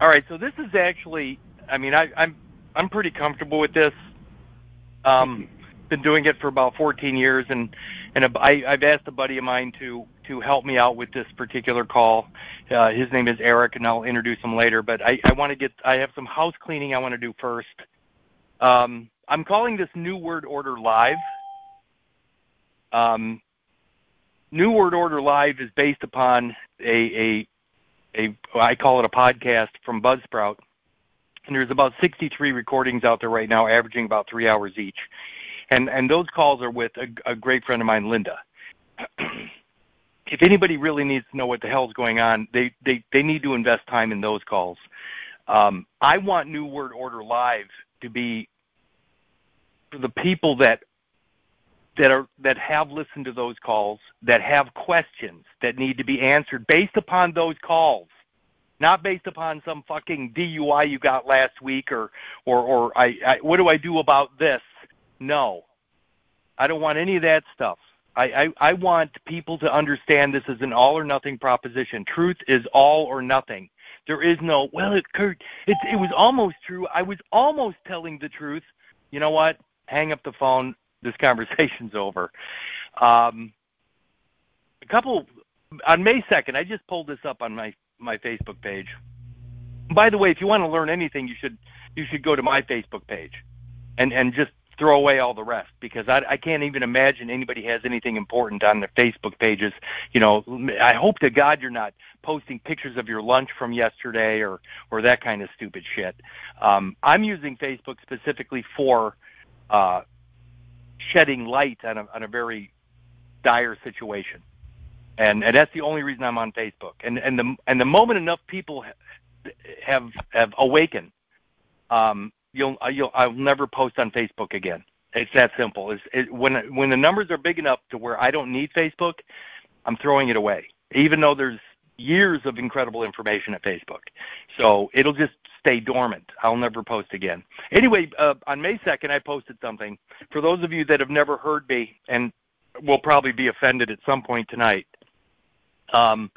All right, so this is actually, I mean, I, I'm I'm pretty comfortable with this. Um, been doing it for about 14 years, and and I've asked a buddy of mine to to help me out with this particular call. Uh, his name is Eric, and I'll introduce him later. But I, I want to get, I have some house cleaning I want to do first. Um, I'm calling this New Word Order Live. Um, New Word Order Live is based upon a, a, a I call it a podcast from Buzzsprout, and there's about 63 recordings out there right now, averaging about three hours each, and and those calls are with a, a great friend of mine, Linda. if anybody really needs to know what the hell's going on, they they they need to invest time in those calls. Um, I want New Word Order Live to be for the people that that are that have listened to those calls that have questions that need to be answered based upon those calls not based upon some fucking DUI you got last week or or or I, I what do I do about this? No. I don't want any of that stuff. I, I I want people to understand this is an all or nothing proposition. Truth is all or nothing. There is no well it Kurt it it was almost true. I was almost telling the truth. You know what? Hang up the phone. This conversation's over. Um, a couple on May second, I just pulled this up on my my Facebook page. By the way, if you want to learn anything, you should you should go to my Facebook page, and and just throw away all the rest because I, I can't even imagine anybody has anything important on their Facebook pages. You know, I hope to God you're not posting pictures of your lunch from yesterday or or that kind of stupid shit. Um, I'm using Facebook specifically for uh, shedding light on a, on a very dire situation. And, and that's the only reason I'm on Facebook. And, and, the, and the moment enough people have, have awakened, um, you'll, you'll, I'll never post on Facebook again. It's that simple. It's, it, when, when the numbers are big enough to where I don't need Facebook, I'm throwing it away, even though there's years of incredible information at Facebook. So it'll just stay dormant. I'll never post again. Anyway, uh, on May 2nd, I posted something. For those of you that have never heard me and will probably be offended at some point tonight, um,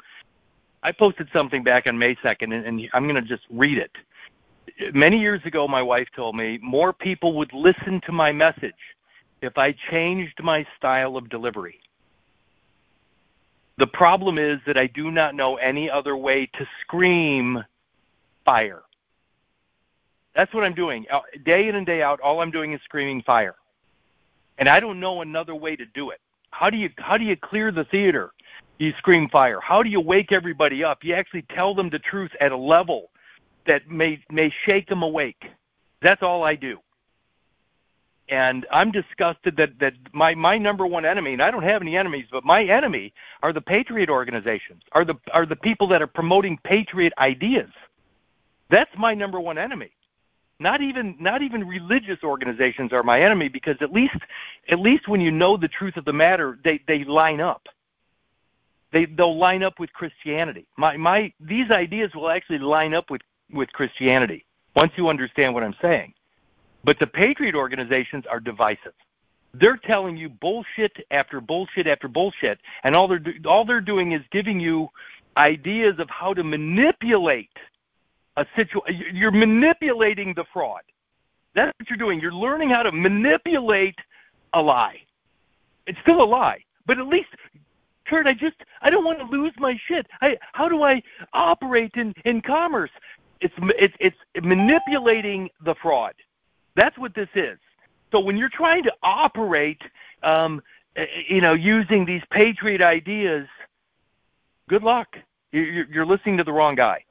I posted something back on May 2nd, and, and I'm going to just read it. Many years ago, my wife told me more people would listen to my message if I changed my style of delivery. The problem is that I do not know any other way to scream fire. That's what I'm doing. Day in and day out, all I'm doing is screaming fire. And I don't know another way to do it. How do you how do you clear the theater? You scream fire. How do you wake everybody up? You actually tell them the truth at a level that may may shake them awake. That's all I do. And I'm disgusted that that my my number one enemy, and I don't have any enemies, but my enemy are the patriot organizations, are the are the people that are promoting patriot ideas. That's my number one enemy not even not even religious organizations are my enemy because at least at least when you know the truth of the matter they they line up. They they'll line up with christianity. My my these ideas will actually line up with with christianity once you understand what i'm saying. But the patriot organizations are divisive. They're telling you bullshit after bullshit after bullshit and all they're all they're doing is giving you ideas of how to manipulate a situation. You're manipulating the fraud. That's what you're doing. You're learning how to manipulate a lie. It's still a lie, but at least, Kurt, I just I don't want to lose my shit. I how do I operate in in commerce? It's it's it's manipulating the fraud. That's what this is. So when you're trying to operate, um, you know, using these patriot ideas, good luck. You're, you're listening to the wrong guy.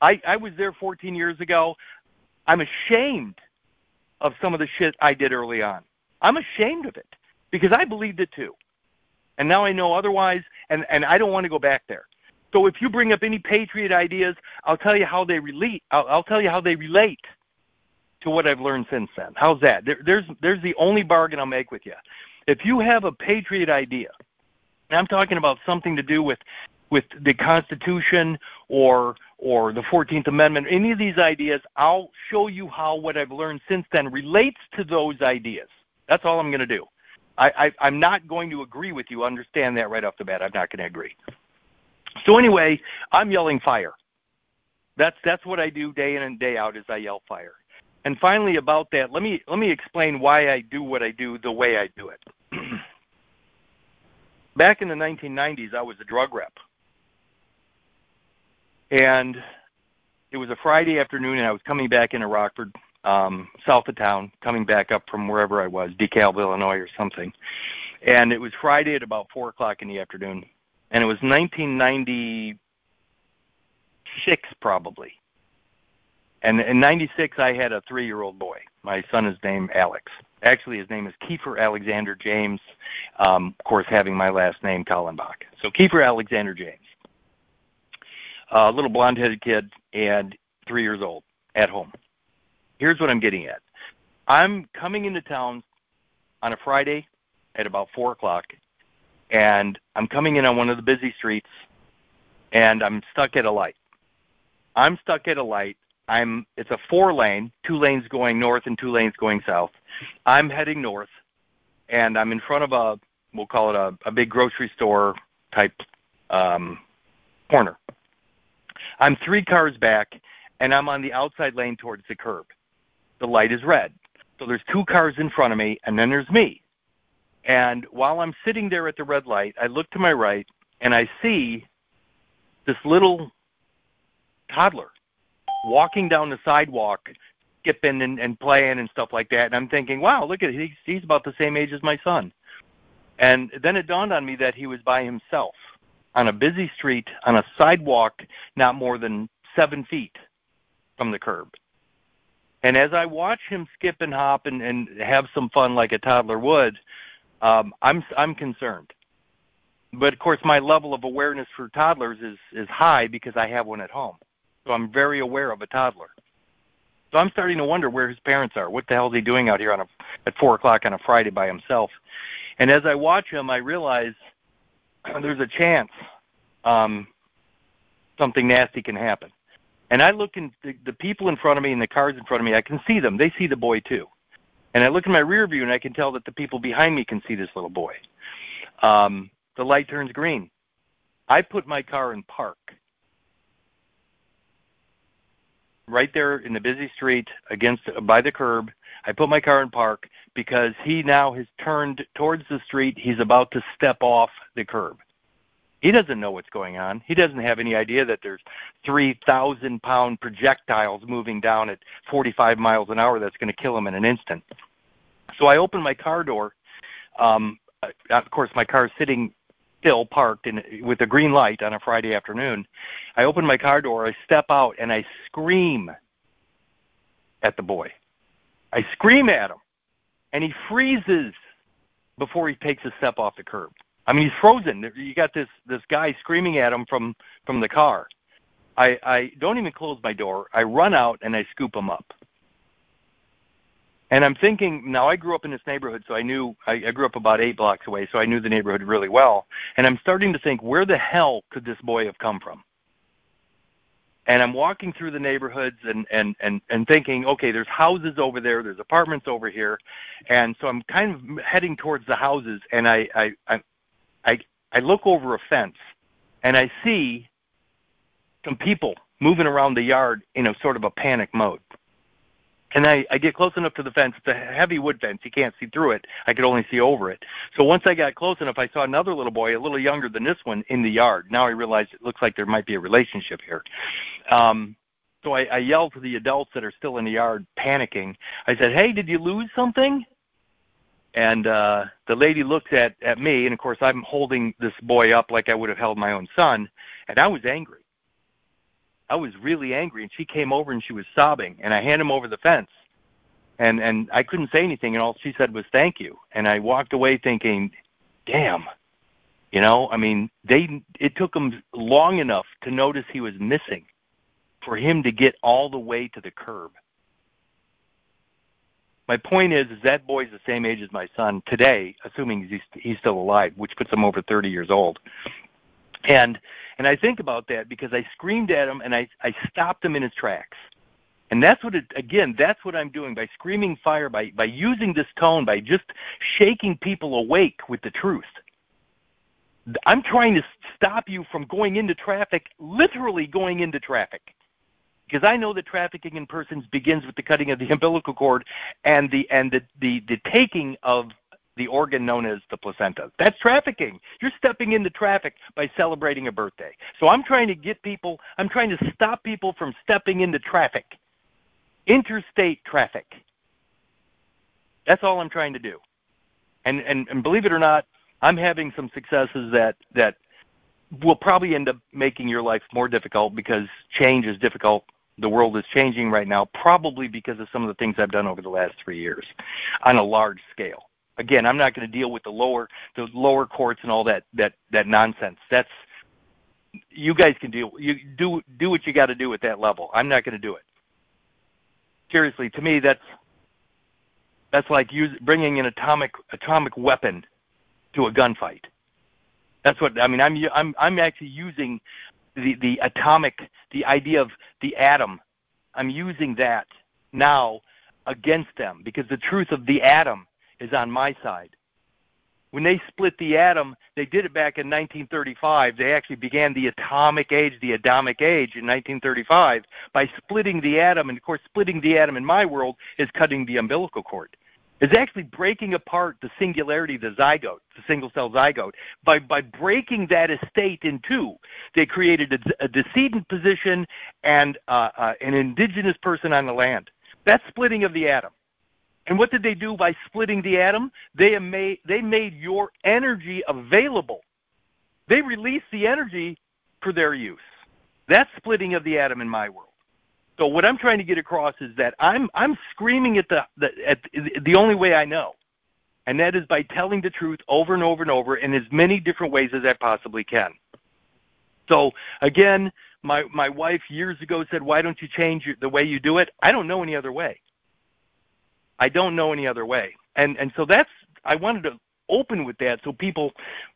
I, I was there 14 years ago. I'm ashamed of some of the shit I did early on. I'm ashamed of it because I believed it too. And now I know otherwise, and, and I don't want to go back there. So if you bring up any patriot ideas, I'll tell you how they relate. I'll, I'll tell you how they relate to what I've learned since then. How's that? There, there's there's the only bargain I'll make with you. If you have a patriot idea, and I'm talking about something to do with with the Constitution or or the 14th Amendment, any of these ideas, I'll show you how what I've learned since then relates to those ideas. That's all I'm going to do. I, I, am not going to agree with you. Understand that right off the bat. I'm not going to agree. So anyway, I'm yelling fire That's that's what I do day in and day out is I yell fire. And finally about that, let me let me explain why I do what I do the way I do it. Back in the 1990s, I was a drug rep. And it was a Friday afternoon and I was coming back into Rockford, um, south of town, coming back up from wherever I was, DeKalb, Illinois or something. And it was Friday at about four o'clock in the afternoon. And it was 1996 probably. And in '96, I had a three-year-old boy. My son is named Alex. Actually, his name is Kiefer Alexander James. Um, of course, having my last name Kallenbach. So Kiefer Alexander James, a little blonde-headed kid, and three years old at home. Here's what I'm getting at. I'm coming into town on a Friday at about four o'clock, and I'm coming in on one of the busy streets, and I'm stuck at a light. I'm stuck at a light. I'm it's a four lane, two lanes going north and two lanes going south. I'm heading north and I'm in front of a we'll call it a, a big grocery store type um, corner. I'm three cars back and I'm on the outside lane towards the curb. The light is red. So there's two cars in front of me and then there's me. And while I'm sitting there at the red light, I look to my right and I see this little toddler walking down the sidewalk, skipping and, and playing and stuff like that. And I'm thinking, wow, look at he's he's about the same age as my son. And then it dawned on me that he was by himself on a busy street on a sidewalk not more than seven feet from the curb. And as I watch him skip and hop and, and have some fun like a toddler would, um, I'm I'm concerned. But of course, my level of awareness for toddlers is is high because I have one at home. So I'm very aware of a toddler. So I'm starting to wonder where his parents are. What the hell is he doing out here on a at four o'clock on a Friday by himself? And as I watch him, I realize there's a chance um, something nasty can happen. And I look in the, the people in front of me and the cars in front of me. I can see them. They see the boy too. And I look in my rear view and I can tell that the people behind me can see this little boy. Um, the light turns green. I put my car in park right there in the busy street against by the curb. I put my car in park because he now has turned towards the street. He's about to step off the curb. He doesn't know what's going on. He doesn't have any idea that there's 3,000 pound projectiles moving down at 45 miles an hour that's going to kill him in an instant. So I open my car door. Um, of course, my car is sitting still parked in, with a green light on a Friday afternoon. I open my car door, I step out, and I scream at the boy. I scream at him, and he freezes before he takes a step off the curb. I mean, he's frozen. You got this this guy screaming at him from from the car. I I don't even close my door. I run out and I scoop him up. And I'm thinking now I grew up in this neighborhood, so I knew I, I grew up about eight blocks away, so I knew the neighborhood really well. And I'm starting to think, where the hell could this boy have come from? And I'm walking through the neighborhoods and and and and thinking, okay, there's houses over there, there's apartments over here, and so I'm kind of heading towards the houses, and I I I I, I look over a fence, and I see some people moving around the yard in a sort of a panic mode and I, I get close enough to the fence. It's a heavy wood fence. You can't see through it. I could only see over it. So once I got close enough, I saw another little boy, a little younger than this one, in the yard. Now I realize it looks like there might be a relationship here. Um, so I, I yelled to the adults that are still in the yard, panicking. I said, "Hey, did you lose something?" And uh, the lady looks at at me, and of course I'm holding this boy up like I would have held my own son, and I was angry. I was really angry, and she came over and she was sobbing, and I handed him over the fence, and and I couldn't say anything, and all she said was thank you, and I walked away thinking, damn, you know, I mean, they it took him long enough to notice he was missing, for him to get all the way to the curb. My point is, is that boy's the same age as my son today, assuming he's he's still alive, which puts him over 30 years old. And and I think about that because I screamed at him and I I stopped him in his tracks. And that's what it again, that's what I'm doing by screaming fire, by by using this tone, by just shaking people awake with the truth. I'm trying to stop you from going into traffic, literally going into traffic. because I know that trafficking in persons begins with the cutting of the umbilical cord and the and the the, the taking of the organ known as the placenta. That's trafficking. You're stepping into traffic by celebrating a birthday. So I'm trying to get people, I'm trying to stop people from stepping into traffic, interstate traffic. That's all I'm trying to do. And, and, and believe it or not, I'm having some successes that, that will probably end up making your life more difficult because change is difficult. The world is changing right now, probably because of some of the things I've done over the last three years on a large scale. Again, I'm not going to deal with the lower the lower courts and all that that that nonsense. That's you guys can deal. You do do what you got to do at that level. I'm not going to do it. Seriously, to me, that's that's like use, bringing an atomic atomic weapon to a gunfight. That's what I mean. I'm I'm I'm actually using the the atomic the idea of the atom. I'm using that now against them because the truth of the atom is on my side. When they split the atom, they did it back in 1935. They actually began the atomic age, the Adamic age in 1935 by splitting the atom. And of course, splitting the atom in my world is cutting the umbilical cord. It's actually breaking apart the singularity, the zygote, the single cell zygote. By, by breaking that estate in two, they created a, a decedent position and uh, uh, an indigenous person on the land. That's splitting of the atom. And what did they do by splitting the atom? They made, they made your energy available. They released the energy for their use. That's splitting of the atom in my world. So what I'm trying to get across is that I'm I'm screaming at the, the at the only way I know, and that is by telling the truth over and over and over in as many different ways as I possibly can. So again, my my wife years ago said, "Why don't you change the way you do it?" I don't know any other way. I don't know any other way. And and so that's I wanted to open with that so people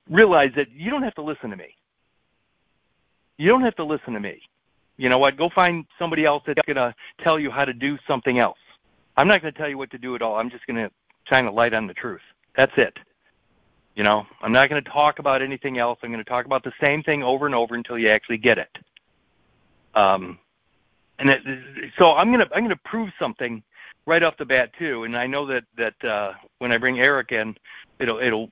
realize that you don't have to listen to me. You don't have to listen to me. You know what? Go find somebody else that's going to tell you how to do something else. I'm not going to tell you what to do at all. I'm just going to shine a light on the truth. That's it. You know, I'm not going to talk about anything else. I'm going to talk about the same thing over and over until you actually get it. Um, and it, so I'm going to I'm going to prove something right off the bat too. And I know that that uh, when I bring Eric in, it'll it'll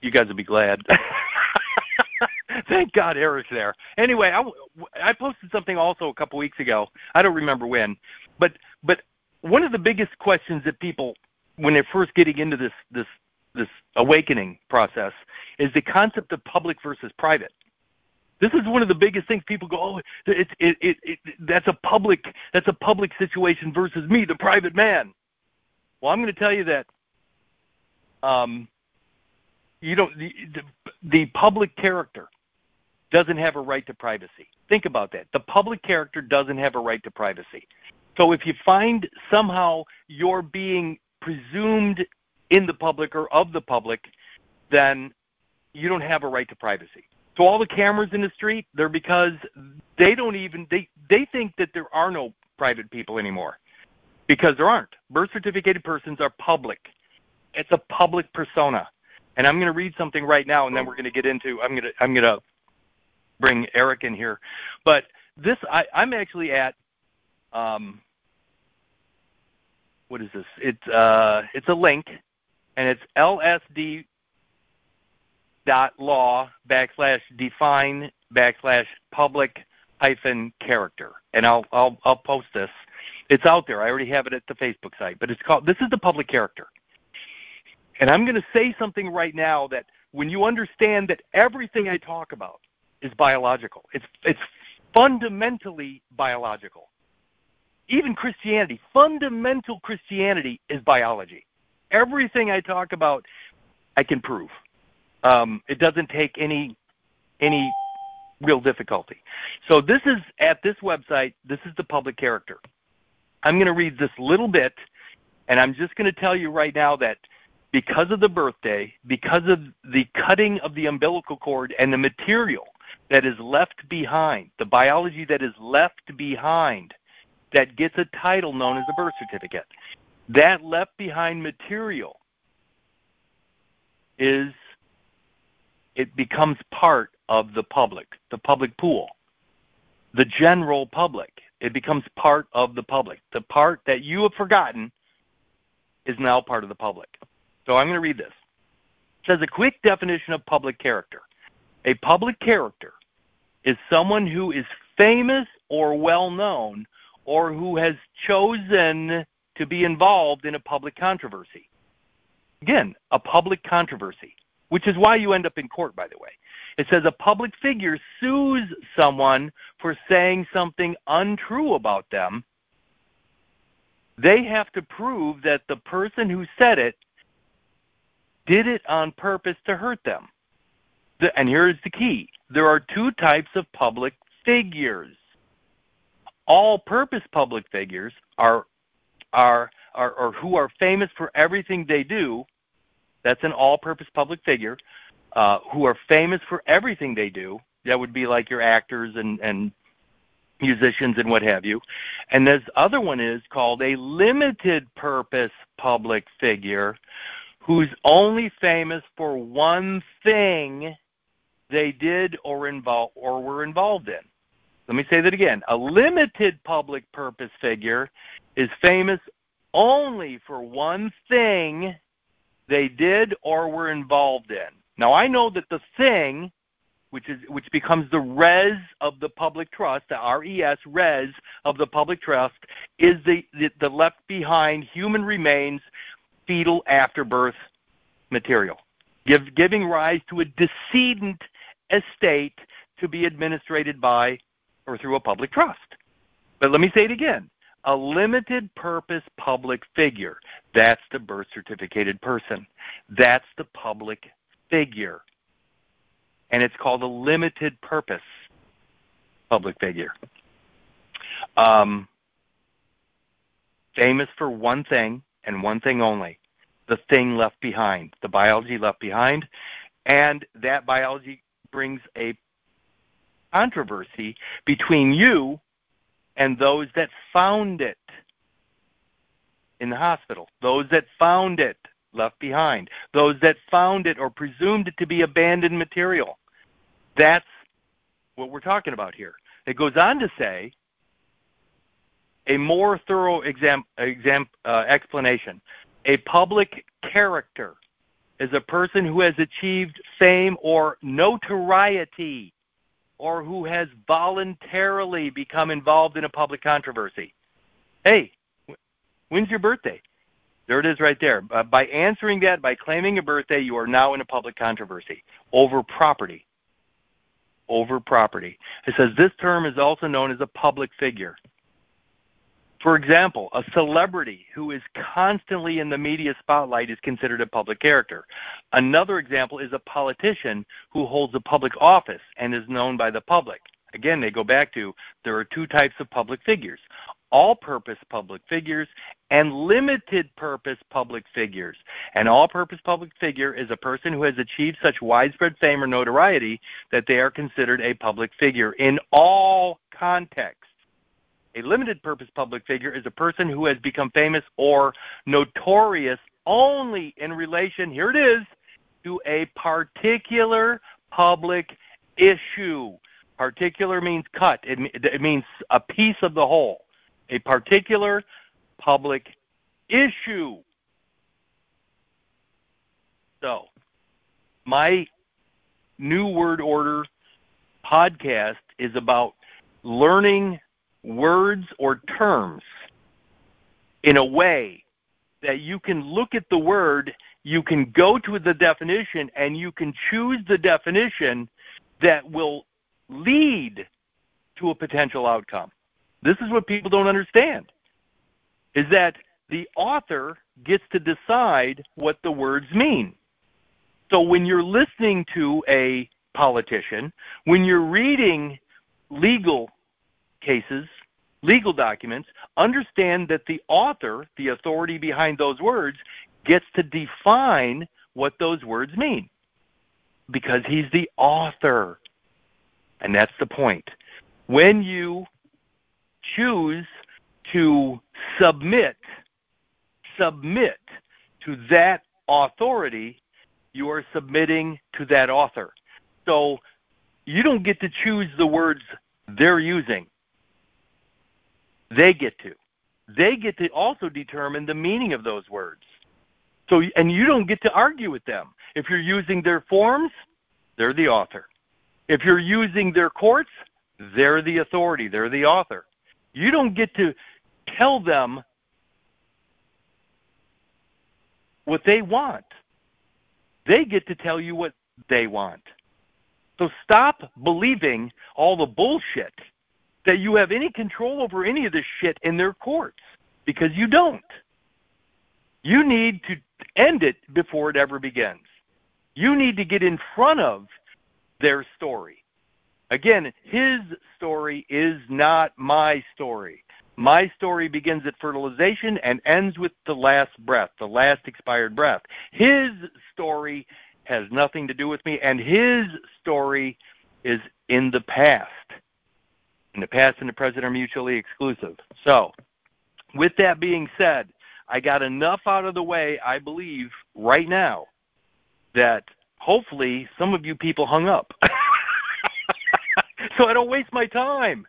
you guys will be glad. Thank God Eric's there. Anyway, I, I posted something also a couple weeks ago. I don't remember when, but but one of the biggest questions that people when they're first getting into this this this awakening process is the concept of public versus private. This is one of the biggest things people go, oh, it, it, it, it, that's a public that's a public situation versus me, the private man. Well, I'm going to tell you that um, you don't the, the, the public character doesn't have a right to privacy. Think about that. The public character doesn't have a right to privacy. So if you find somehow you're being presumed in the public or of the public, then you don't have a right to privacy. So all the cameras in the street, they're because they don't even they they think that there are no private people anymore. Because there aren't. Birth certificated persons are public. It's a public persona. And I'm going to read something right now and then we're going to get into I'm going to I'm going to bring Eric in here. But this I I'm actually at um what is this? It's uh it's a link and it's lsd dot law backslash define backslash public hyphen character. And I'll I'll I'll post this. It's out there. I already have it at the Facebook site, but it's called this is the public character. And I'm going to say something right now that when you understand that everything I talk about is biological. It's it's fundamentally biological. Even Christianity, fundamental Christianity is biology. Everything I talk about I can prove. Um, it doesn't take any any real difficulty. So this is at this website. This is the public character. I'm going to read this little bit, and I'm just going to tell you right now that because of the birthday, because of the cutting of the umbilical cord and the material that is left behind, the biology that is left behind, that gets a title known as a birth certificate, that left behind material is it becomes part of the public, the public pool, the general public. It becomes part of the public. The part that you have forgotten is now part of the public. So I'm going to read this. It says a quick definition of public character. A public character is someone who is famous or well known or who has chosen to be involved in a public controversy. Again, a public controversy, which is why you end up in court, by the way. It says a public figure sues someone for saying something untrue about them. They have to prove that the person who said it did it on purpose to hurt them. And here's the key there are two types of public figures. All purpose public figures are, are, are, are who are famous for everything they do. That's an all purpose public figure. Uh, who are famous for everything they do. That would be like your actors and, and musicians and what have you. And this other one is called a limited purpose public figure who's only famous for one thing they did or involved or were involved in. Let me say that again. A limited public purpose figure is famous only for one thing they did or were involved in. Now I know that the thing, which is which becomes the res of the public trust, the RES res of the public trust, is the, the, the left behind human remains fetal afterbirth material, give, giving rise to a decedent estate to be administered by or through a public trust. But let me say it again a limited purpose public figure. That's the birth certificated person. That's the public figure. And it's called a limited purpose public figure. Um, famous for one thing and one thing only the thing left behind, the biology left behind. And that biology brings a controversy between you and those that found it in the hospital, those that found it left behind, those that found it or presumed it to be abandoned material. That's what we're talking about here. It goes on to say a more thorough exam, exam, uh, explanation. A public character is a person who has achieved fame or notoriety or who has voluntarily become involved in a public controversy. Hey, when's your birthday? There it is right there. Uh, by answering that, by claiming a birthday, you are now in a public controversy over property. Over property. It says this term is also known as a public figure. For example, a celebrity who is constantly in the media spotlight is considered a public character. Another example is a politician who holds a public office and is known by the public. Again, they go back to there are two types of public figures all purpose public figures and limited purpose public figures. An all purpose public figure is a person who has achieved such widespread fame or notoriety that they are considered a public figure in all contexts. A limited purpose public figure is a person who has become famous or notorious only in relation, here it is, to a particular public issue. Particular means cut, it, it means a piece of the whole. A particular public issue. So, my New Word Order podcast is about learning words or terms in a way that you can look at the word, you can go to the definition, and you can choose the definition that will lead to a potential outcome. This is what people don't understand. Is that the author gets to decide what the words mean. So when you're listening to a politician, when you're reading legal cases, legal documents, understand that the author, the authority behind those words, gets to define what those words mean because he's the author. And that's the point. When you choose to submit, submit to that authority, you are submitting to that author. So you don't get to choose the words they're using They get to. They get to also determine the meaning of those words. So, and you don't get to argue with them. If you're using their forms, they're the author. If you're using their courts, they're the authority. They're the author. You don't get to tell them what they want. They get to tell you what they want. So stop believing all the bullshit that you have any control over any of this shit in their courts because you don't. You need to end it before it ever begins. You need to get in front of their story. Again, his story is not my story. My story begins at fertilization and ends with the last breath, the last expired breath. His story has nothing to do with me, and his story is in the past. And the past and the present are mutually exclusive. So, with that being said, I got enough out of the way, I believe, right now, that hopefully some of you people hung up. so I don't waste my time.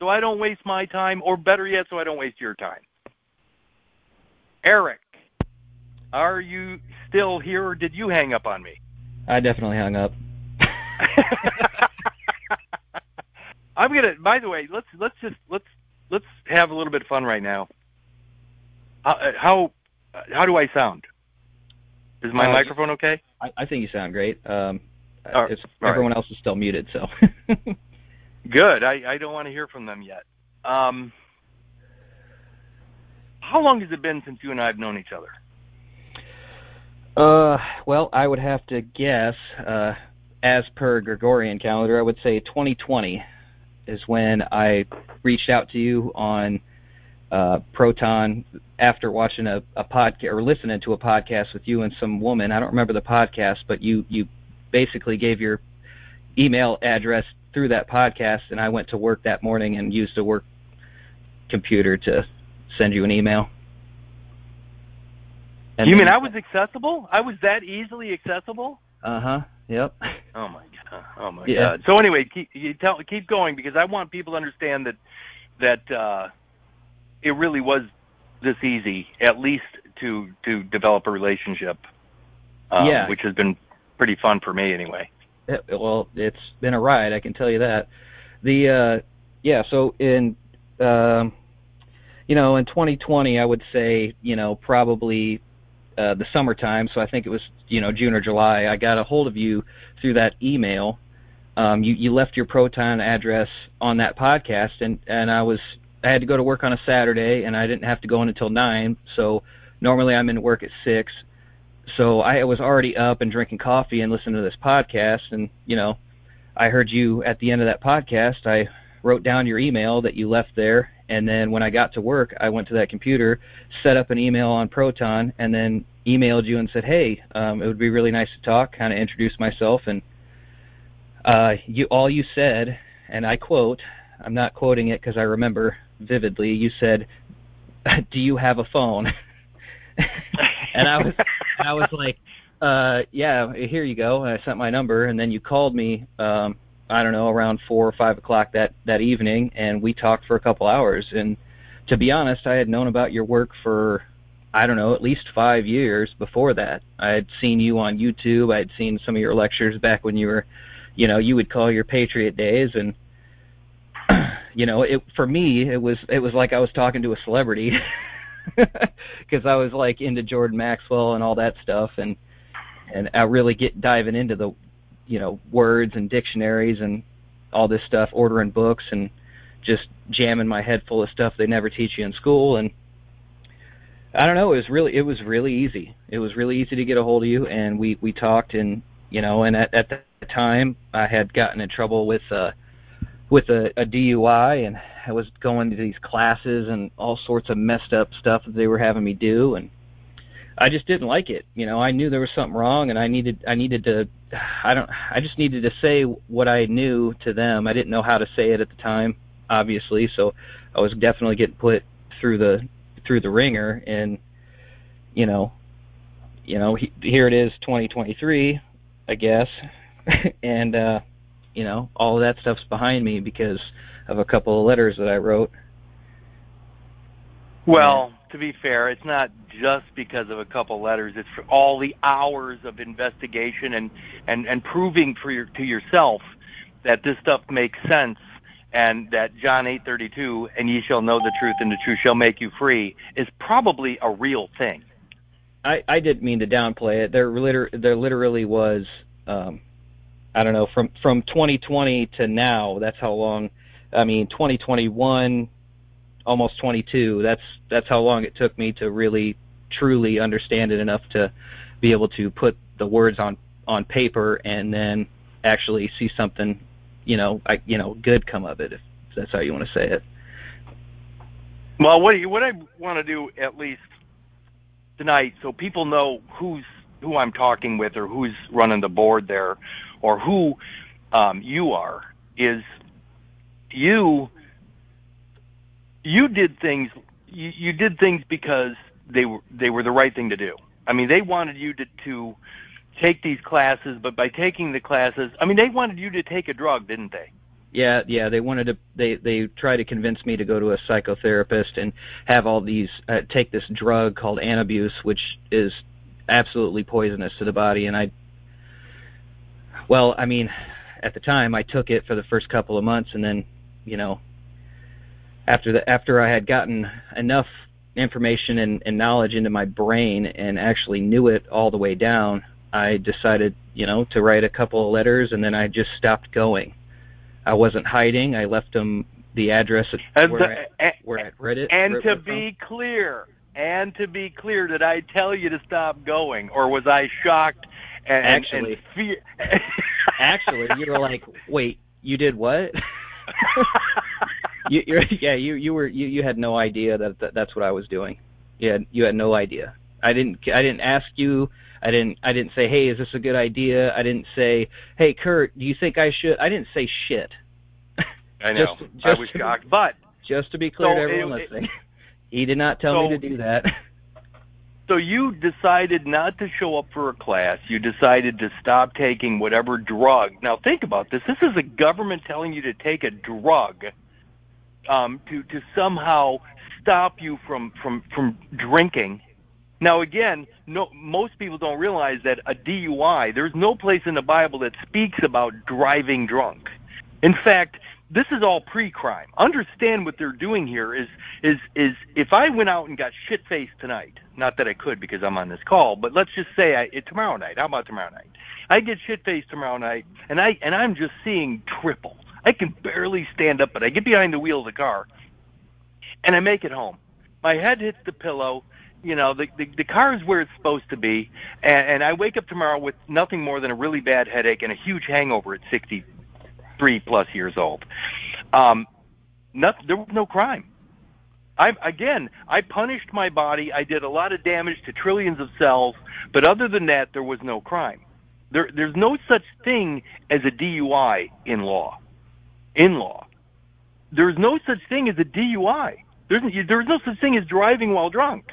So I don't waste my time, or better yet, so I don't waste your time. Eric, are you still here, or did you hang up on me? I definitely hung up. I'm gonna. By the way, let's let's just let's let's have a little bit of fun right now. Uh, how how do I sound? Is my uh, microphone okay? I, I, think you sound great. Um, everyone right. else is still muted, so. Good. I, I don't want to hear from them yet. Um, how long has it been since you and I have known each other? Uh, well, I would have to guess, uh, as per Gregorian calendar, I would say 2020 is when I reached out to you on uh, Proton after watching a, a podcast or listening to a podcast with you and some woman. I don't remember the podcast, but you you basically gave your email address through that podcast, and I went to work that morning and used a work computer to send you an email. And you mean I was accessible? I was that easily accessible? Uh huh. Yep. Oh my god. Oh my yeah. god. So anyway, keep you tell keep going because I want people to understand that that uh, it really was this easy, at least to to develop a relationship. Um, yeah. Which has been pretty fun for me anyway. It, well, it's been a ride, I can tell you that. The uh, yeah. So in um, you know in 2020, I would say you know probably uh, the summertime. So I think it was you know June or July. I got a hold of you through that email. Um, you you left your Proton address on that podcast, and and I was I had to go to work on a Saturday, and I didn't have to go in until nine. So normally I'm in work at six. So I was already up and drinking coffee and listening to this podcast, and you know, I heard you at the end of that podcast. I wrote down your email that you left there, and then when I got to work, I went to that computer, set up an email on Proton, and then emailed you and said, "Hey, um, it would be really nice to talk." Kind of introduced myself, and uh, you all you said, and I quote, I'm not quoting it because I remember vividly. You said, "Do you have a phone?" and I was, I was like, uh, "Yeah, here you go." And I sent my number, and then you called me. Um, I don't know, around four or five o'clock that that evening, and we talked for a couple hours. And to be honest, I had known about your work for I don't know, at least five years before that. I had seen you on YouTube. I had seen some of your lectures back when you were, you know, you would call your Patriot days, and you know, it for me it was it was like I was talking to a celebrity because I was like into Jordan Maxwell and all that stuff, and and I really get diving into the, you know, words and dictionaries and all this stuff, ordering books and just jamming my head full of stuff they never teach you in school and I don't know. It was really it was really easy. It was really easy to get a hold of you, and we we talked, and you know, and at at the time I had gotten in trouble with uh with a, a DUI, and I was going to these classes and all sorts of messed up stuff that they were having me do, and I just didn't like it. You know, I knew there was something wrong, and I needed I needed to I don't I just needed to say what I knew to them. I didn't know how to say it at the time, obviously, so I was definitely getting put through the through the ringer and you know you know he, here it is 2023 i guess and uh you know all of that stuff's behind me because of a couple of letters that i wrote Well, to be fair, it's not just because of a couple letters. It's for all the hours of investigation and and and proving for your to yourself that this stuff makes sense and that John 8:32 and ye shall know the truth and the truth shall make you free is probably a real thing. I I didn't mean to downplay it. There liter there literally was um I don't know from from 2020 to now. That's how long. I mean 2021 almost 22. That's that's how long it took me to really truly understand it enough to be able to put the words on on paper and then actually see something, you know, I, you know, good come of it if that's how you want to say it. Well, what you, what I want to do at least tonight, so people know who's who I'm talking with or who's running the board there, or who um, you are, is you you did things you, you did things because they were they were the right thing to do. I mean, they wanted you to to take these classes, but by taking the classes, I mean, they wanted you to take a drug, didn't they? Yeah, yeah. They wanted to. They they tried to convince me to go to a psychotherapist and have all these uh, take this drug called Antabuse which is absolutely poisonous to the body. And I, well, I mean, at the time I took it for the first couple of months, and then, you know, after the after I had gotten enough information and, and knowledge into my brain and actually knew it all the way down, I decided, you know, to write a couple of letters, and then I just stopped going. I wasn't hiding. I left them the address where, the, I, where I read it. And to it be clear, and to be clear, did I tell you to stop going, or was I shocked and, actually, and fear? actually, you were like, "Wait, you did what?" you, you're, yeah, you you were you, you had no idea that, that that's what I was doing. You had you had no idea. I didn't I didn't ask you. I didn't I didn't say, "Hey, is this a good idea?" I didn't say, "Hey, Kurt, do you think I should?" I didn't say shit. I know. Just, just I was shocked, but just to be clear so to everyone it, listening, he did not tell so, me to do that. So you decided not to show up for a class. You decided to stop taking whatever drug. Now think about this. This is a government telling you to take a drug um, to to somehow stop you from from from drinking. Now again, no, most people don't realize that a DUI. There's no place in the Bible that speaks about driving drunk. In fact, this is all pre-crime. Understand what they're doing here is is is if I went out and got shit faced tonight, not that I could because I'm on this call, but let's just say I it, tomorrow night. How about tomorrow night? I get shit faced tomorrow night, and I and I'm just seeing triple. I can barely stand up, but I get behind the wheel of the car, and I make it home. My head hits the pillow. You know, the the, the car is where it's supposed to be, and, and I wake up tomorrow with nothing more than a really bad headache and a huge hangover at 63 plus years old. Um, not, there was no crime. I again, I punished my body. I did a lot of damage to trillions of cells, but other than that, there was no crime. There, there's no such thing as a DUI in law. In law, there's no such thing as a DUI. There's, there's no such thing as driving while drunk.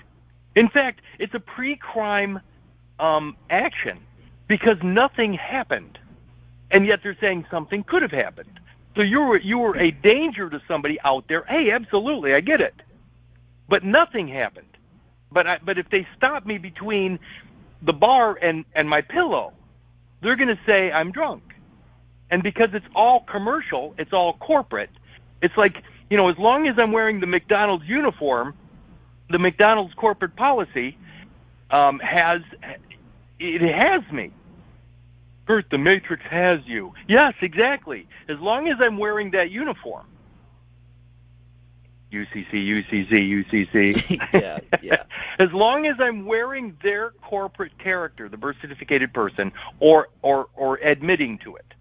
In fact, it's a pre-crime um, action because nothing happened, and yet they're saying something could have happened. So you were you were a danger to somebody out there. Hey, absolutely, I get it, but nothing happened. But I, but if they stop me between the bar and and my pillow, they're going to say I'm drunk, and because it's all commercial, it's all corporate. It's like you know, as long as I'm wearing the McDonald's uniform, the McDonald's corporate policy um, has it has me. Kurt, the Matrix has you. Yes, exactly. As long as I'm wearing that uniform. UCC, UCC, UCC. yeah, yeah. as long as I'm wearing their corporate character, the birth certificated person, or or or admitting to it,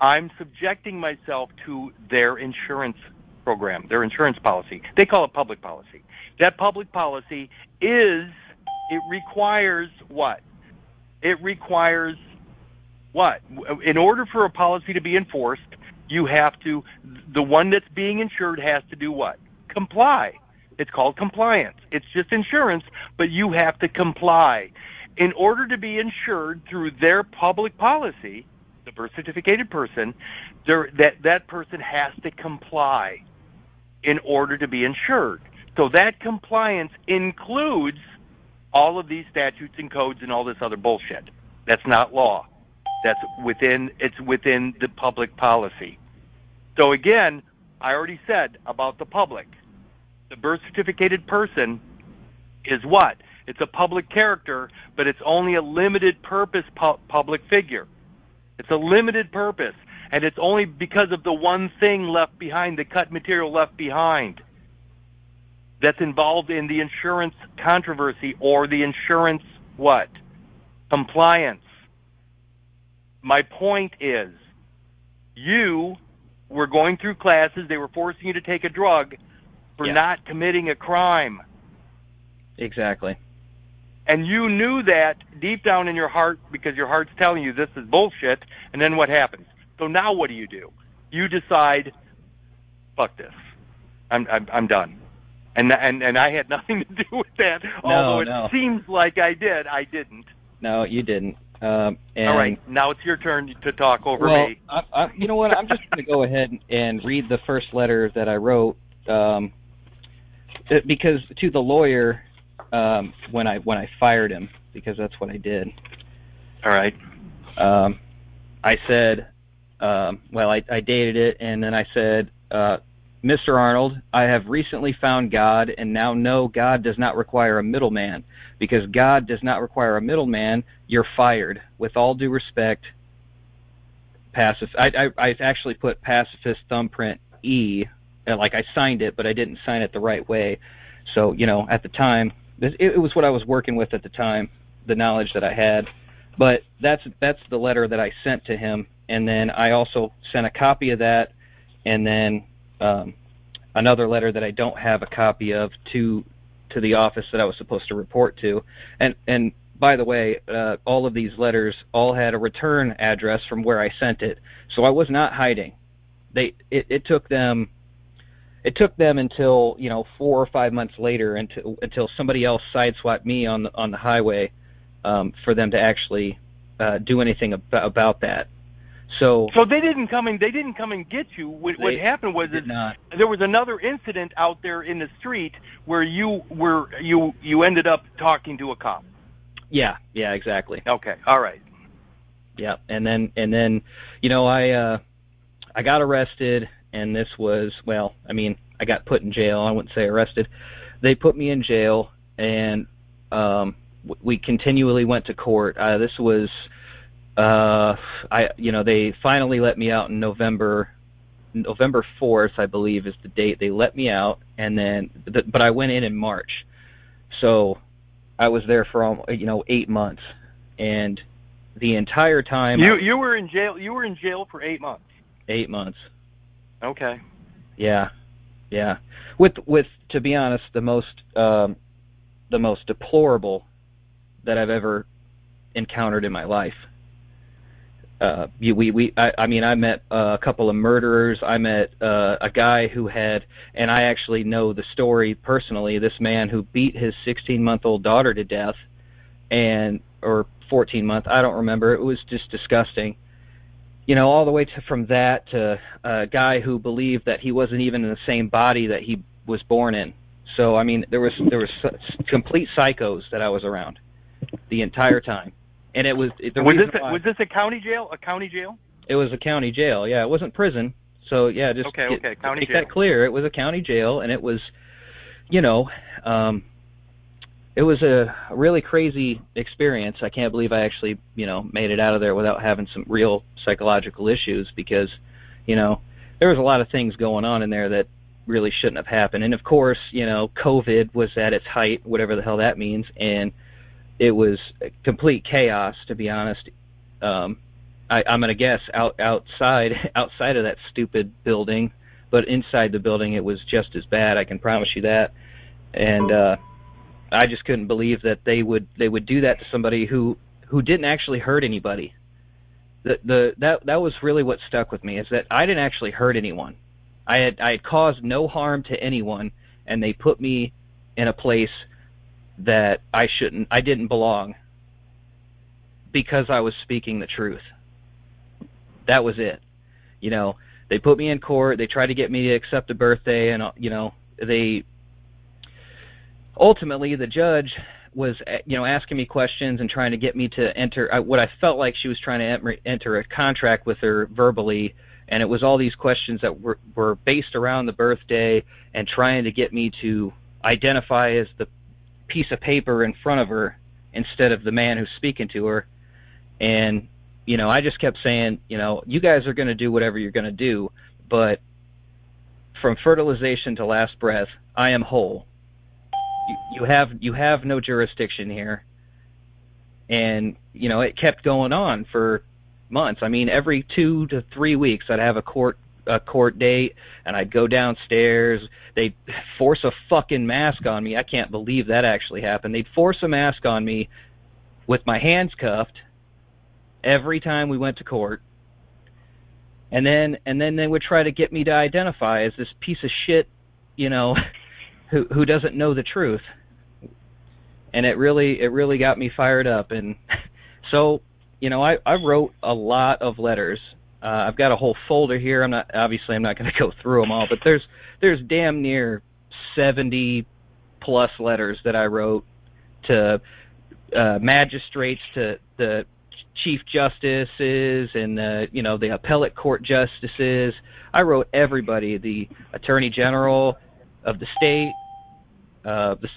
I'm subjecting myself to their insurance program, their insurance policy. They call it public policy. That public policy is it requires what? It requires what? In order for a policy to be enforced, you have to, the one that's being insured has to do what? Comply. It's called compliance. It's just insurance, but you have to comply. In order to be insured through their public policy, the birth certificated person, that, that person has to comply in order to be insured. So that compliance includes all of these statutes and codes and all this other bullshit. That's not law. That's within it's within the public policy. So again, I already said about the public. The birth certificated person is what? It's a public character, but it's only a limited purpose pu- public figure. It's a limited purpose, and it's only because of the one thing left behind, the cut material left behind, that's involved in the insurance controversy or the insurance what? Compliance. My point is, you were going through classes, they were forcing you to take a drug for Yeah. not committing a crime. Exactly. And you knew that deep down in your heart because your heart's telling you this is bullshit. And then what happens? So now what do you do? You decide, fuck this. I'm I'm, I'm done. And and and I had nothing to do with that. Although it no. seems like I did, I didn't. No, you didn't. Um, and, All right, now it's your turn to talk over well, me. I, I, you know what? I'm just going to go ahead and read the first letter that I wrote um, because to the lawyer um, when I when I fired him because that's what I did. All right. um, I said, um, well, I, I dated it, and then I said, uh, Mr. Arnold, I have recently found God, and now know God does not require a middleman. Because God does not require a middleman, you're fired. With all due respect, pacifist. I, I, I actually put pacifist thumbprint E, and like I signed it, but I didn't sign it the right way. So, you know, at the time, it, it was what I was working with at the time, the knowledge that I had but that's that's the letter that I sent to him, and then I also sent a copy of that, and then um, another letter that I don't have a copy of to to the office that I was supposed to report to, and and by the way, uh, all of these letters all had a return address from where I sent it, so I was not hiding. They it, it took them. It took them until you know four or five months later until until somebody else sideswiped me on the on the highway um, for them to actually uh, do anything ab- about that. So, So they didn't come and they didn't come and get you. What, what happened was is not. there was another incident out there in the street where you were you you ended up talking to a cop. Yeah, yeah, exactly. Okay, all right. Yeah, and then and then, you know, I uh, I got arrested, and this was well, I mean, I got put in jail. I wouldn't say arrested. They put me in jail, and um, we continually went to court. Uh, this was, uh, I you know, they finally let me out in November. November 4th, I believe, is the date they let me out, and then, th- but I went in in March, so I was there for you know eight months, and the entire time You was- you were in jail. You were in jail for eight months. eight months. Okay. Yeah, yeah. With with to be honest, the most um, the most deplorable that I've ever encountered in my life. Uh, we we I, I mean I met uh, a couple of murderers. I met uh, a guy who had, and I actually know the story personally. This man who beat his 16 month old daughter to death, and or 14 month, I don't remember. It was just disgusting you know, all the way to from that to a guy who believed that he wasn't even in the same body that he was born in. So I mean, there was there was complete psychos that I was around the entire time, and it was the was this a, was this a county jail? A county jail? it was a county jail. Yeah, it wasn't prison. So yeah, just Okay, get- okay, county make jail. that clear. It was a county jail, and it was, you know, um, it was a really crazy experience. I can't believe I actually, you know, made it out of there without having some real psychological issues because, you know, there was a lot of things going on in there that really shouldn't have happened. And of course, you know, COVID was at its height, whatever the hell that means, and it was complete chaos, to be honest. Um, I, I'm gonna guess out outside outside of that stupid building, but inside the building it was just as bad. I can promise you that. And uh, I just couldn't believe that they would they would do that to somebody who who didn't actually hurt anybody. The the that that was really what stuck with me is that I didn't actually hurt anyone. I had I had caused no harm to anyone, and they put me in a place that I shouldn't I didn't belong because I was speaking the truth. That was it. You know, they put me in court. They tried to get me to accept a birthday, and uh, you know, they ultimately the judge was uh, you know asking me questions and trying to get me to enter what I felt like she was trying to enter a contract with her verbally. And it was all these questions that were were based around the birthday and trying to get me to identify as the piece of paper in front of her instead of the man who's speaking to her. And you know I just kept saying you know you guys are going to do whatever you're going to do but from fertilization to last breath I am whole you, you have you have no jurisdiction here. And you know it kept going on for months. I mean every 2 to 3 weeks i'd have a court a court date and i'd go downstairs. They'd force a fucking mask on me. I can't believe that actually happened. They'd force a mask on me with my hands cuffed every time we went to court. And then and then they would try to get me to identify as this piece of shit you know who who doesn't know the truth. And it really it really got me fired up and so, you know, I I wrote a lot of letters. Uh, I've got a whole folder here. I'm not obviously I'm not going to go through them all, but there's there's damn near 70 plus letters that I wrote to uh, magistrates, to the chief justices, and uh, you know the appellate court justices. I wrote everybody, the attorney general of the state, uh, the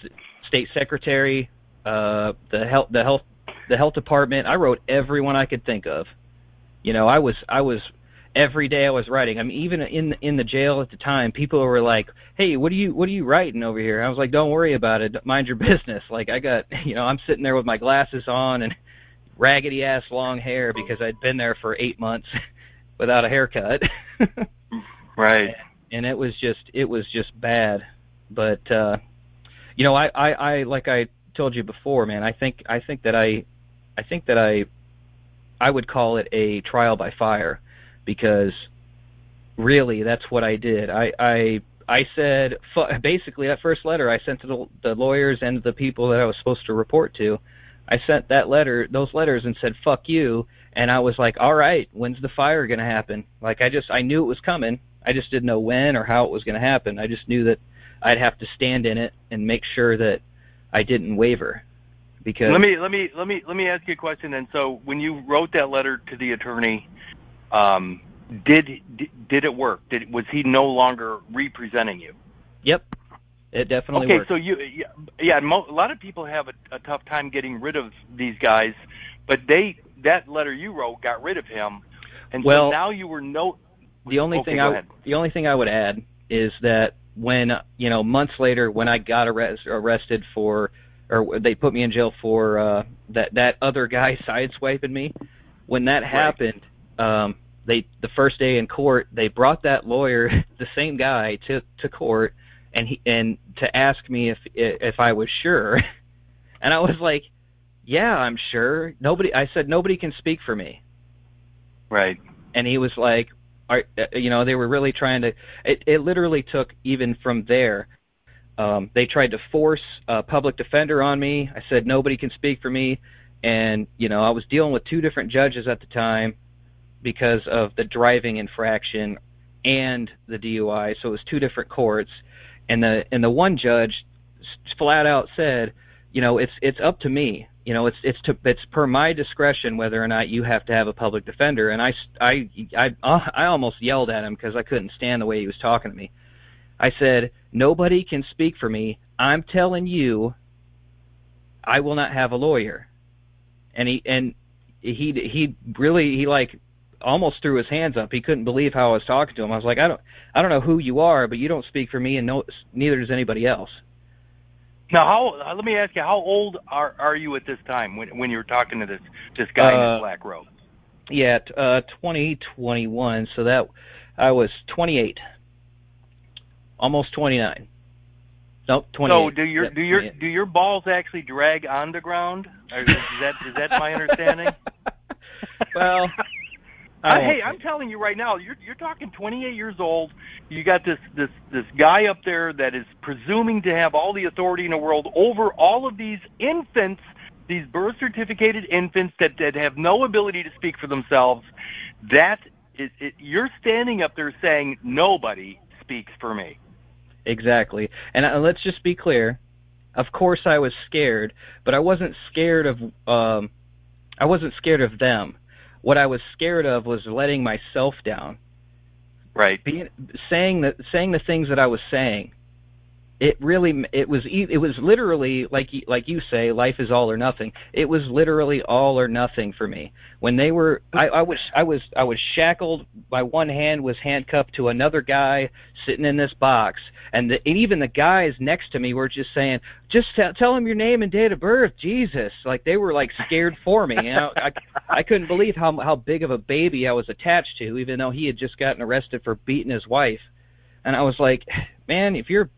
state secretary, uh, the health, the health, the health department. I wrote everyone I could think of. You know, I was, I was every day I was writing. I mean, even in in the jail at the time, people were like, "Hey, what are you what are you writing over here?" I was like, "Don't worry about it. Mind your business." Like I got, you know, I'm sitting there with my glasses on and raggedy ass long hair because I'd been there for eight months without a haircut. right. And, it was just it was just bad. But uh you know, I, I, I like I told you before, man. I think I think that I, I think that I, I would call it a trial by fire, because really that's what I did. I I I said basically that first letter I sent to the, the lawyers and the people that I was supposed to report to. I sent that letter, those letters, and said "fuck you," and I was like, "All right, when's the fire gonna happen?" Like I just I knew it was coming. I just didn't know when or how it was gonna happen. I just knew that I'd have to stand in it and make sure that I didn't waver. Because let me let me let me let me ask you a question. And so, when you wrote that letter to the attorney, um, did did it work? Did was he no longer representing you? Yep, it definitely worked. okay, worked. so you yeah, mo- a lot of people have a, a tough time getting rid of these guys, but they that letter you wrote got rid of him, and well, so now you were no. The only okay, thing I the only thing I would add is that when you know months later when I got arrest, arrested for or they put me in jail for uh, that that other guy sideswiping me. When that right. happened, um, they the first day in court they brought that lawyer, the same guy, to to court, and he and to ask me if if I was sure, and I was like, yeah, I'm sure. Nobody, I said nobody can speak for me. Right. And he was like, are, uh, you know, they were really trying to. It, it literally took even from there. Um, they tried to force a public defender on me. I said nobody can speak for me, and you know, I was dealing with two different judges at the time because of the driving infraction and the DUI. So it was two different courts, and the and the one judge flat out said, you know, it's it's up to me you know it's it's to it's per my discretion whether or not you have to have a public defender. And i i i, uh, I almost yelled at him because i couldn't stand the way he was talking to me. I said nobody can speak for me. I'm telling you i will not have a lawyer. And he and he he really he like almost threw his hands up. He couldn't believe how i was talking to him. I was like i don't i don't know who you are but you don't speak for me and no neither does anybody else now, how? Uh, let me ask you, how old are are you at this time when when you were talking to this this guy uh, in the black robe? Yeah, uh, 2021. So that I was 28, almost 29. Nope, 28. So do your yep, do your 28. do your balls actually drag on the ground? Or is that is that my understanding? well, uh, hey, I'm telling you right now, you're you're talking 28 years old. You got this this this guy up there that is presuming to have all the authority in the world over all of these infants, these birth certificated infants that that have no ability to speak for themselves. That is, it, you're standing up there saying nobody speaks for me. Exactly, and uh, let's just be clear. Of course, I was scared, but I wasn't scared of um, I wasn't scared of them. What I was scared of was letting myself down. Right. Being, saying the saying the things that I was saying it really it was it was literally like like you say life is all or nothing. It was literally all or nothing for me. When they were i i was i was i was shackled. My one hand was handcuffed to another guy sitting in this box. And, the, and even the guys next to me were just saying just tell, tell them your name and date of birth jesus. Like they were like scared for me. You know i i couldn't believe how how big of a baby i was attached to even though he had just gotten arrested for beating his wife. And i was like man if you're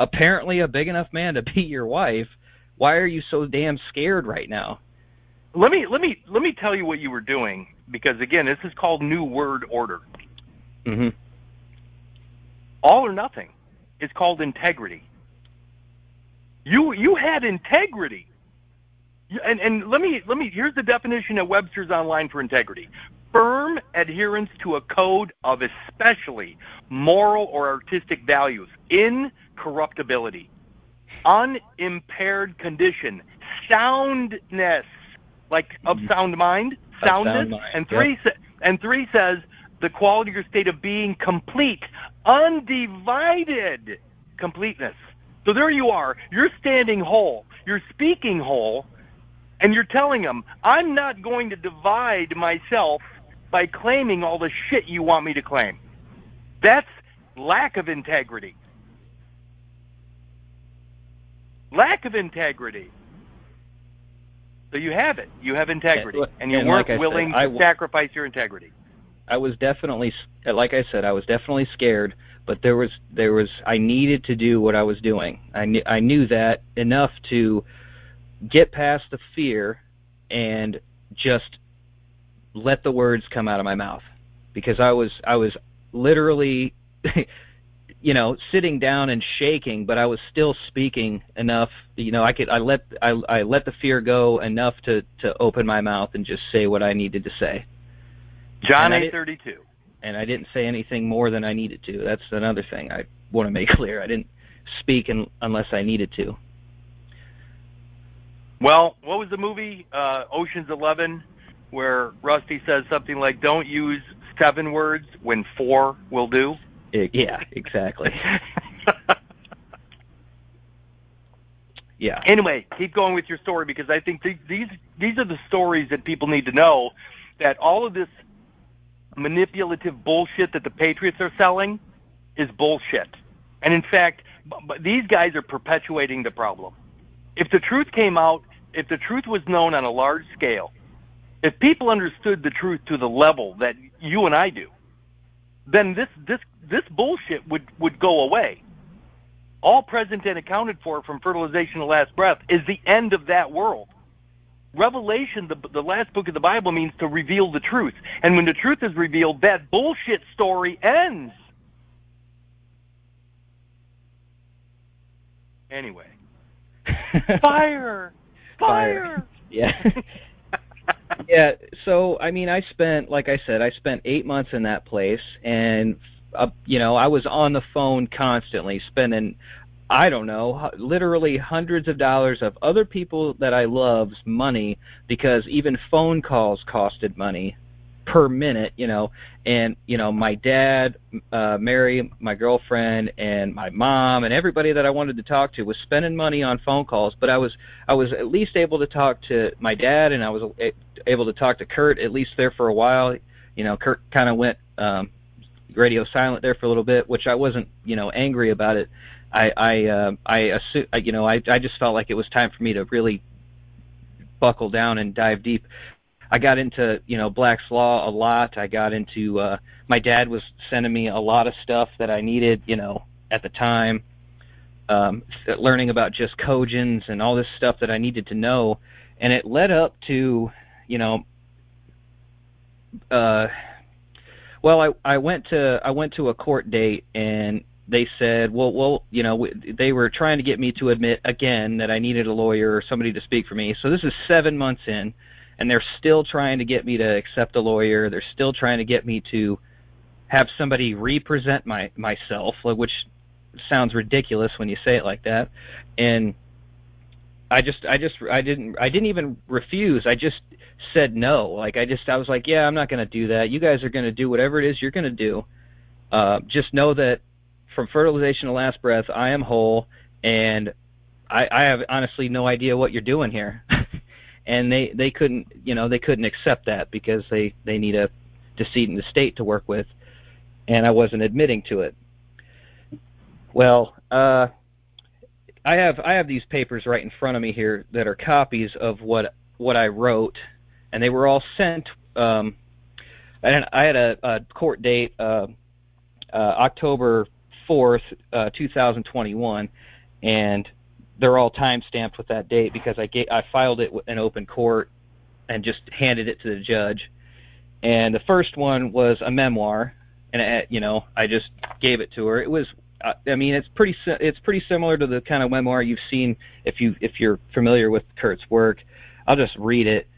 apparently a big enough man to beat your wife. Why are you so damn scared right now? Let me let me let me tell you what you were doing because again, this is called new word order. hmm All or nothing is called integrity. You you had integrity. And and let me let me here's the definition at Webster's Online for integrity firm adherence to a code of especially moral or artistic values, incorruptibility, unimpaired condition, soundness, like of mm-hmm. sound mind, soundness, sound mind. and three yep. and three says the quality or state of being complete, undivided completeness. So there you are. You're standing whole. You're speaking whole. And you're telling them, I'm not going to divide myself by claiming all the shit you want me to claim. That's lack of integrity. Lack of integrity. So you have it. You have integrity, and you and weren't like willing said, to w- sacrifice your integrity. I was definitely, like I said, I was definitely scared, but there was, there was, I needed to do what I was doing. I knew, I knew that enough to get past the fear and just let the words come out of my mouth. Because I was I was literally you know sitting down and shaking but I was still speaking enough you know I could I let I I let the fear go enough to to open my mouth and just say what I needed to say. John 8:32 and I didn't say anything more than I needed to. That's another thing I want to make clear. I didn't speak in, unless I needed to. Well what was the movie? Uh Ocean's 11 where Rusty says something like, "Don't use seven words when four will do." Yeah, exactly. yeah. Anyway, keep going with your story because I think th- these these are the stories that people need to know that all of this manipulative bullshit that the Patriots are selling is bullshit. And in fact, b- b- these guys are perpetuating the problem. If the truth came out, if the truth was known on a large scale, if people understood the truth to the level that you and I do, then this this this bullshit would would go away. All present and accounted for from fertilization to last breath is the end of that world. Revelation, the, the last book of the Bible, means to reveal the truth. And when the truth is revealed, that bullshit story ends. Anyway. Fire! Fire! Fire. Yeah. Yeah, so I mean, I spent, like I said, I spent eight months in that place, and uh, you know, I was on the phone constantly, spending, I don't know, literally hundreds of dollars of other people that I love's money because even phone calls costed money per minute, you know, and you know my dad, uh, Mary, my girlfriend, and my mom, and everybody that I wanted to talk to was spending money on phone calls. But I was I was at least able to talk to my dad, and I was able to talk to Kurt at least there for a while. You know, Kurt kind of went um, radio silent there for a little bit, which I wasn't you know angry about it. I I uh, I assume you know I I just felt like it was time for me to really buckle down and dive deep. I got into you know Black's Law a lot. I got into uh, my dad was sending me a lot of stuff that I needed you know at the time. Um, learning about jus cogens and all this stuff that I needed to know, and it led up to you know uh, well I I went to I went to a court date and they said, well, well, you know, they were trying to get me to admit again that I needed a lawyer or somebody to speak for me. So this is seven months in and they're still trying to get me to accept a lawyer. They're still trying to get me to have somebody represent my myself, which sounds ridiculous when you say it like that. And I just I just I didn't I didn't even refuse. I just said no. Like I just I was like, yeah, I'm not going to do that. You guys are going to do whatever it is you're going to do. Uh, just know that from fertilization to last breath, I am whole, and I, I have honestly no idea what you're doing here. and they they couldn't you know they couldn't accept that because they they need a decedent estate to work with, and I wasn't admitting to it. Well, uh, I have I have these papers right in front of me here that are copies of what what I wrote, and they were all sent. Um, and I had a, a court date, uh, uh, October fourth, uh, 2021, and they're all time stamped with that date because I get, I filed it in open court and just handed it to the judge. And the first one was a memoir, and it, you know I just gave it to her. It was I mean, it's pretty it's pretty similar to the kind of memoir you've seen if you if you're familiar with Kurt's work. I'll just read it.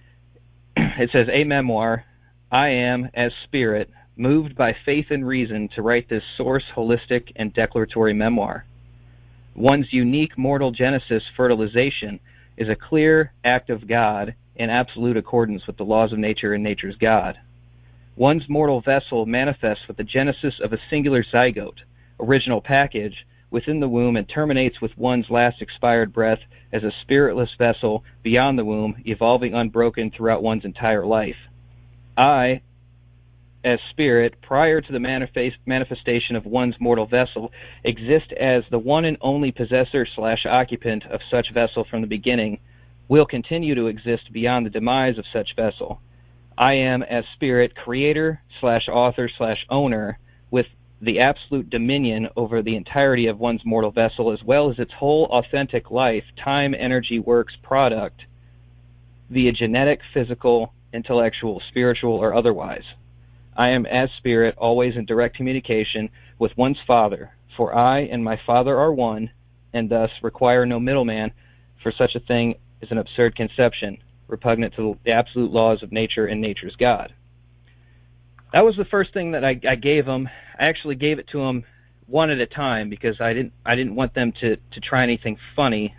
It says, "A memoir. I am as spirit, moved by faith and reason to write this source, holistic, and declaratory memoir. One's unique mortal genesis, fertilization, is a clear act of God in absolute accordance with the laws of nature and nature's God. One's mortal vessel manifests with the genesis of a singular zygote." original package within the womb and terminates with one's last expired breath as a spiritless vessel beyond the womb, evolving unbroken throughout one's entire life. I, as spirit, prior to the manifest- manifestation of one's mortal vessel, exist as the one and only possessor slash occupant of such vessel from the beginning, will continue to exist beyond the demise of such vessel. I am, as spirit, creator slash author slash owner, with the absolute dominion over the entirety of one's mortal vessel, as well as its whole authentic life, time, energy, works, product, via genetic, physical, intellectual, spiritual, or otherwise. I am, as spirit, always in direct communication with one's Father, for I and my Father are one, and thus require no middleman, for such a thing is an absurd conception, repugnant to the absolute laws of nature and nature's God that was the first thing that I, I gave them. I actually gave it to them one at a time because I didn't I didn't want them to to try anything funny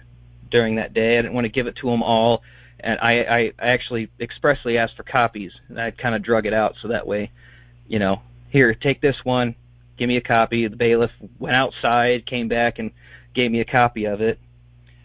during that day. I didn't want to give it to them all, and I I, actually expressly asked for copies. And I kind of drug it out so that way, you know, here take this one, give me a copy. The bailiff went outside, came back and gave me a copy of it.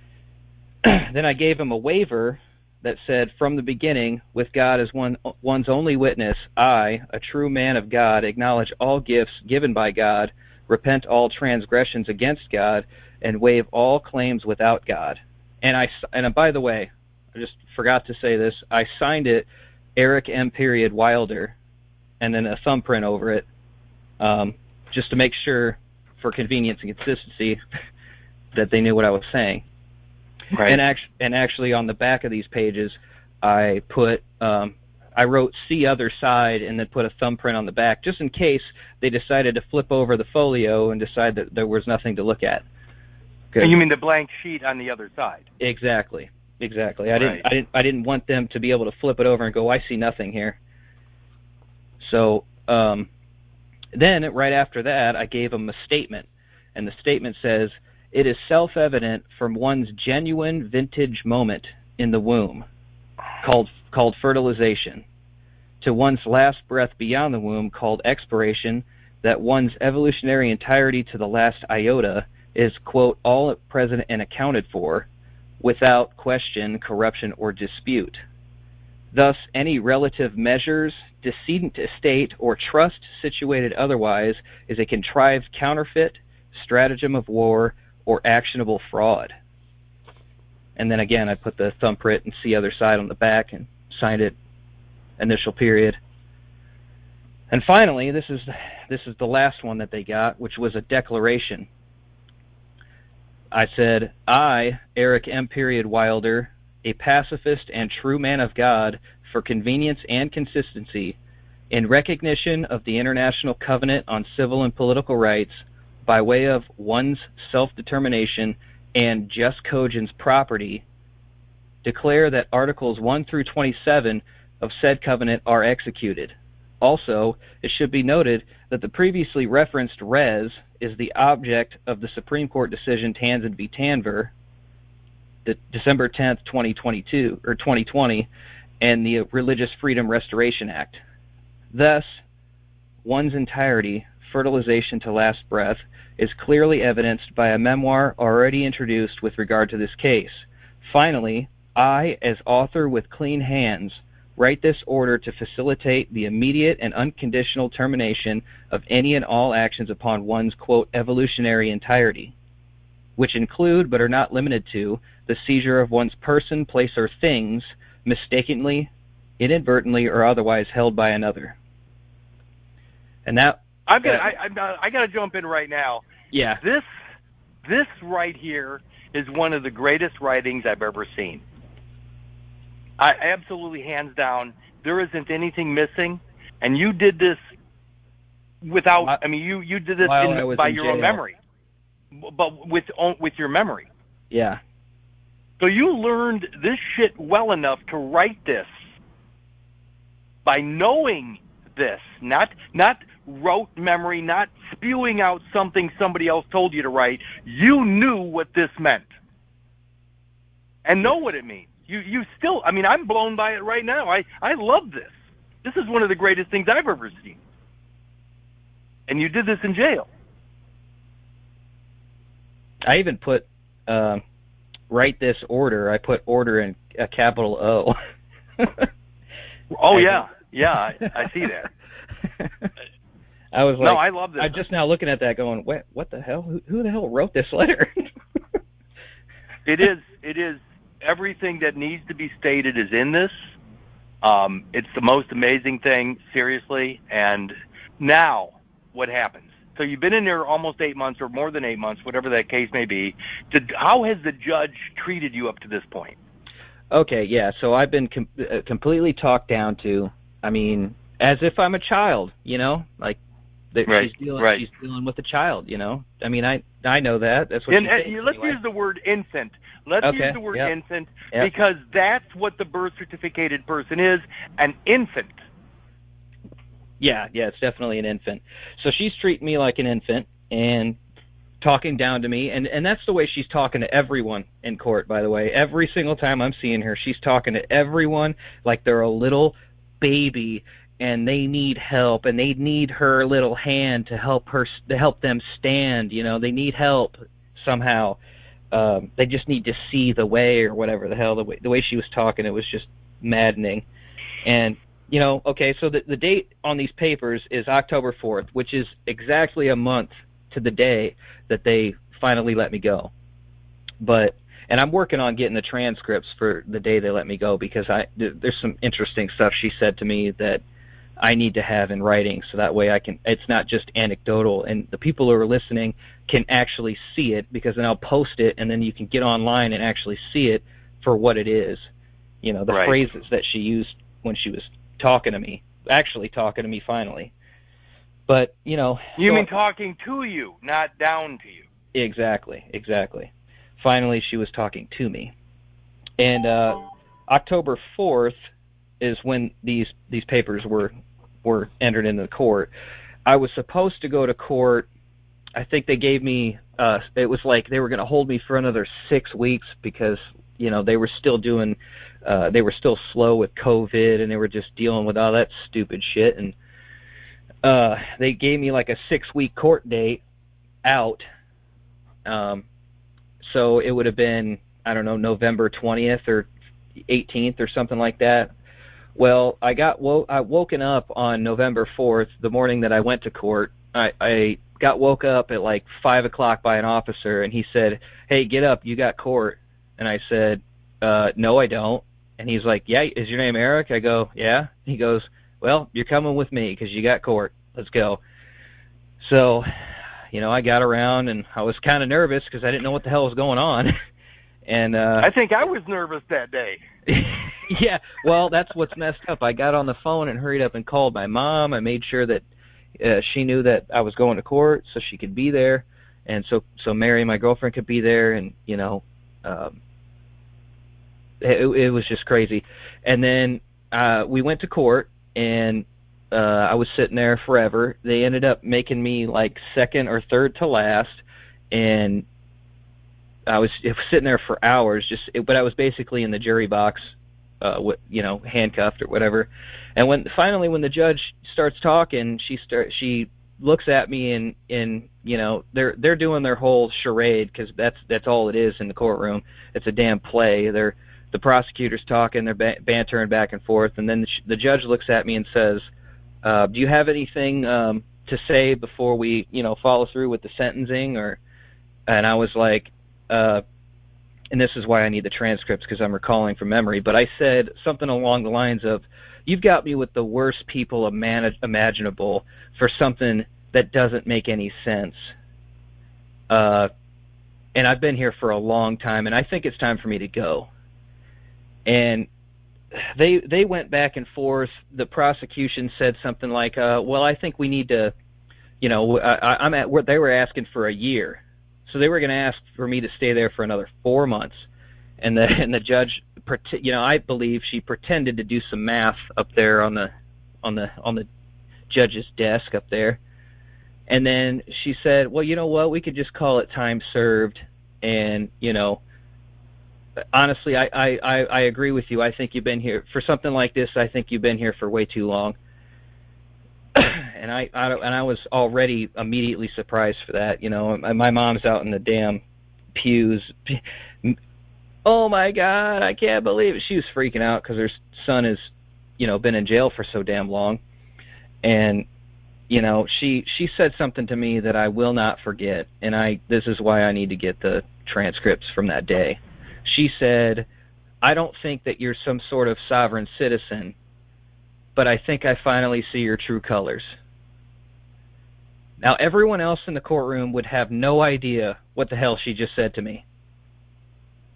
then I gave him a waiver that said, From the beginning, with God as one, one's only witness, I, a true man of God, acknowledge all gifts given by God, repent all transgressions against God, and waive all claims without God. And I, and uh, by the way, I just forgot to say this. I signed it, Eric M. Period Wilder, and then a thumbprint over it, um, just to make sure, for convenience and consistency, that they knew what I was saying. Right. And actually, and actually, on the back of these pages, I put um, I wrote "see other side" and then put a thumbprint on the back, just in case they decided to flip over the folio and decide that there was nothing to look at. And you mean the blank sheet on the other side? Exactly. Exactly. I didn't. I didn't. I didn't want them to be able to flip it over and go, "I see nothing here." So um, then, right after that, I gave them a statement, and the statement says it is self evident from one's genuine vintage moment in the womb, called, called fertilization, to one's last breath beyond the womb, called expiration, that one's evolutionary entirety to the last iota is, quote, all present and accounted for, without question, corruption, or dispute. Thus, any relative measures, decedent estate, or trust situated otherwise is a contrived counterfeit, stratagem of war, or actionable fraud. And then again, I put the thumbprint and see other side on the back and signed it initial period. And finally, this is this is the last one that they got, which was a declaration. I said, I, Eric M. Period Wilder, a pacifist and true man of God, for convenience and consistency, in recognition of the International Covenant on Civil and Political Rights, by way of one's self-determination and jus cogens property, declare that Articles 1 through 27 of said covenant are executed. Also, it should be noted that the previously referenced res is the object of the Supreme Court decision Tanzin v. Tanvir, the December 10th, 2022 or 2020, and the Religious Freedom Restoration Act. Thus, one's entirety, fertilization to last breath, is clearly evidenced by a memoir already introduced with regard to this case. Finally, I, as author with clean hands, write this order to facilitate the immediate and unconditional termination of any and all actions upon one's quote evolutionary entirety, which include but are not limited to the seizure of one's person, place, or things mistakenly, inadvertently, or otherwise held by another. And that I'm gonna uh, I, I'm uh, I gotta jump in right now. yeah, This this right here is one of the greatest writings I've ever seen. I absolutely hands down. There isn't anything missing, and you did this without. While- I mean, you you did this in, by your own memory, but with own- with your memory. yeah, So you learned this shit well enough to write this by knowing this, not not rote memory, not spewing out something somebody else told you to write. You knew what this meant. And know what it means. You you still I mean I'm blown by it right now. I I love this. This is one of the greatest things I've ever seen. And you did this in jail. I even put um, write this order. I put order in a capital O. Oh yeah. Yeah, I, I see that. I was like, no, I love this. I'm just now looking at that, going, what, what the hell? Who, who the hell wrote this letter? it is it is everything that needs to be stated is in this um, it's the most amazing thing seriously and now what happens so you've been in there almost eight months or more than eight months whatever that case may be Did, how has the judge treated you up to this point okay, yeah. So I've been com- uh, completely talked down to. I mean, as if I'm a child, you know, like that Right, she's dealing, right. she's dealing with a child, you know. I mean, I I know that. That's what and, she and thinks let's anyway. use the word infant let's Okay, use the word yep. infant Yep. because that's what the birth certificated person is an infant Yeah, yeah, it's definitely an infant. So she's treating me like an infant and talking down to me and and that's the way she's talking to everyone in court by the way. Every single time I'm seeing her, she's talking to everyone like they're a little baby and they need help and they need her little hand to help her to help them stand, you know. They need help somehow. Um they just need to see the way or whatever the hell the way the way she was talking it was just maddening. And you know, okay, so the, the date on these papers is October 4th, which is exactly a month to the day that they finally let me go. But and I'm working on getting the transcripts for the day they let me go because I th- there's some interesting stuff she said to me that I need to have in writing so that way I can it's not just anecdotal and the people who are listening can actually see it because then I'll post it and then you can get online and actually see it for what it is. You know, the Right. phrases that she used when she was talking to me, actually talking to me finally. But, you know, you so- mean talking to you not down to you Exactly, exactly. Finally, she was talking to me. And uh, October 4th is when these these papers were were entered into the court. I was supposed to go to court. I think they gave me. Uh, it was like they were going to hold me for another six weeks because you know they were still doing. Uh, they were still slow with COVID and they were just dealing with all that stupid shit. And uh, they gave me like a six week court date out um, so it would have been I don't know November 20th or 18th or something like that. Well, I got wo- I woken up on November 4th, the morning that I went to court. I, I got woke up at like five o'clock by an officer, and he said, "Hey, get up, you got court." And I said, uh, "No, I don't." And he's like, "Yeah, is your name Eric?" I go, "Yeah." He goes, "Well, you're coming with me because you got court. Let's go." So you know, I got around and I was kind of nervous because I didn't know what the hell was going on. and uh i think i was nervous that day yeah, well, that's what's messed up. I got on the phone and hurried up and called my mom. I made sure that uh, she knew that I was going to court so she could be there and so so Mary, my girlfriend could be there and, you know, um it, it was just crazy. And then uh we went to court and uh I was sitting there forever. They ended up making me like second or third to last and I was, sitting there for hours, just it, but I was basically in the jury box, uh, you know, handcuffed or whatever. And when finally when the judge starts talking, she start she looks at me and and you know they're they're doing their whole charade because that's that's all it is in the courtroom. It's a damn play. They're the prosecutor's talking, they're ba- bantering back and forth, and then the, the judge looks at me and says, uh, "Do you have anything um, to say before we you know follow through with the sentencing?" Or and I was like, uh, and this is why I need the transcripts because I'm recalling from memory. But I said something along the lines of, "You've got me with the worst people imaginable for something that doesn't make any sense." Uh, and I've been here for a long time, and I think it's time for me to go. And they they went back and forth. The prosecution said something like, uh, "Well, I think we need to, you know, I, I'm at where they were asking for a year." So they were going to ask for me to stay there for another four months, and the and the judge, you know, I believe she pretended to do some math up there on the on the on the judge's desk up there, and then she said, well, you know what, we could just call it time served, and you know, honestly, I I I, I agree with you. I think you've been here for something like this. I think you've been here for way too long and I, I and I was already immediately surprised for that. You know, my mom's out in the damn pews. Oh my God, I can't believe it. She was freaking out because her son has, you know, been in jail for so damn long, and you know, she she said something to me that I will not forget, and I this is why I need to get the transcripts from that day. She said, "I don't think that you're some sort of sovereign citizen." but I think I finally see your true colors. Now, everyone else in the courtroom would have no idea what the hell she just said to me.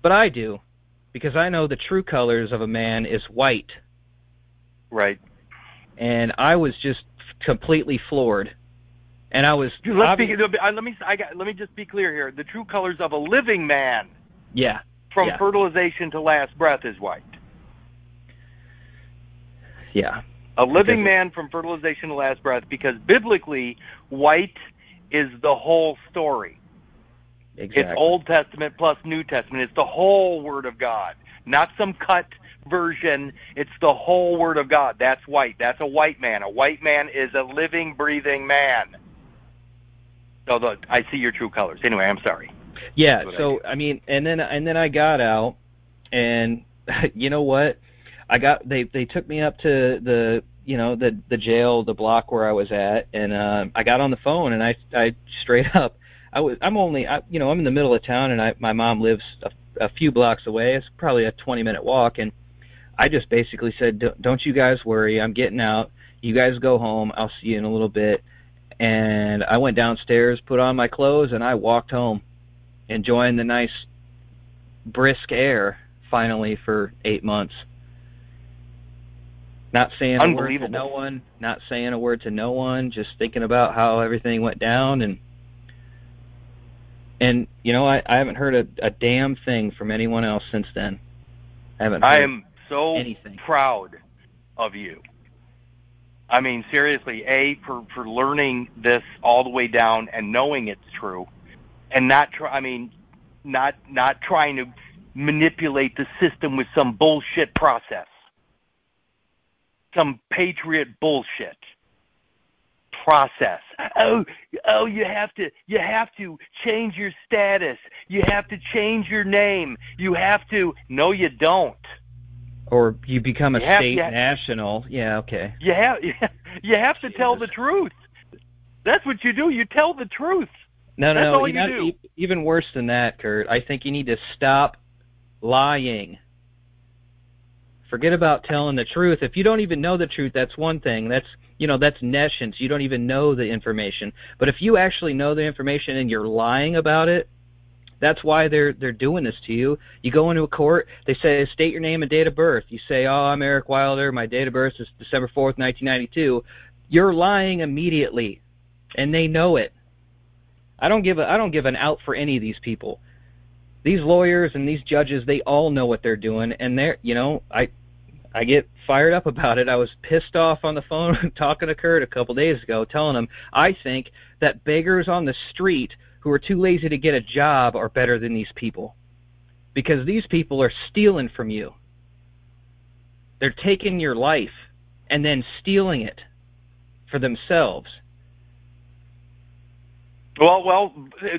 But I do, because I know the true colors of a man is white. Right. And I was just completely floored. And I was. Let's be, uh, let me. I got. Let me just be clear here. The true colors of a living man. Yeah. From yeah. fertilization to last breath is white. Yeah. A living man from fertilization to last breath, because biblically, white is the whole story. Exactly. It's Old Testament plus New Testament. It's the whole Word of God, not some cut version. It's the whole Word of God. That's white. That's a white man. A white man is a living, breathing man. So the, I see your true colors. Anyway, I'm sorry. Yeah. So I, I mean, and then and then I got out, and you know what? I got they they took me up to the you know the the jail the block where I was at and uh, I got on the phone and I I straight up I was I'm only I, you know I'm in the middle of town and I my mom lives a, a few blocks away. It's probably a 20 minute walk and I just basically said don't you guys worry. I'm getting out. You guys go home. I'll see you in a little bit. And I went downstairs put on my clothes and I walked home enjoying the nice brisk air finally for 8 months not saying a word to no one, not saying a word to no one, just thinking about how everything went down and and you know I, I haven't heard a, a damn thing from anyone else since then. I haven't. I am so anything. proud of you. I mean, seriously, a for for learning this all the way down and knowing it's true, and not try. I mean, not not trying to manipulate the system with some bullshit process some patriot bullshit process. Oh, oh, you have to, you have to change your status. You have to change your name. You have to. No, you don't. Or you become a you have, state national. Yeah, okay. You have, you have to tell the truth. That's what you do. You tell the truth. No, no, That's no. You do. Even worse than that, Kurt. I think you need to stop lying. Forget about telling the truth. If you don't even know the truth, that's one thing. That's you know that's nescience. You don't even know the information. But if you actually know the information and you're lying about it, that's why they're they're doing this to you. You go into a court, they say state your name and date of birth. You say, "Oh, I'm Eric Wilder. My date of birth is December 4th, 1992." You're lying immediately, and they know it. I don't give a I don't give an out for any of these people. These lawyers and these judges, they all know what they're doing, and they're you know I I get fired up about it. I was pissed off on the phone talking to Kurt a couple days ago, telling him I think that beggars on the street who are too lazy to get a job are better than these people. Because these people are stealing from you. They're taking your life and then stealing it for themselves. Well, well,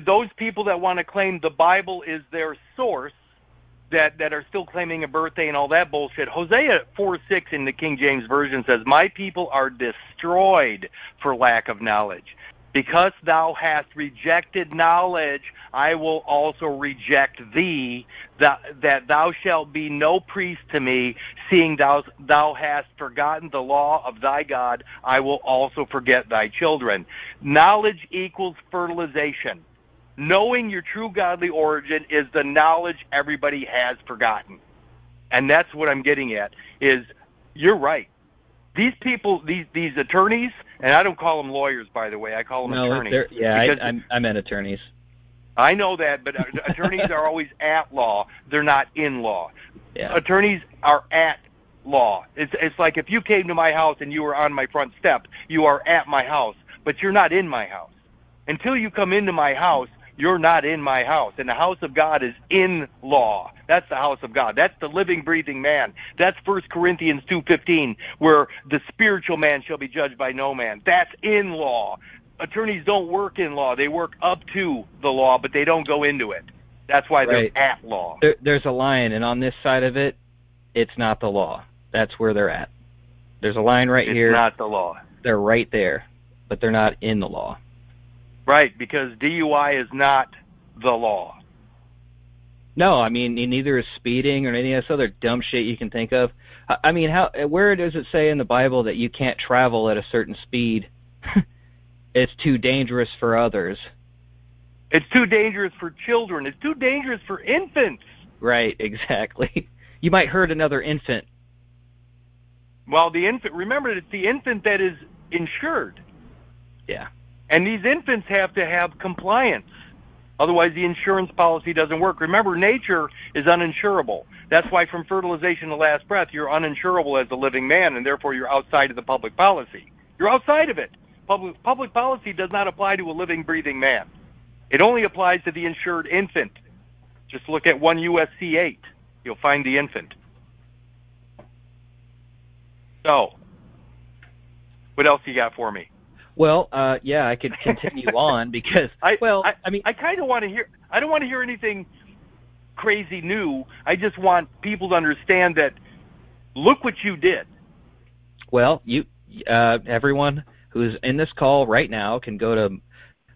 those people that want to claim the Bible is their source, that that are still claiming a birthday and all that bullshit. Hosea four six in the King James version says, "My people are destroyed for lack of knowledge." Because thou hast rejected knowledge, I will also reject thee, that, that thou shalt be no priest to me, seeing thou, thou hast forgotten the law of thy God, I will also forget thy children. Knowledge equals fertilization. Knowing your true godly origin is the knowledge everybody has forgotten. And that's what I'm getting at, is you're right these people, these these attorneys, and I don't call them lawyers, by the way. I call them no, attorneys. Yeah, I, I'm, I meant attorneys. I know that, but uh, attorneys are always at law. They're not in law. Yeah. Attorneys are at law. It's it's like if you came to my house and you were on my front step, you are at my house, but you're not in my house. Until you come into my house, you're not in my house. And the house of God is in law. That's the house of God. That's the living, breathing man. That's 1 Corinthians 2.15, where the spiritual man shall be judged by no man. That's in law. Attorneys don't work in law. They work up to the law, but they don't go into it. That's why they're at law. There, there's a line, and on this side of it, it's not the law. That's where they're at. There's a line right it's here. It's not the law. They're right there, but they're not in the law. Right, because DUI is not the law. No, I mean neither is speeding or any of this other dumb shit you can think of. I mean, how where does it say in the Bible that you can't travel at a certain speed? it's too dangerous for others. It's too dangerous for children. It's too dangerous for infants. Right, exactly. You might hurt another infant. Well, the infant. Remember, it's the infant that is insured. Yeah. And these infants have to have compliance. Otherwise, the insurance policy doesn't work. Remember, nature is uninsurable. That's why from fertilization to last breath, you're uninsurable as a living man, and therefore you're outside of the public policy. You're outside of it. Public, public policy does not apply to a living, breathing man. It only applies to the insured infant. Just look at 1 USC 8. You'll find the infant. So, what else you got for me? Well, uh, yeah, I could continue on because I, well, I, I mean, I kind of want to hear. I don't want to hear anything crazy new. I just want people to understand that. Look what you did. Well, you, uh, everyone who's in this call right now can go to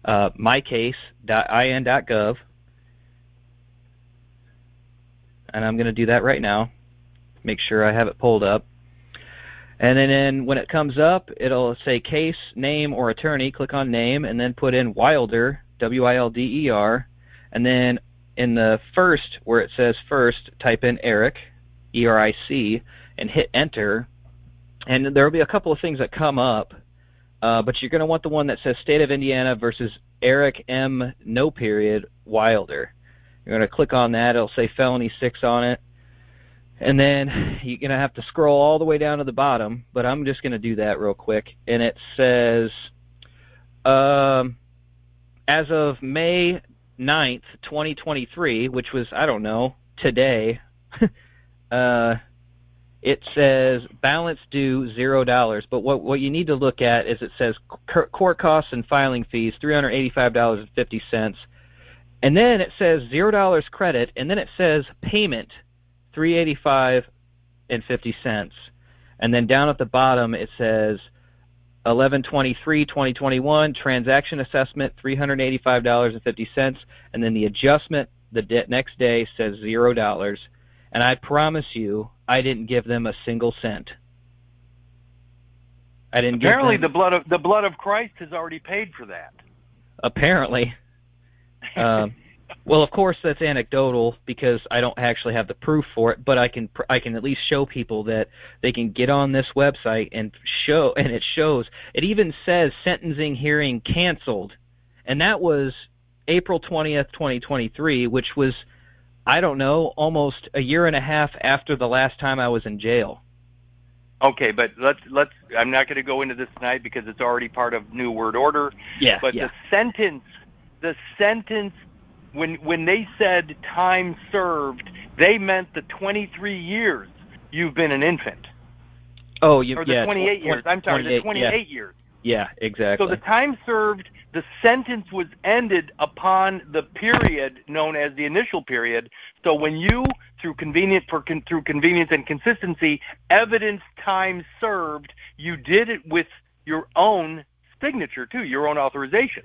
uh, mycase.in.gov, and I'm going to do that right now. Make sure I have it pulled up. And then when it comes up, it'll say case, name, or attorney. Click on name, and then put in Wilder, W-I-L-D-E-R. And then in the first, where it says first, type in Eric, E-R-I-C, and hit enter. And there will be a couple of things that come up, uh, but you're going to want the one that says State of Indiana versus Eric M. No period Wilder. You're going to click on that. It'll say felony six on it and then you're going to have to scroll all the way down to the bottom, but I'm just going to do that real quick. And it says, um, as of May 9th, 2023, which was, I don't know, today, uh, it says balance due zero dollars. But what what you need to look at is it says court costs and filing fees three hundred eighty five dollars and then it says zero dollars credit, and then it says payment 385 and 50 cents. And then down at the bottom it says 1123 2021 transaction assessment $385.50 and then the adjustment the next day says $0 and I promise you I didn't give them a single cent. I didn't Apparently them, the blood of the blood of Christ has already paid for that. Apparently. um, well, of course, that's anecdotal because I don't actually have the proof for it, but I can I can at least show people that they can get on this website and show, and it shows. It even says sentencing hearing canceled, and that was April twentieth, twenty twenty three, which was I don't know, almost a year and a half after the last time I was in jail. Okay, but let's let's. I'm not going to go into this tonight because it's already part of New word Order. Yeah. But yeah. the sentence the sentence when when they said time served, they meant the 23 years you've been an infant. Oh, you or the yeah, 28 tw- years. I'm sorry, the 28 yeah. years. Yeah, exactly. So the time served, the sentence was ended upon the period known as the initial period. So when you, through convenience for con, through convenience and consistency, evidence time served, you did it with your own signature too, your own authorization.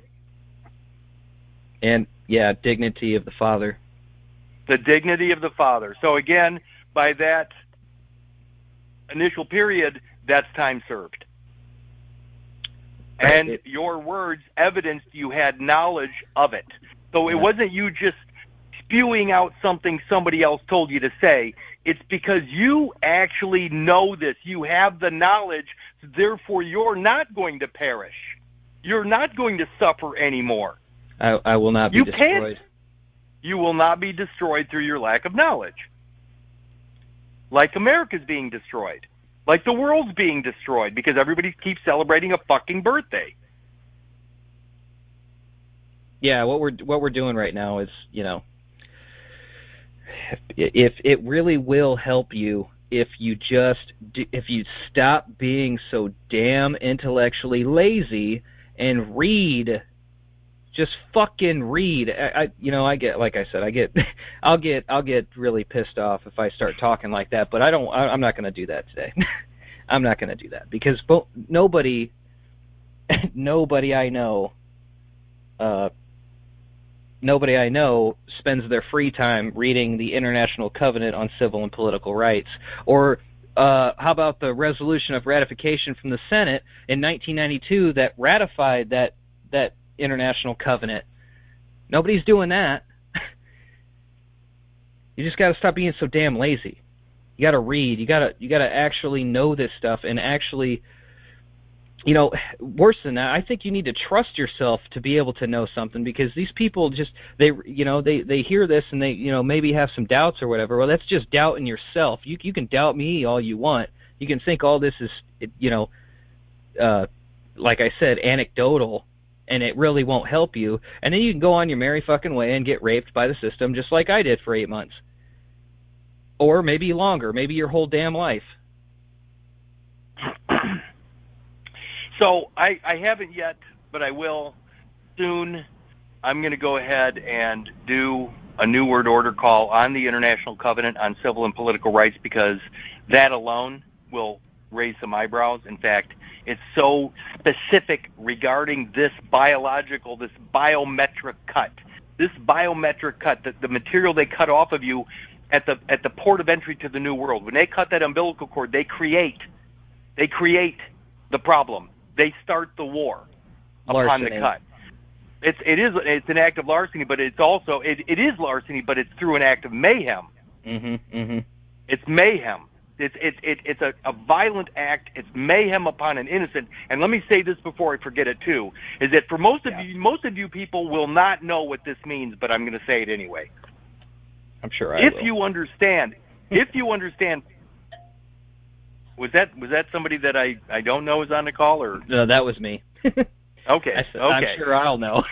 And yeah, dignity of the father. The dignity of the father. So again, by that initial period, that's time served. Right. and It- your words evidenced you had knowledge of it. So it Yeah. wasn't you just spewing out something somebody else told you to say. It's because you actually know this. You have the knowledge, therefore you're not going to perish. You're not going to suffer anymore. I, I will not be You destroyed. can't. You will not be destroyed through your lack of knowledge. Like America's being destroyed. Like the world's being destroyed because everybody keeps celebrating a fucking birthday. yeah what we're what we're doing right now is you know if, if it really will help you if you just if you stop being so damn intellectually lazy and read just fucking read I, I you know i get like i said i get i'll get i'll get really pissed off if i start talking like that but i don't I, i'm not going to do that today i'm not going to do that because bo- nobody nobody i know uh nobody I know spends their free time reading the International Covenant on Civil and Political Rights. Or uh, how about the resolution of ratification from the Senate in 1992 that ratified that that international covenant? Nobody's doing that. you just got to stop being so damn lazy. You got to read. You got to you got to actually know this stuff and actually you know, worse than that, I think you need to trust yourself to be able to know something because these people just they you know they they hear this and they you know maybe have some doubts or whatever. Well, that's just doubt in yourself. You you can doubt me all you want. You can think all this is you know, uh, like I said, anecdotal, and it really won't help you. And then you can go on your merry fucking way and get raped by the system just like I did for eight months, or maybe longer, maybe your whole damn life. So I, I haven't yet, but I will soon. I'm going to go ahead and do a new word order call on the International Covenant on Civil and Political Rights because that alone will raise some eyebrows. In fact, it's so specific regarding this biological, this biometric cut. This biometric cut, the, the material they cut off of you at the at the port of entry to the new world. When they cut that umbilical cord, they create they create the problem. They start the war upon the cut. It's it is it's an act of larceny, but it's also it, it is larceny, but it's through an act of mayhem. Mm-hmm, mm-hmm. It's mayhem. It's it's it, it's a, a violent act. It's mayhem upon an innocent. And let me say this before I forget it too: is that for most of Yeah. you, most of you people will not know what this means, but I'm going to say it anyway. I'm sure I if will. you understand, if you understand, was that was that somebody that I I don't know is on the call or No, that was me. okay I okay I'm sure I'll know.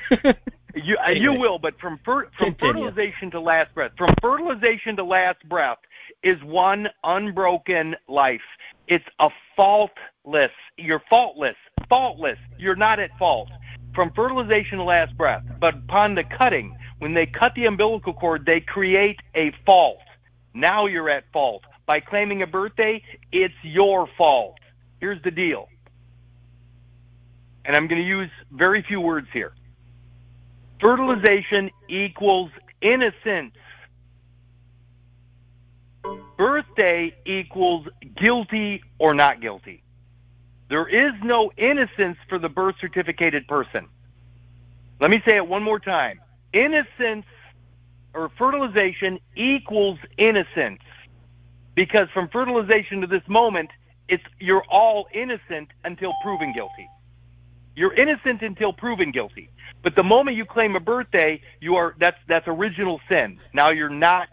You uh, Anyway. you will, but from fer- from Continue. fertilization to last breath, from fertilization to last breath is one unbroken life. It's a faultless. You're faultless. Faultless. You're not at fault. From fertilization to last breath, but upon the cutting, when they cut the umbilical cord, they create a fault. Now you're at fault. By claiming a birthday, it's your fault. Here's the deal. And I'm going to use very few words here. Fertilization equals innocence. Birthday equals guilty or not guilty. There is no innocence for the birth certificated person. Let me say it one more time. Innocence or fertilization equals innocence. Because from fertilization to this moment, it's you're all innocent until proven guilty. You're innocent until proven guilty. But the moment you claim a birthday, you are that's that's original sin. Now you're not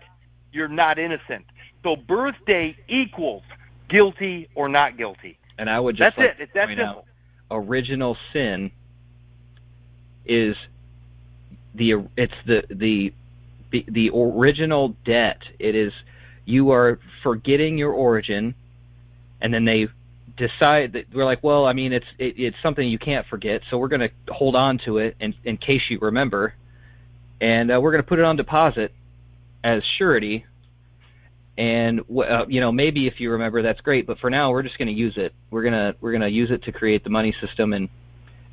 you're not innocent. So birthday equals guilty or not guilty. and I would just That's like it. It's that simple. out, original sin is the it's the the the, the original debt. It is you are forgetting your origin, and then they decide that we're like, well, I mean, it's it, it's something you can't forget, so we're going to hold on to it in in case you remember, and uh, we're going to put it on deposit as surety. And uh, you know, maybe if you remember, that's great. But for now, we're just going to use it. We're gonna we're gonna use it to create the money system, and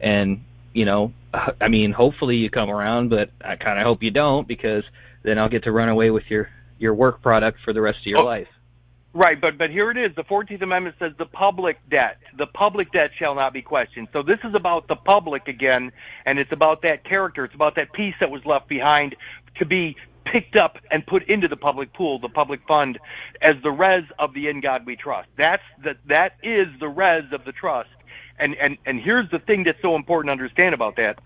and you know, I mean, hopefully you come around, but I kind of hope you don't because then I'll get to run away with your your work product for the rest of your oh, life. Right, but but here it is. The Fourteenth Amendment says the public debt, the public debt shall not be questioned. So this is about the public again, and it's about that character. It's about that piece that was left behind to be picked up and put into the public pool, the public fund, as the res of the in God we trust. That's the that is the res of the trust. And and and here's the thing that's so important to understand about that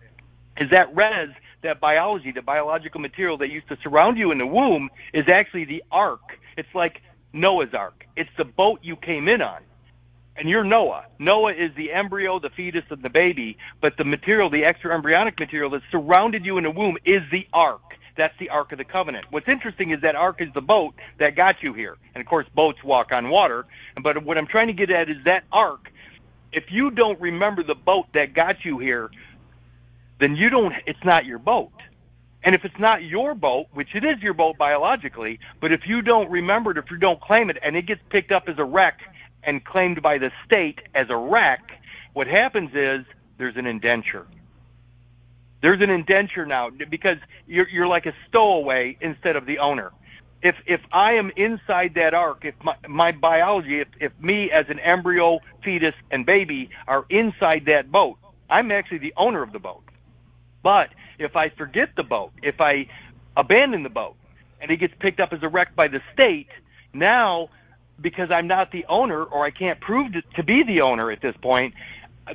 is that res that biology, the biological material that used to surround you in the womb, is actually the ark. It's like Noah's Ark. It's the boat you came in on. And you're Noah. Noah is the embryo, the fetus, and the baby, but the material, the extra embryonic material that surrounded you in the womb is the ark. That's the Ark of the Covenant. What's interesting is that ark is the boat that got you here. And of course, boats walk on water. But what I'm trying to get at is that ark, if you don't remember the boat that got you here, then you don't, it's not your boat. And if it's not your boat, which it is your boat biologically, but if you don't remember it, if you don't claim it, and it gets picked up as a wreck and claimed by the state as a wreck, what happens is there's an indenture. There's an indenture now because you're, you're like a stowaway instead of the owner. If if I am inside that ark, if my, my biology, if, if me as an embryo, fetus, and baby are inside that boat, I'm actually the owner of the boat. But if I forget the boat, if I abandon the boat, and it gets picked up as a wreck by the state, now because I'm not the owner or I can't prove to be the owner at this point,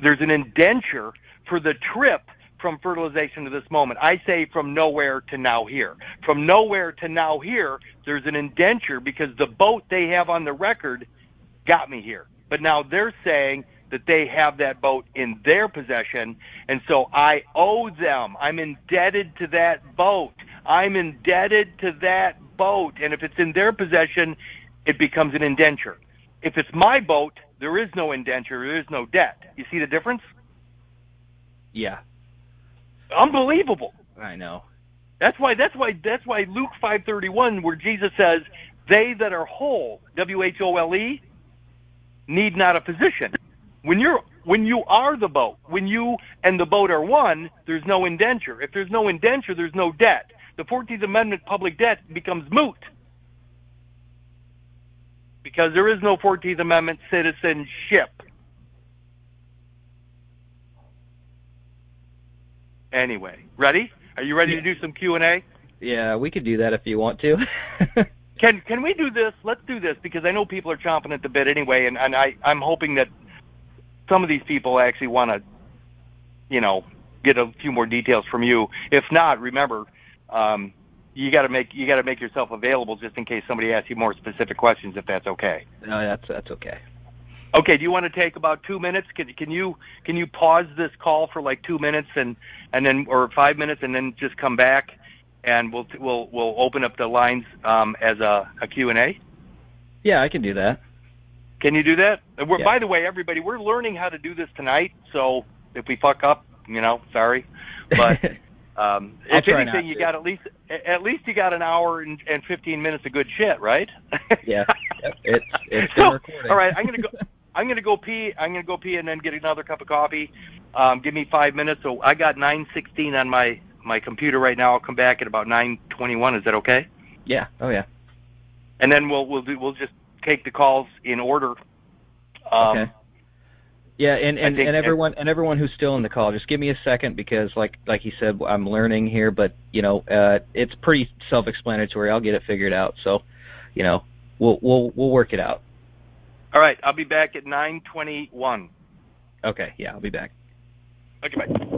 there's an indenture for the trip from fertilization to this moment. I say from nowhere to now here. From nowhere to now here, there's an indenture because the boat they have on the record got me here. But now they're saying that they have that boat in their possession, and so I owe them. I'm indebted to that boat. I'm indebted to that boat, and if it's in their possession, it becomes an indenture. If it's my boat, there is no indenture, there is no debt. You see the difference? Yeah. Unbelievable. I know. That's why that's why that's why Luke 5:31 where Jesus says, "They that are whole, W H O L E, need not a physician." When you're when you are the boat, when you and the boat are one, there's no indenture. If there's no indenture, there's no debt. The 14th Amendment public debt becomes moot because there is no 14th Amendment citizenship. Anyway, ready? Are you ready yeah. to do some Q&A? Yeah, we could do that if you want to. can can we do this? Let's do this because I know people are chomping at the bit anyway, and, and I I'm hoping that some of these people actually want to, you know, get a few more details from you. If not, remember, um, you got to make you got to make yourself available just in case somebody asks you more specific questions. If that's okay. No, that's that's okay. Okay. Do you want to take about two minutes? Can can you can you pause this call for like two minutes and and then or five minutes and then just come back and we'll we'll we'll open up the lines um, as a, a Q and A. Yeah, I can do that. Can you do that? We're, yeah. By the way, everybody, we're learning how to do this tonight. So if we fuck up, you know, sorry. But um, if anything, you got at least at least you got an hour and, and 15 minutes of good shit, right? yeah, it's it's so, recording. All right, I'm gonna go. I'm gonna go pee. I'm gonna go pee and then get another cup of coffee. Um, give me five minutes. So I got 9:16 on my my computer right now. I'll come back at about 9:21. Is that okay? Yeah. Oh yeah. And then we'll we'll do we'll just take the calls in order. Um, okay. Yeah, and and, and everyone and everyone who's still in the call, just give me a second because like like you said, I'm learning here, but you know, uh, it's pretty self-explanatory. I'll get it figured out. So, you know, we'll we'll we'll work it out. All right, I'll be back at 9:21. Okay, yeah, I'll be back. Okay, bye.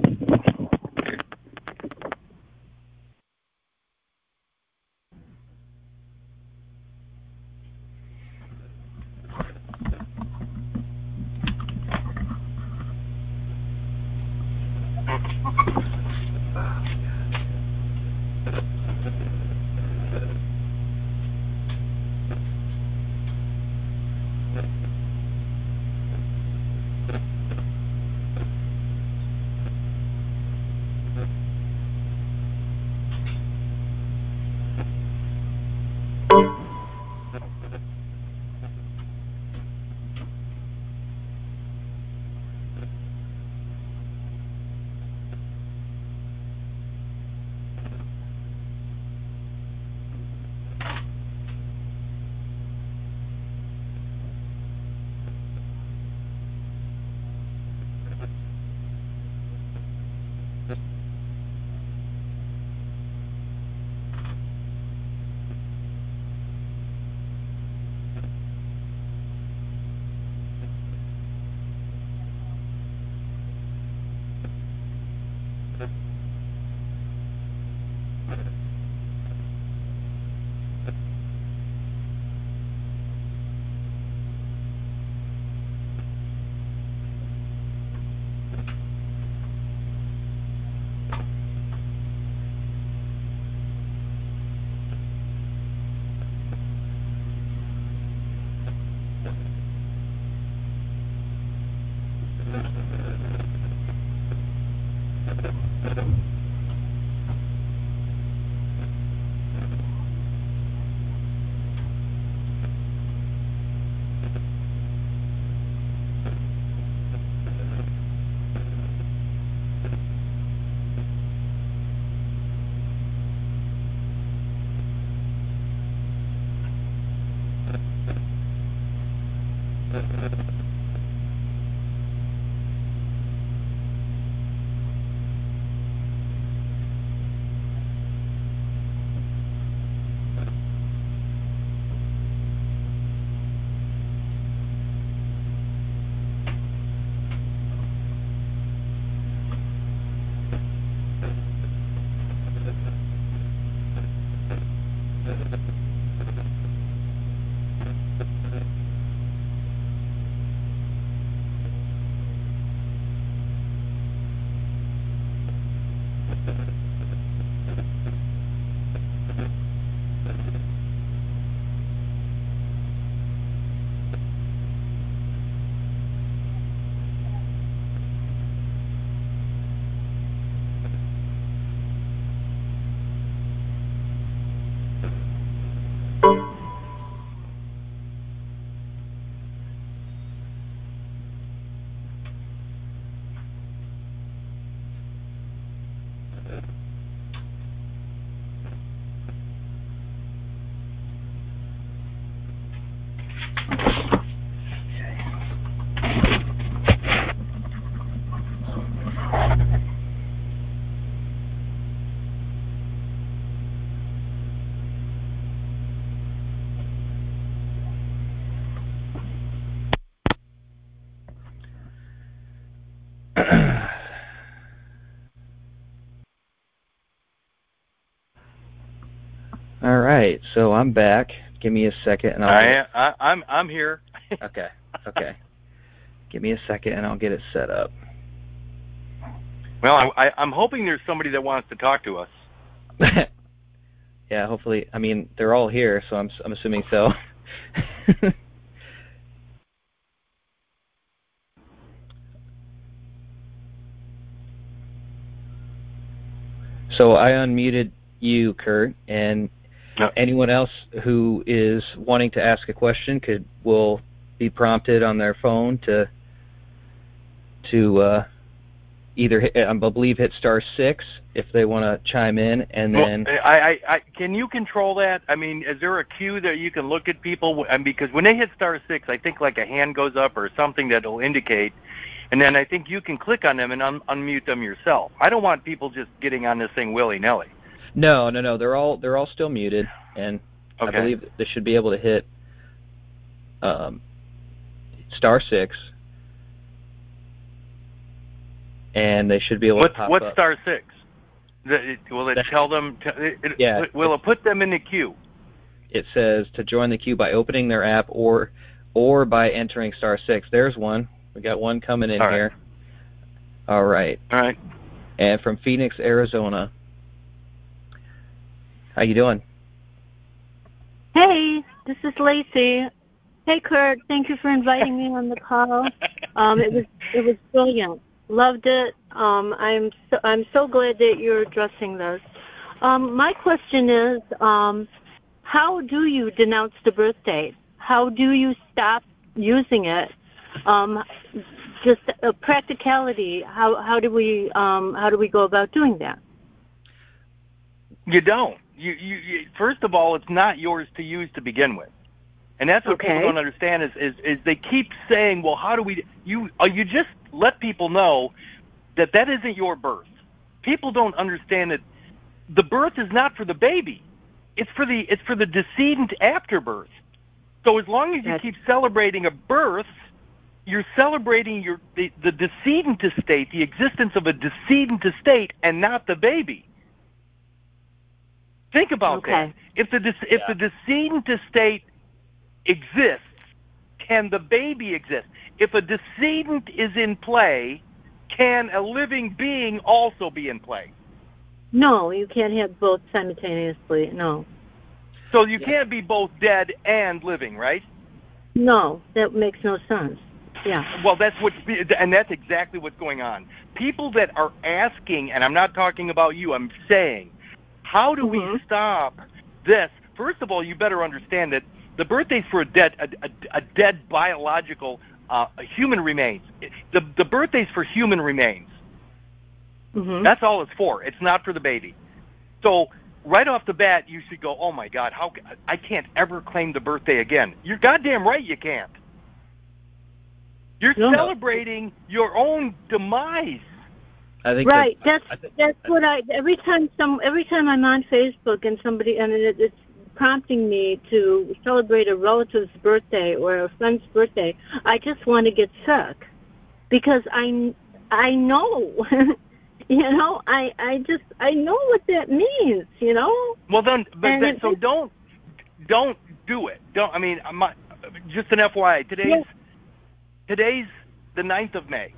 Right, so I'm back. Give me a second, and I'll. I, get- I, I'm I'm here. okay, okay. Give me a second, and I'll get it set up. Well, I, I, I'm hoping there's somebody that wants to talk to us. yeah, hopefully. I mean, they're all here, so I'm I'm assuming so. so I unmuted you, Kurt, and Anyone else who is wanting to ask a question could will be prompted on their phone to to uh, either hit, I believe hit star six if they want to chime in, and then well, I, I, I, can you control that? I mean, is there a cue that you can look at people? And because when they hit star six, I think like a hand goes up or something that'll indicate, and then I think you can click on them and un- unmute them yourself. I don't want people just getting on this thing willy nilly. No, no, no, they're all they're all still muted, and I believe they should be able to hit um, star six, and they should be able to pop what's up. star six? Will it That- tell them? It- Yeah, Will it put them in the queue? it says to join the queue by opening their app or or by entering star six. There's one. We got one coming in All right. here. All right. All right. And from Phoenix, Arizona. How you doing? Hey, this is Lacey. Hey, Kurt. Thank you for inviting me on the call. Um, it was it was brilliant. Loved it. Um, I'm so, I'm so glad that you're addressing this. Um, my question is, um, how do you denounce the birth date? How do you stop using it? Um, just a practicality. How how do we um, how do we go about doing that? You don't. You, you, you first of all, it's not yours to use to begin with, and that's what people don't understand is, is is they keep saying, well, how do we? You uh, you just let people know that that isn't your birth. People don't understand that the birth is not for the baby. It's for the it's for the decedent after birth. So as long as you That's- keep celebrating a birth, you're celebrating your the, the decedent estate, the existence of a decedent estate, and not the baby. Think about Okay. that. If the dec- if the decedent estate exists, can the baby exist? If a decedent is in play, can a living being also be in play? No, you can't have both simultaneously. No. So you Yeah. can't be both dead and living, right? No, that makes no sense. Yeah. Well, that's what, and that's exactly what's going on. People that are asking, and I'm not talking about you, I'm saying, how do we Mhm. stop this? First of all, you better understand that the birthdays for a dead, a, a, a dead biological uh, human remains. The the birthdays for human remains. hmm That's all it's for. It's not for the baby. So right off the bat, you should go, oh my God, how I can't ever claim the birthday again. You're goddamn right, you can't. You're No. celebrating your own demise. I think right. that, That's I think, that's what I every time some every time I'm on Facebook and somebody and it, it's prompting me to celebrate a relative's birthday or a friend's birthday, I just want to get sick because I I know. you know, I I just I know what that means, you know? Well, then, but And then, so don't don't do it. Don't. I mean, I'm not, just an FYI. Today's Yes. today's the 9th of May.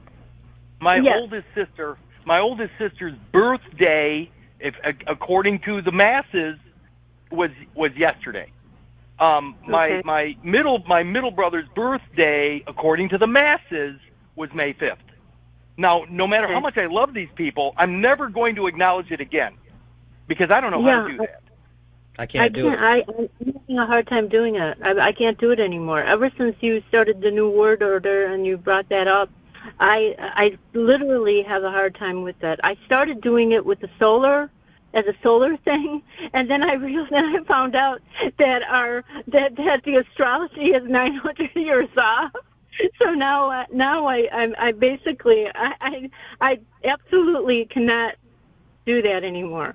My Yes. oldest sister, my oldest sister's birthday, if ac- according to the masses, was was yesterday. Um, my Okay. my middle my middle brother's birthday, according to the masses, was May 5th. Now, no matter how much I love these people, I'm never going to acknowledge it again because I don't know how to Yeah, do that. I I can't do can't. it. I, I'm having a hard time doing it. I, I can't do it anymore. Ever since you started the new word order and you brought that up, I I literally have a hard time with that. I started doing it with the solar as a solar thing, and then I realized then I found out that our that that the astrology is 900 years off. So now uh, now I I, I basically I, I I absolutely cannot do that anymore.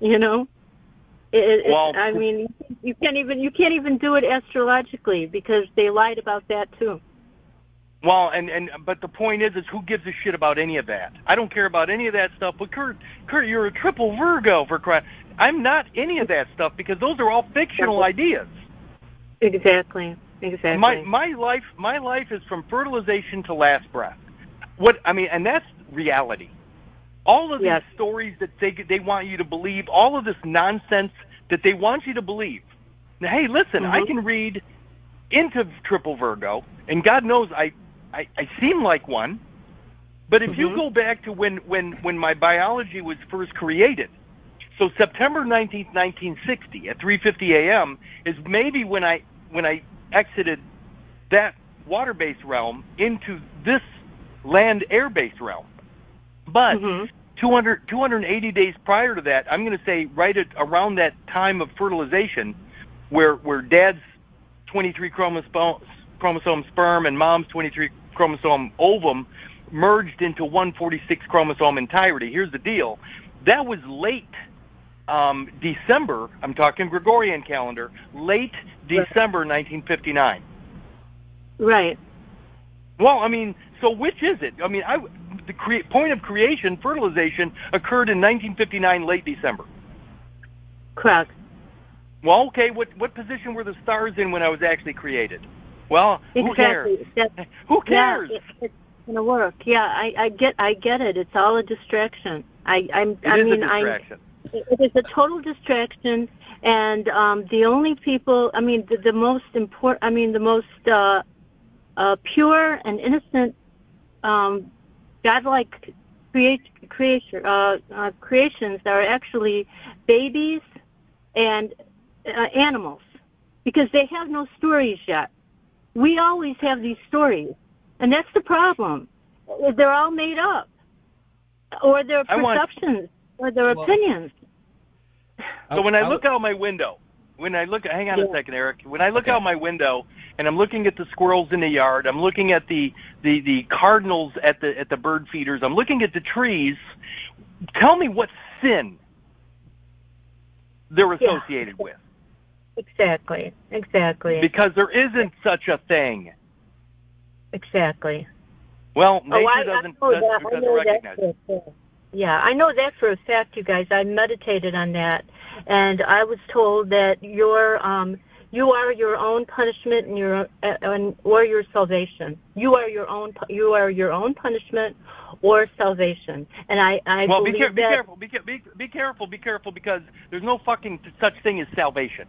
You know. It, it, Well- I mean, you can't even you can't even do it astrologically because they lied about that too. Well, and and but the point is, is who gives a shit about any of that? I don't care about any of that stuff. But Kurt, Kurt, you're a triple Virgo for crying. I'm not any of that stuff because those are all fictional ideas. Exactly. Exactly. My my life my life is from fertilization to last breath. What I mean, and that's reality. All of these Yes. stories that they they want you to believe, all of this nonsense that they want you to believe. Now, hey, listen, I Mhm. can read into triple Virgo, and God knows I I, I seem like one. But if you Mhm. go back to when when when my biology was first created, so September 19th, 1960 at 3:50 a.m. is maybe when I when I exited that water-based realm into this land air-based realm. But Mhm. 200 280 days prior to that, I'm going to say right at around that time of fertilization where where dad's 23 chromosome chromosome sperm and mom's 23 chromosome ovum merged into 146 chromosome entirety. Here's the deal. That was late um, December, I'm talking Gregorian calendar, late December 1959. Right. Well, I mean, so which is it? I mean, I, the point of creation, fertilization, occurred in 1959, late December. Correct. Well, okay, what what position were the stars in when I was actually created? Well, who cares? Exactly. That, Who cares? Yeah, it, it's gonna work. Yeah, I, I get I get it. It's all a distraction. I I'm It I is mean a distraction. it is a total distraction and um the only people i mean the, the most important i mean the most uh uh pure and innocent um godlike create creation uh, uh creations are actually babies and uh, animals because they have no stories yet we always have these stories and that's the problem they're all made up or they're want- perceptions or their Well- opinions So when I look out my window, when I look, hang on a second, Eric. When I look Okay. out my window and I'm looking at the squirrels in the yard, I'm looking at the the the cardinals at the at the bird feeders, I'm looking at the trees. Tell me what sin they're Yeah. associated with, Exactly. Exactly. because there isn't such a thing. exactly. Well, nature oh, I, doesn't I doesn't, that. Doesn't recognize. that. fact. Yeah, I know that for a fact, you guys. I meditated on that, and I was told that your um, you are your own punishment and your uh, and or your salvation. You are your own. You are your own punishment or salvation. And I I well, be, believe care- be careful, be, be, be careful, be careful, because there's no fucking such thing as salvation.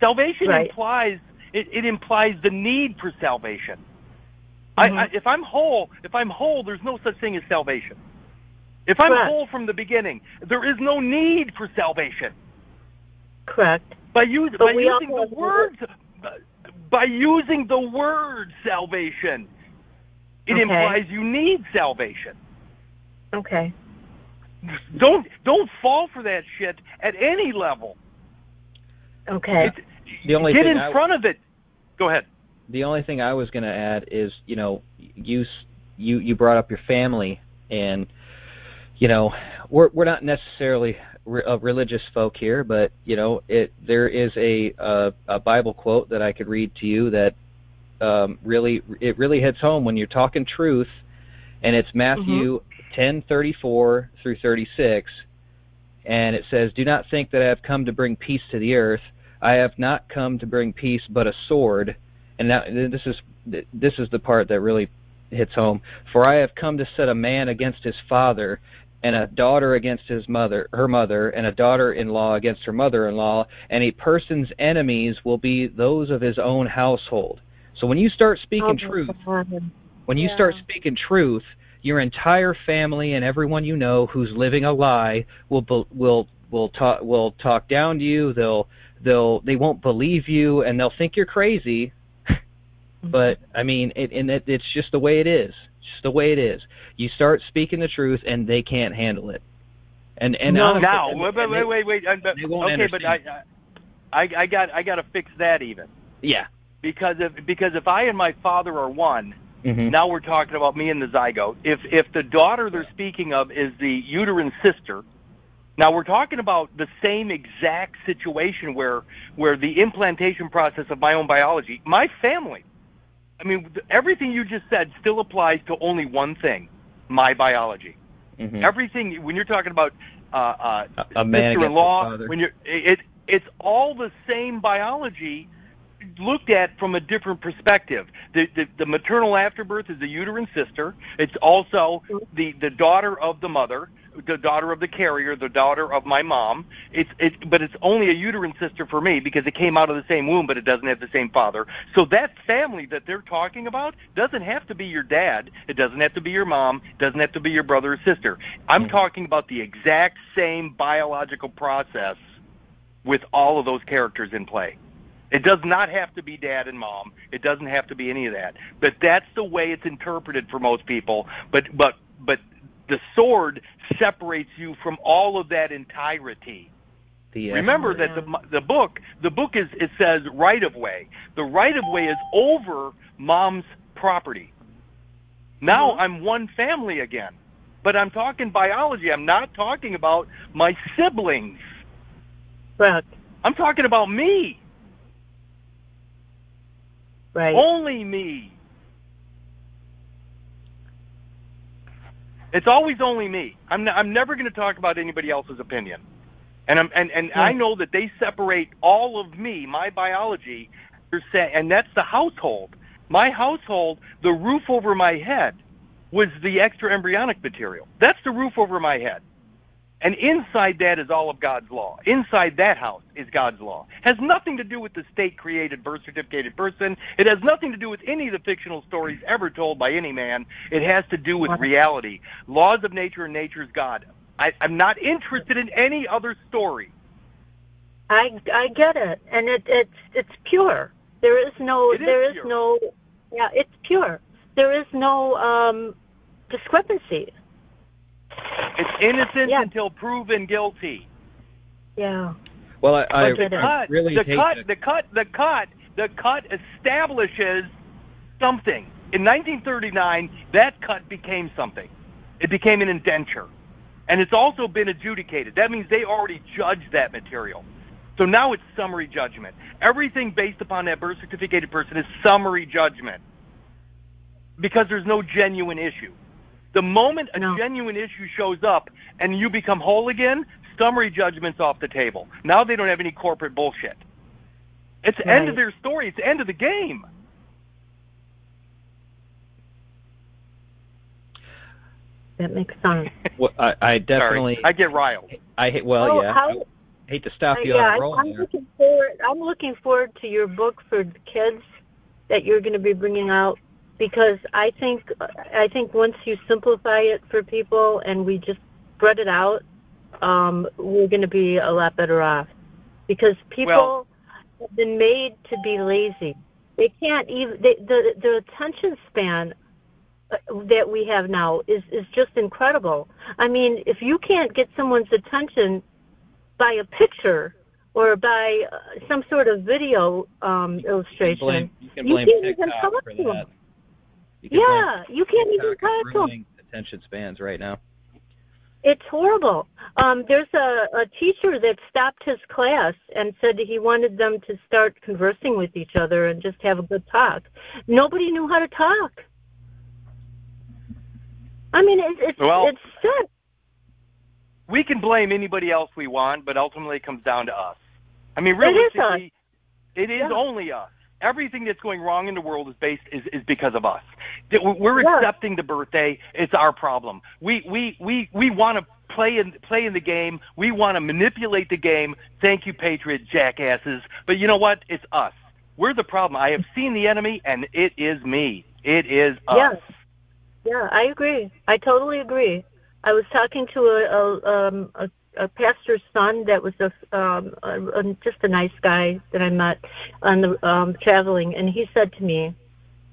Salvation Right. implies it, it implies the need for salvation. I, I, Mhm. if I'm whole, if I'm whole, there's no such thing as salvation. If I'm Correct. whole from the beginning, there is no need for salvation. Correct. By, use, by using the have- word, by using the word salvation, it Okay. implies you need salvation. Okay. Don't don't fall for that shit at any level. Okay. It's, The only get thing in I- front of it. Go ahead. the only thing I was going to add is, you know, you you you brought up your family, and you know, we're we're not necessarily a religious folk here, but you know, it there is a a, a Bible quote that I could read to you that um, really it really hits home when you're talking truth, and it's Matthew mm-hmm. 10:34 through 36, and it says, "Do not think that I have come to bring peace to the earth. I have not come to bring peace, but a sword." And now this is this is the part that really hits home. For I have come to set a man against his father, and a daughter against his mother, her mother, and a daughter-in-law against her mother-in-law, and a person's enemies will be those of his own household. So when you start speaking oh, truth, when you yeah. start speaking truth, your entire family and everyone you know who's living a lie will will will talk will talk down to you. They'll they'll they won't believe you and they'll think you're crazy. Mm-hmm. but I mean, it, and it, it's just the way it is. just the way it is. You start speaking the truth, and they can't handle it. And and no, honestly, now, wait, wait, wait, wait, wait. Uh, but, okay, but I, I, I got, I got to fix that even. Yeah. Because if because if I and my father are one, mm-hmm. now we're talking about me and the zygote. If if the daughter they're speaking of is the uterine sister, now we're talking about the same exact situation where where the implantation process of my own biology, my family. I mean, everything you just said still applies to only one thing my biology. Mm-hmm. Everything when you're talking about uh, uh, a, a sister-in-law, when you're it it's all the same biology looked at from a different perspective. The, the, the maternal afterbirth is the uterine sister. It's also the, the daughter of the mother the daughter of the carrier, the daughter of my mom. It's it, but it's only a uterine sister for me because it came out of the same womb, but it doesn't have the same father. So that family that they're talking about doesn't have to be your dad. It doesn't have to be your mom. It doesn't have to be your brother or sister. I'm mm-hmm. talking about the exact same biological process with all of those characters in play. It does not have to be dad and mom. It doesn't have to be any of that. But that's the way it's interpreted for most people. But but but the sword separates you from all of that entirety. The, Remember that the the book the book is it says right of way. The right of way is over mom's property. Now mm-hmm. I'm one family again. But I'm talking biology. I'm not talking about my siblings. Right. I'm talking about me. Right. Only me. It's always only me. I'm n- I'm never going to talk about anybody else's opinion. And I'm and and yeah. I know that they separate all of me, my biology, and that's the household. My household, the roof over my head was the extra embryonic material. That's the roof over my head. And inside that is all of God's law. Inside that house is God's law. Has nothing to do with the state created birth certificated person. It has nothing to do with any of the fictional stories ever told by any man. It has to do with reality. Laws of nature and nature's God. I, I'm not interested in any other story. I I get it. And it it's it's pure. There is no it there is, is no yeah, it's pure. There is no um discrepancy it's innocent yeah. until proven guilty. Yeah. Well, I, I, the I cut, really the hate cut, that. the cut, the cut, the cut establishes something. In 1939, that cut became something. It became an indenture, and it's also been adjudicated. That means they already judged that material. So now it's summary judgment. Everything based upon that birth certificated person is summary judgment because there's no genuine issue. The moment a no. genuine issue shows up and you become whole again, summary judgment's off the table. Now they don't have any corporate bullshit. It's the right. end of their story. It's the end of the game. That makes sense. Well, I, I definitely. Sorry. I get riled. I well, oh, yeah. How, I hate to stop you uh, yeah, on a roll. I'm looking forward. I'm looking forward to your book for the kids that you're going to be bringing out because I think I think once you simplify it for people and we just spread it out, um, we're going to be a lot better off. Because people well, have been made to be lazy. They can't even they, the the attention span uh, that we have now is is just incredible. I mean, if you can't get someone's attention by a picture or by uh, some sort of video um, You can illustration. blame, you can You even talk to 'em. That. You can yeah, you can't even TikTok talk to attention spans right now. It's horrible. Um, there's a, a teacher that stopped his class and said he wanted them to start conversing with each other and just have a good talk. Nobody knew how to talk. I mean, it's it's, Well- it's sick. we can blame anybody else we want, but ultimately it comes down to us. I mean, It is us. realistically, it is Yeah. only us. Everything that's going wrong in the world is based is, is because of us. We're Yeah. accepting the birthday. It's our problem. We we we we want to play in play in the game. We want to manipulate the game. Thank you, Patriot jackasses. But you know what? It's us. We're the problem. I have seen the enemy, and it is me. It is us. Yeah. Yeah, I agree. I totally agree. I was talking to a a, um, a, a pastor's son that was a, um, a, a just a nice guy that I met on the um, traveling, and he said to me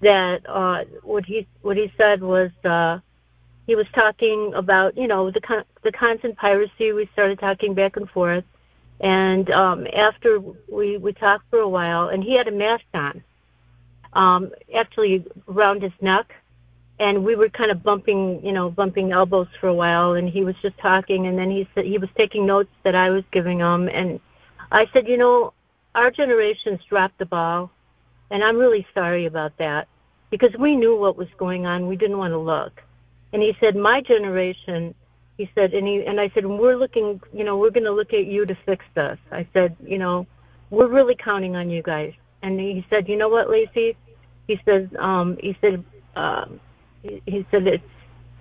that uh, what he what he said was uh, he was talking about you know the con- the constant piracy. We started talking back and forth, and um, after we we talked for a while, and he had a mask on, um, actually around his neck and we were kind of bumping, you know, bumping elbows for a while, and he was just talking, and then he said he was taking notes that I was giving him, and I said, you know, our generation's dropped the ball, and I'm really sorry about that because we knew what was going on, we didn't want to look, and he said, my generation, he said, and he and I said, we're looking, you know, we're going to look at you to fix this. I said, you know, we're really counting on you guys, and he said, you know what, Lacey, he says, um, he said. Um, he he said it's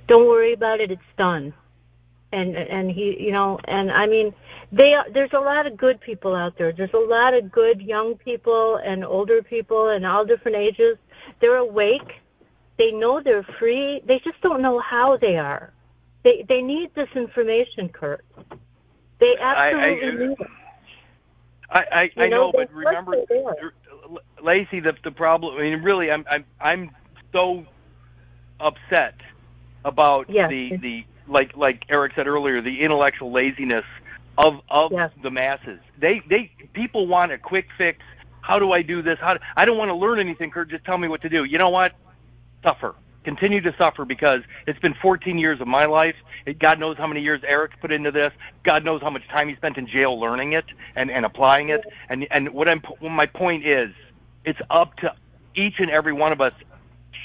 don't worry about it it's done. And and he you know and i mean they are- there's a lot of good people out there. There's a lot of good young people and older people and all different ages. They're awake. They know they're free. They just don't know how they are. They they need this information kurt. They I- I- absolutely need it. I, I, You I know, know, but remember, they are. L- Lacey, the the problem. I mean, really, I'm I'm I'm so upset about Yes. the the like like Eric said earlier, the intellectual laziness of of Yes. the masses. They they people want a quick fix. How do I do this? How do, I don't want to learn anything, Kurt. Just tell me what to do. You know what? Suffer. Continue to suffer because it's been 14 years of my life. It, God knows how many years Eric put into this. God knows how much time he spent in jail learning it and, and applying it. And and what I'm what my point is, it's up to each and every one of us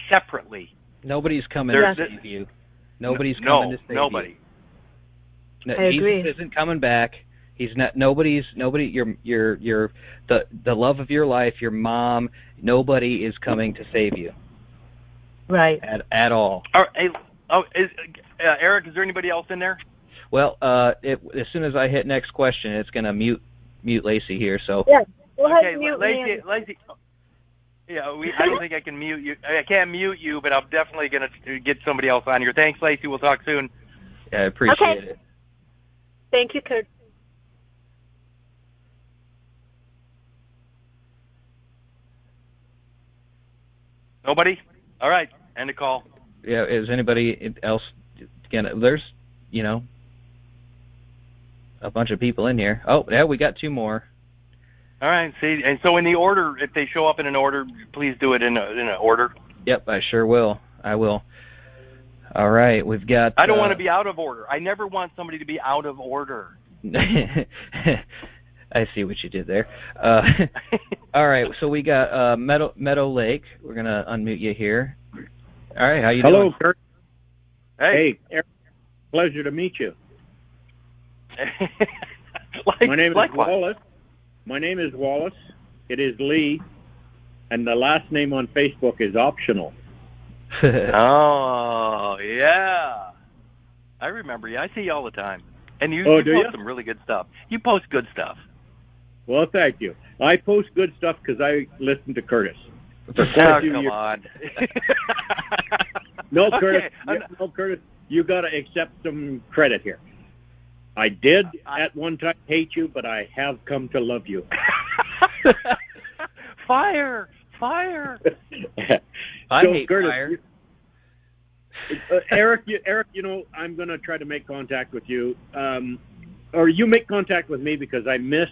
separately. Nobody's coming There's- to save you. Nobody's no, coming to save nobody. you. No, I Jesus agree. isn't coming back. He's not. Nobody's. Nobody. Your your your the the love of your life. Your mom. Nobody is coming to save you right at at all. All right, hey, oh, is, uh, Eric, is there anybody else in there? Well, uh, it, as soon as I hit next question, it's gonna mute mute Lacey here. So yeah we'll okay, have mute Lacey, me Lacey. Yeah, we, I don't think I can mute you. I can't mute you, but I'm definitely going to get somebody else on here. Thanks, Lacey. We'll talk soon. yeah, I appreciate Okay. it. thank you kurt Nobody? All right. End the call. Yeah. Is anybody else gonna? There's you know a bunch of people in here. Oh, yeah, we got two more. All right. See, and so in the order, if they show up in an order, please do it in a, in an order. Yep, I sure will. I will. All right, we've got. I don't uh, want to be out of order. I never want somebody to be out of order. I see what you did there. Uh, all right, so we got uh, Meadow Meadow Lake. We're gonna unmute you here. All right, how you Hello, doing? Kurt. hey. Hey, Eric, pleasure to meet you. like, My name is likewise. Wallace. My name is Wallace. It is Lee, and the last name on Facebook is optional. Oh yeah, I remember you. I see you all the time, and you, Oh, you do post ya? some really good stuff. You post good stuff. Well, thank you. I post good stuff because I listen to Curtis. Oh, quite a few come years. on. No, Okay, Curtis. I'm- yeah, no, Curtis. You got to accept some credit here. I did I- at one time hate you, but I have come to love you. fire, fire. I so, hate Curtis, fire. uh, Eric, you, Eric, you know, I'm going to try to make contact with you, um, or you make contact with me because I missed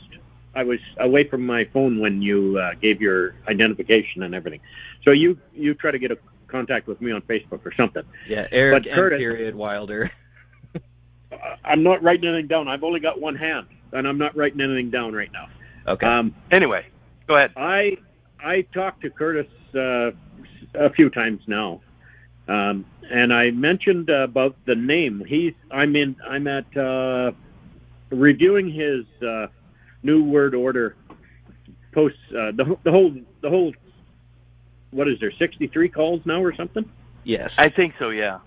I was away from my phone when you uh, gave your identification and everything. So you you try to get a contact with me on Facebook or something. Yeah, Eric But M. Curtis- period Wilder. I- I'm not writing anything down. I've only got one hand, and I'm not writing anything down right now. Okay. Um, Anyway, go ahead. I I talked to Curtis uh, a few times now, um, and I mentioned uh, about the name. He's I'm in I'm at uh, reviewing his uh, new word order posts. Uh, the the whole the whole what is there 63 calls now or something? yes. I think so. Yeah.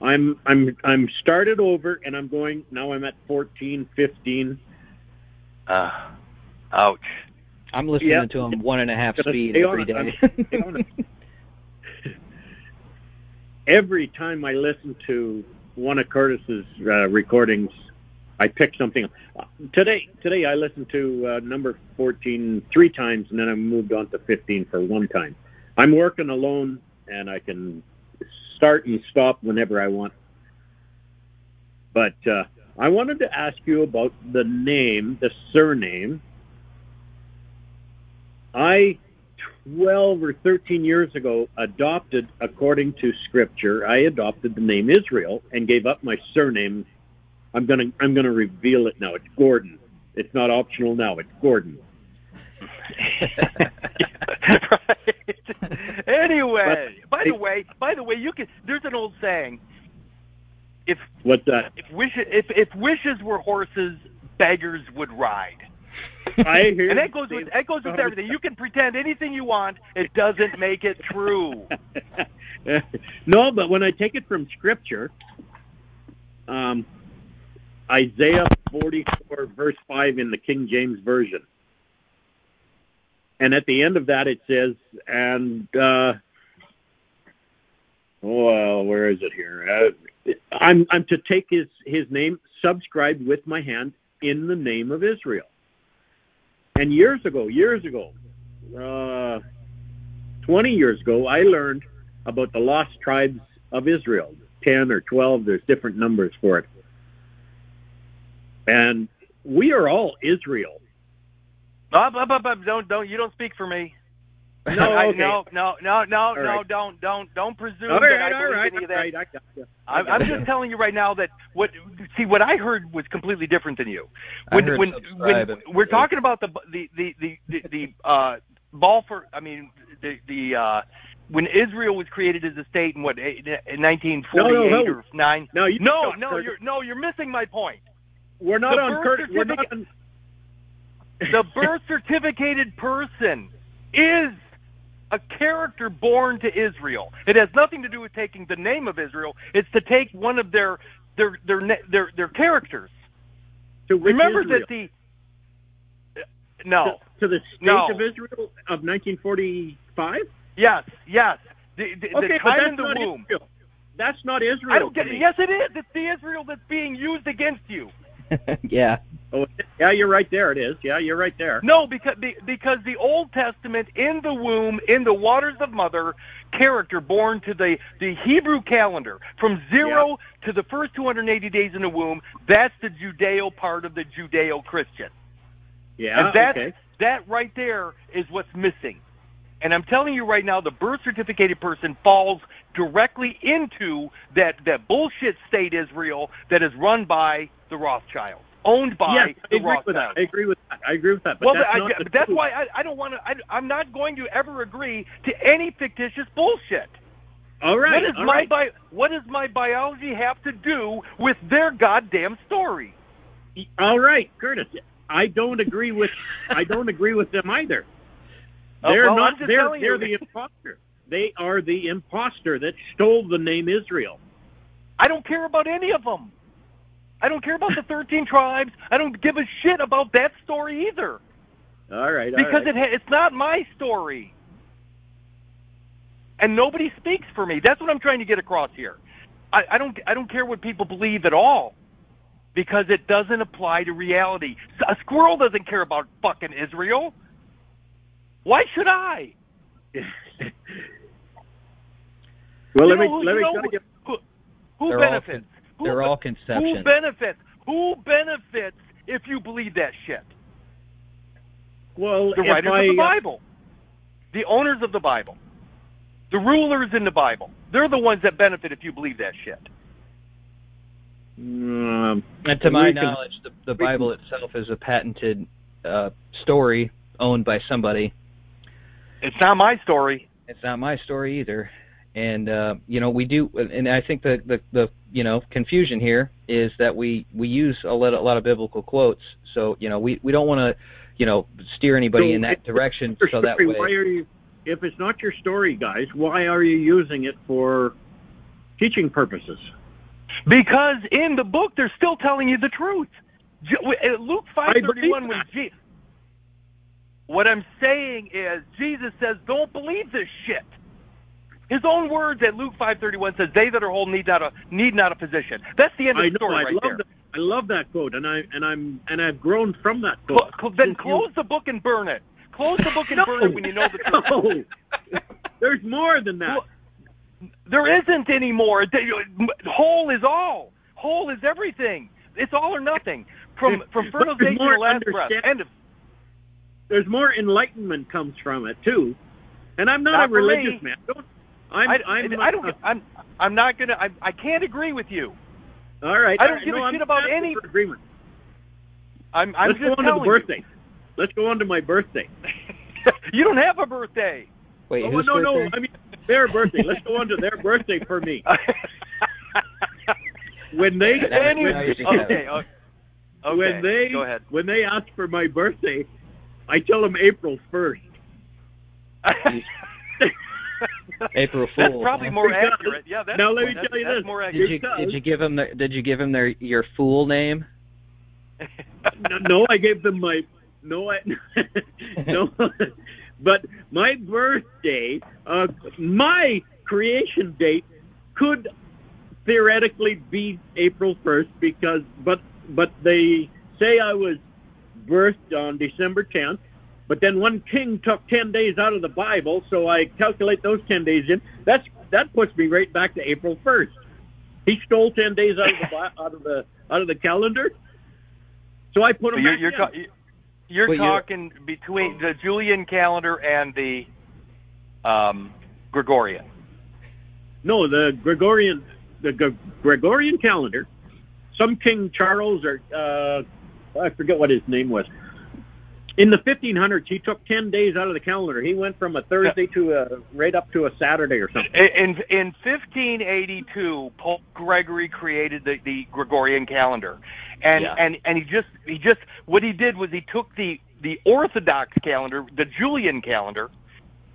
I'm I'm I'm started over and I'm going now. I'm at 14, 15. Uh, ouch. I'm listening Yeah. to him one and a half speed every day. every on day. it. Stay on it. Every time I listen to one of Curtis's uh, recordings, I pick something. Uh, Today, today I listened to uh, number 14 three times, and then I moved on to 15 for one time. I'm working alone, and I can start and stop whenever I want. But uh, I wanted to ask you about the name, the surname. I 12 or 13 years ago adopted according to scripture i adopted the name israel and gave up my surname. I'm going to i'm going to reveal it now. It's gordon. It's not optional now. It's gordon right. Anyway, by the way, by the way, you can. There's an old saying: if what's that if wishes if if wishes were horses, beggars would ride. i hear And that goes with that goes with everything. You can pretend anything you want; it doesn't make it true. no but when i take it from scripture um isaiah 44 verse 5 in the king james version and at the end of that it says and uh well where is it here? Uh, i'm i'm to take his his name subscribed with my hand in the name of israel. And years ago years ago uh 20 years ago i learned about the lost tribes of israel. 10 or 12 there's different numbers for it. And we are all israel Up, up, up, up. Don't don't you don't speak for me. No, I, okay. no, no, no, no, no. right. Don't don't don't presume all that right I all believe right any all of that. right i got you I I'm, got I'm you. just telling you right now that what see what I heard was completely different than you. I When heard when when and- we're talking about the the the the the, the uh, ball for I mean the the uh, when Israel was created as a state in what in 1948 No, no, no. or nine. no you No, stop, no, Curtis. you're no, you're missing my point. we're not the on birth Curtis. we're not on The birth certificated person is a character born to Israel. It has nothing to do with taking the name of Israel. It's to take one of their their their their their, their characters. to Remember Israel? that the uh, no, to, to the state No. of Israel of 1945? yes, yes, the the, Okay, the but that's in the not womb. Israel. That's not Israel. I don't get it. Yes, it is. It's the Israel that's being used against you. yeah. Oh, yeah, you're right there. It is. Yeah, you're right there. No, because be- because the Old Testament in the womb, in the waters of mother, character born to the the Hebrew calendar from zero to the first 280 days in the womb. That's the Judeo part of the Judeo-Christian. Yeah. and that okay. that right there is what's missing. And I'm telling you right now, the birth certificated person falls directly into that that bullshit state Israel that is run by the Rothschilds, owned by Yes, I the agree with that. Rothschilds. I agree with that. I agree with that. But well, that's I, that's why I, I don't want to. I, I'm not going to ever agree to any fictitious bullshit. All right. what does my right. bi- What does my biology have to do with their goddamn story? All right, Curtis. I don't agree with. I don't agree with them either. Oh, They're well, not. They're they're you. the imposter. They are the imposter that stole the name Israel. I don't care about any of them. I don't care about the 13 tribes. I don't give a shit about that story either All right. all because right. it ha- it's not my story. And nobody speaks for me. That's what I'm trying to get across here. I, I don't I don't care what people believe at all because it doesn't apply to reality. A squirrel doesn't care about fucking Israel. Why should I? well, You let me who- let me know you. Who, who benefits? Con- they're who, all Who benefits? Who benefits if you believe that shit? Well, The writers I, of the uh, Bible, the owners of the Bible, the rulers in the Bible. They're the ones that benefit if you believe that shit. um, And to my we can- knowledge, the, the we can- Bible itself is a patented uh, story owned by somebody. It's not my story. It's not my story either. And uh, you know, we do, and I think the, the the you know confusion here is that we we use a lot a lot of biblical quotes. So you know, we we don't want to you know steer anybody So in that direction. your So that way, Why are you? If it's not your story, guys, why are you using it for teaching purposes? Because in the book, they're still telling you the truth. Uh, Luke 5:31 believe when. Je- What I'm saying is Jesus says, "Don't believe this shit." His own words at Luke 5:31 says, "They that are whole need not a need not a physician." That's the end of I the know. story I right love there. that. I love that quote, and I and I'm and I've grown from that quote. cl- then Since you- close the book and burn it. Close the book and burn it when you know the truth. No. There's more than that. Well, There isn't anymore. The- Whole is all. Whole is everything. It's all or nothing. From from fertilization to last breath. End of There's more enlightenment comes from it too. And I'm not, Not a religious man. Don't, I'm, I, I'm, I don't. uh, I'm. I'm not gonna. I, I can't agree with you. all right. I don't right. give a shit I'm about any- for agreement. I'm. I'm Let's go just on to the telling birthday. Let's go on to my birthday. you. you don't have a birthday. wait, oh, whose no, no. I mean their birthday. Let's go on to their birthday for me. When they Now- now anyway, you're just having- okay. Okay. when they go ahead. when they ask for my birthday, I tell them April first. April Fool. That's probably more Because- accurate. Yeah. That's, now let me that's, tell you that's this. More Did accurate. you did you give them the, did you give them their your fool name? no, no, I gave them my no, I, no, but my birthday, uh, my creation date could theoretically be April first because, but but they say I was birthed on December tenth. But then one king took ten days out of the Bible, so I calculate those ten days in. That's that puts me right back to April first. He stole ten days out of the out of the out of the calendar, so I put So them you're back you're, in. ta- you're Well, you're- talking between the Julian calendar and the um, Gregorian. No, the Gregorian, the G- Gregorian calendar. Some King Charles or uh, I forget what his name was. In the 1500s, he took 10 days out of the calendar. He went from a Thursday to a right up to a Saturday or something. In in 1582, Pope Gregory created the, the Gregorian calendar, and Yeah. and and he just he just what he did was he took the the Orthodox calendar, the Julian calendar,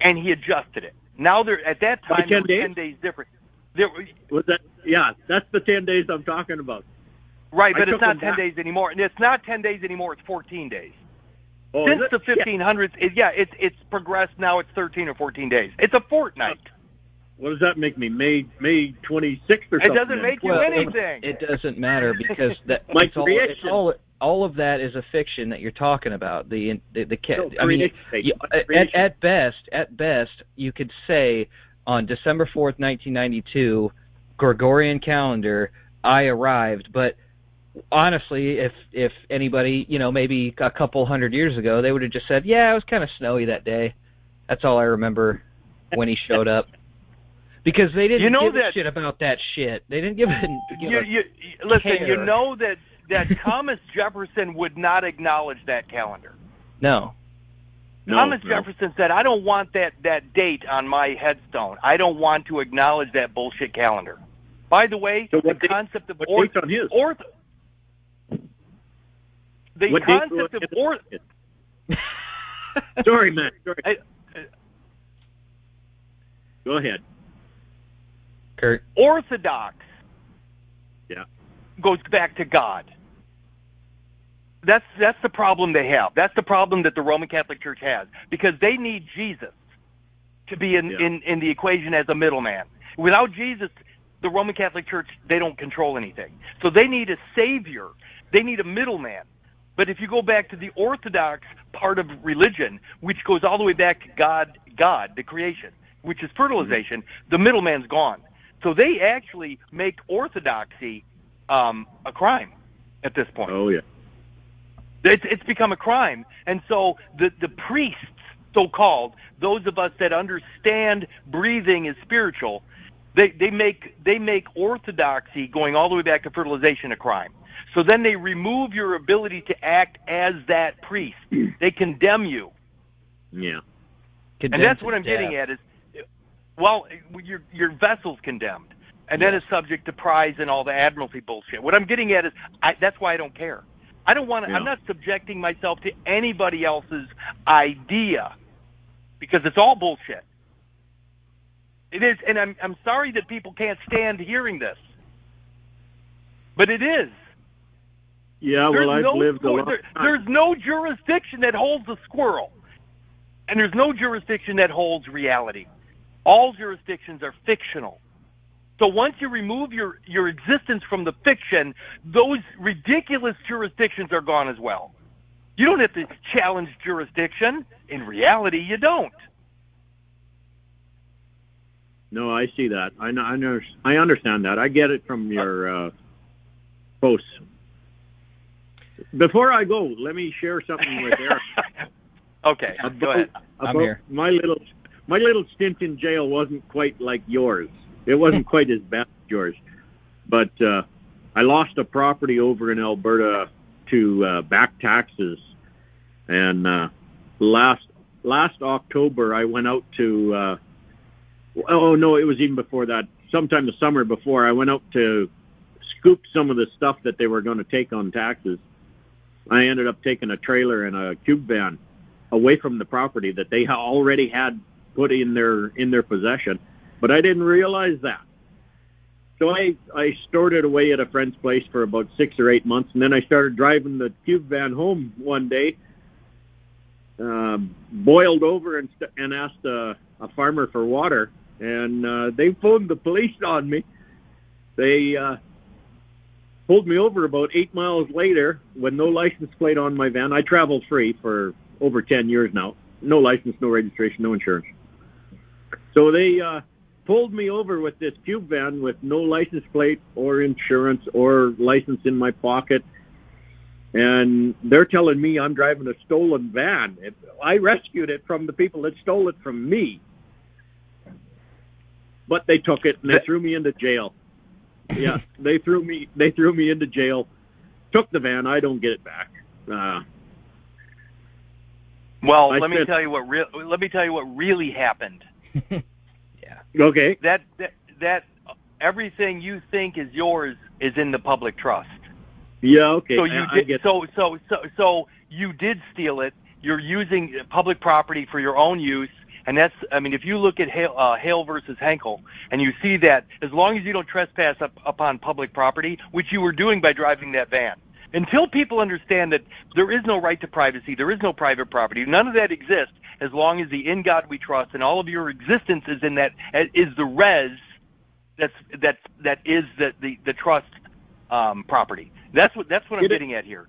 and he adjusted it. Now there at that time there 10 were days? 10 days different. There, Was that? Yeah, that's the 10 days I'm talking about. right, I but it's not 10 back. days anymore. And it's not 10 days anymore. It's 14 days. Oh, Since the it? Yeah. 1500s, it, yeah, it's it's progressed. Now it's 13 or 14 days. It's a fortnight. What does that make me? May May 26th or It something? doesn't make you Well, anything. It doesn't matter because that My it's all, it's all all of that is a fiction that you're talking about. The the, the ca- No, I mean, creation you, at, at best, at best, you could say on December fourth, 1992, Gregorian calendar, I arrived. But honestly, if if anybody, you know, maybe a couple hundred years ago, they would have just said, "Yeah, it was kind of snowy that day." That's all I remember when he showed up. Because they didn't You know give a that- shit about that shit. They didn't give a, give you, a you, you- listen, you know that that Thomas Jefferson would not acknowledge that calendar. no. No, Thomas no. Jefferson said, "I don't want that that date on my headstone. I don't want to acknowledge that bullshit calendar." By the way, So the date- concept of What orth, on his? orth the What concept of it? Sorry, man. Sorry. I- Go ahead. Kurt. orthodox Yeah. goes back to God. That's that's the problem they have. That's the problem that the Roman Catholic Church has because they need Jesus to be in, Yeah. in, in the equation as a middleman. Without Jesus, the Roman Catholic Church they don't control anything. So they need a savior. They need a middleman. But if you go back to the Orthodox part of religion, which goes all the way back to God, God, the creation, which is fertilization, the middleman's gone. So they actually make orthodoxy um, a crime at this point. Oh yeah. It's, it's become a crime. And so the, the priests, so called, those of us that understand breathing is spiritual, they, they make they make orthodoxy going all the way back to fertilization a crime. So then they remove your ability to act as that priest. Hmm. They condemn you. Yeah. and that's what I'm getting at is well, your your vessel's condemned. And then it's subject to prize and all the admiralty bullshit. What I'm getting at is I, that's why I don't care. I don't want to. Yeah. I'm not subjecting myself to anybody else's idea because it's all bullshit. It is, and I'm I'm sorry that people can't stand hearing this, but it is. Yeah, There's well, I've no lived a long there- There's no jurisdiction that holds a squirrel, and there's no jurisdiction that holds reality. All jurisdictions are fictional. So once you remove your, your existence from the fiction, those ridiculous jurisdictions are gone as well. You don't have to challenge jurisdiction. In reality, you don't. No, I see that. I know, I I understand that. I get it from your uh, posts. Before I go, let me share something with Eric okay, go ahead. I'm here. my little my little stint in jail wasn't quite like yours. It wasn't quite as bad as yours, but uh, I lost a property over in Alberta to uh, back taxes, and uh, last last October I went out to. Uh, oh no, it was even before that. Sometime the summer before, I went out to scoop some of the stuff that they were going to take on taxes. I ended up taking a trailer and a cube van away from the property that they already had put in their in their possession, but I didn't realize that. So I I stored it away at a friend's place for about six or eight months, and then I started driving the cube van home one day. Um, boiled over and st- and asked a, a farmer for water, and uh, they phoned the police on me. They uh, pulled me over about eight miles later with no license plate on my van. I traveled free for over 10 years now. No license, no registration, no insurance. So they uh, pulled me over with this cube van with no license plate or insurance or license in my pocket. And they're telling me I'm driving a stolen van. If I rescued it from the people that stole it from me. But they took it and they threw me into jail. Yeah, they threw me. They threw me into jail. Took the van. I don't get it back. Uh, Well, I let me tell you what real. Let me tell you what really happened. Yeah. Okay. That that that everything you think is yours is in the public trust. Yeah. Okay. So you I, I did, get. so so so so you did steal it. You're using public property for your own use, and that's I mean if you look at Hale, uh, Hale versus Henkel, and you see that as long as you don't trespass up, upon public property, which you were doing by driving that van. Until people understand that there is no right to privacy, there is no private property, none of that exists as long as the in God we trust and all of your existence is in that is the res that's that's that is the the, the trust um, property. That's what that's what I'm it- getting at here.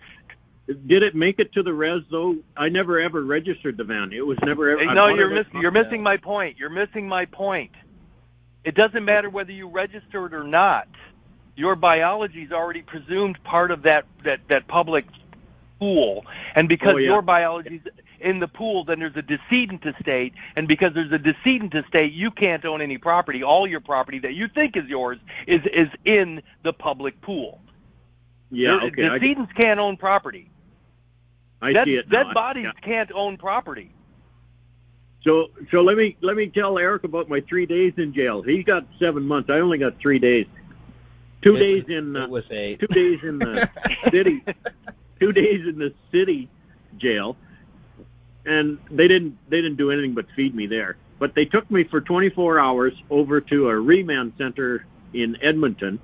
Did it make it to the res though? I never ever registered the van. It was never ever. Hey, no, you're missing. You're missing my point. You're missing my point. It doesn't matter whether you registered or not. Your biology is already presumed part of that that that public pool, and because Oh, yeah. your biology's in the pool, then there's a decedent estate, and because there's a decedent estate, you can't own any property. All your property that you think is yours is is in the public pool. Yeah. Okay. Decedents can't own property. I dead see it now. dead bodies Yeah. can't own property. So so let me let me tell Eric about my three days in jail. He's got seven months. I only got three days. Two It days was- in uh, It was eight. two days in the city. Two days in the city jail, and they didn't they didn't do anything but feed me there. But they took me for 24 hours over to a remand center in Edmonton.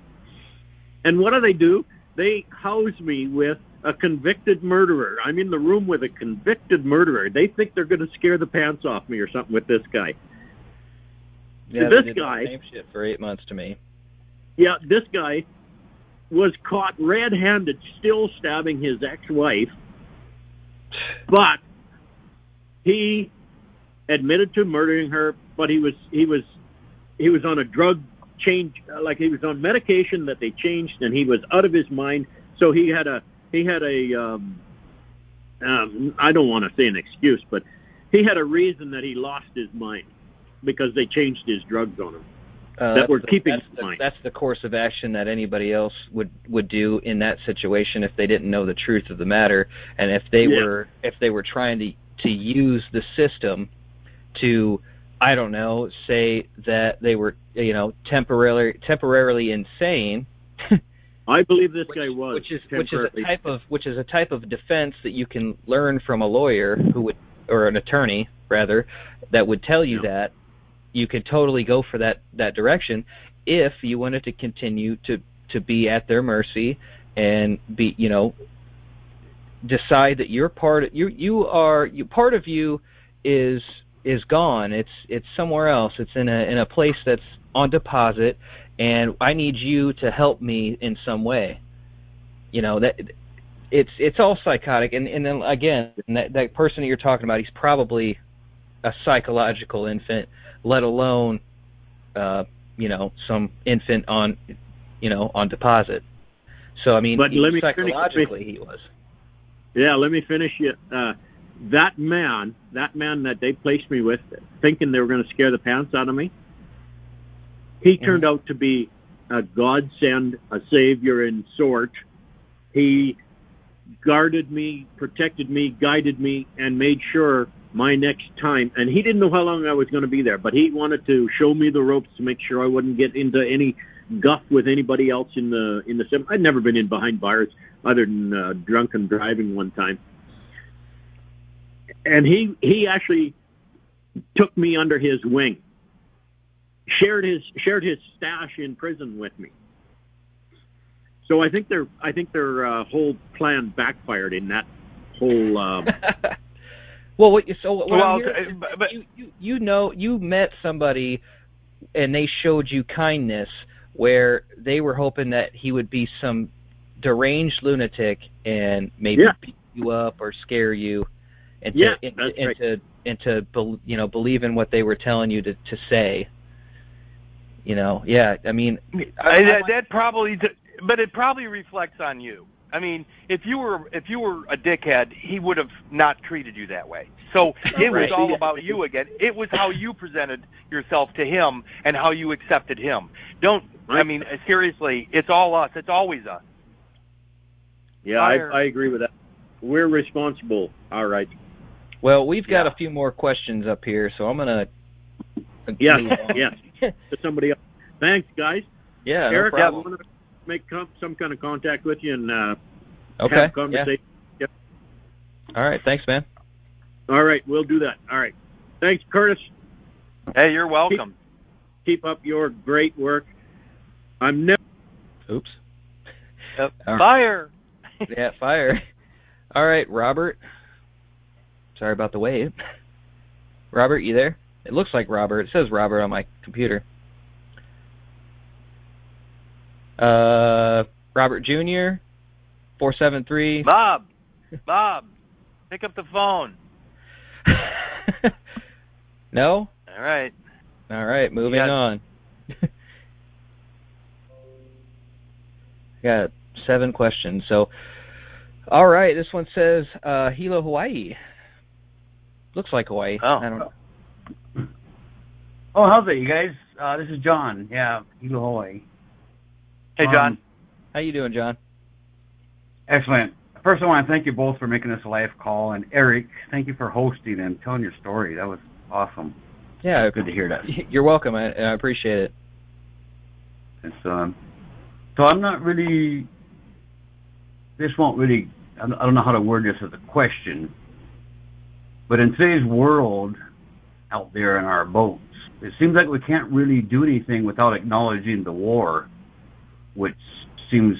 And what do they do? They house me with a convicted murderer. I'm in the room with a convicted murderer. They think they're going to scare the pants off me or something with this guy. Yeah, this they did the guy- Same shit for eight months to me. Yeah, this guy was caught red-handed still stabbing his ex-wife, but he admitted to murdering her. But he was he was he was on a drug change, like he was on medication that they changed, and he was out of his mind. So he had a he had a um, um, I don't want to say an excuse, but he had a reason that he lost his mind because they changed his drugs on him. Uh, that we're the, keeping that's the, mind. that's the course of action that anybody else would would do in that situation if they didn't know the truth of the matter and if they Yeah. were if they were trying to to use the system to I don't know say that they were you know temporarily temporarily insane I believe this which, guy was which is which is a type of which is a type of defense that you can learn from a lawyer who would or an attorney rather that would tell you Yeah. that you could totally go for that that direction if you wanted to continue to to be at their mercy and be you know decide that you're part you you are you part of you is is gone it's it's somewhere else it's in a in a place that's on deposit and I need you to help me in some way. You know that it's it's all psychotic. And and then again that that person that you're talking about he's probably a psychological infant let alone uh you know some infant on you know on deposit. So i mean But he- let me finish- psychologically he was. Yeah, let me finish it. Uh, that man, that man that they placed me with, thinking they were going to scare the pants out of me, he turned out to be a godsend, a savior in sort. He guarded me, protected me, guided me, and made sure my next time. And he didn't know how long I was going to be there, but he wanted to show me the ropes to make sure I wouldn't get into any guff with anybody else in the in the sim. I'd never been in behind bars other than uh, drunken driving one time. And he he actually took me under his wing. Shared his shared his stash in prison with me. So I think their I think their uh, whole plan backfired in that whole. Uh, well what you so what Well, I'm hearing uh, but- but- you, you you know you met somebody and they showed you kindness where they were hoping that he would be some deranged lunatic and maybe Yeah. beat you up or scare you and to Yeah, and, right. to and to you know believe in what they were telling you to to say you know yeah i mean I, that, that probably, but it probably reflects on you. I mean, if you were if you were a dickhead, he would have not treated you that way. So it was all about you again. It was how you presented yourself to him and how you accepted him. Don't. I mean, seriously, it's all us. It's always us. yeah, I, I agree with that. We're responsible. All right. well we've got Yeah. a few more questions up here so i'm gonna yeah move on. Yes. To somebody else. Thanks, guys. yeah no Eric, I want to make com- some kind of contact with you and uh, okay have a yeah conversation. all right thanks man All right, we'll do that. All right. Thanks, Curtis. Hey, you're welcome. Keep up your great work. I'm never. oops Yep. All right. Fire. yeah, fire. All right, Robert. Sorry about the wave. Robert, you there? It looks like Robert. It says Robert on my computer. Uh, Robert Jr. Four seven three. Bob. Bob. Pick up the phone. No. All right. All right, moving Yes. on. Got seven questions. So, all right, this one says uh, Hilo, Hawaii. Looks like Hawaii. Oh. I don't know. Oh, how's it, you guys? Uh, this is John. Yeah, Hawaii. Hey, John. Um, How you doing, John? excellent. First, I want to thank you both for making this a live call, and Eric, thank you for hosting and telling your story. That was awesome. Yeah, Good to hear that. You're welcome. I, I appreciate it. It's, um, so I'm not really. This won't really. I don't know how to word this as a question. But in today's world, out there in our boats, it seems like we can't really do anything without acknowledging the war, which seems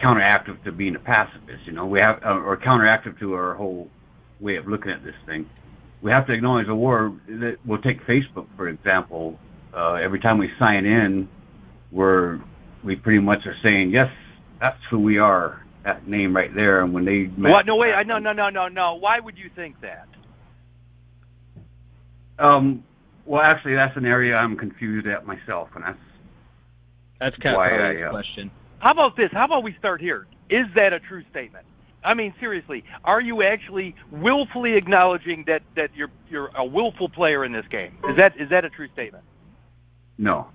counteractive to being a pacifist. You know, we have uh, or counteractive to our whole way of looking at this thing. We have to acknowledge the war. That we'll take Facebook for example. Uh, every time we sign in, we're we pretty much are saying yes, that's who we are. That name right there, and when they What? No, wait. I, no, no, no, no, no. Why would you think that? Um, well, actually, that's an area I'm confused at myself, and that's That's kind Why of I, a uh, question. How about this? How about we start here? Is that a true statement? I mean, seriously, are you actually willfully acknowledging that that you're you're a willful player in this game? Is that is that a true statement? No.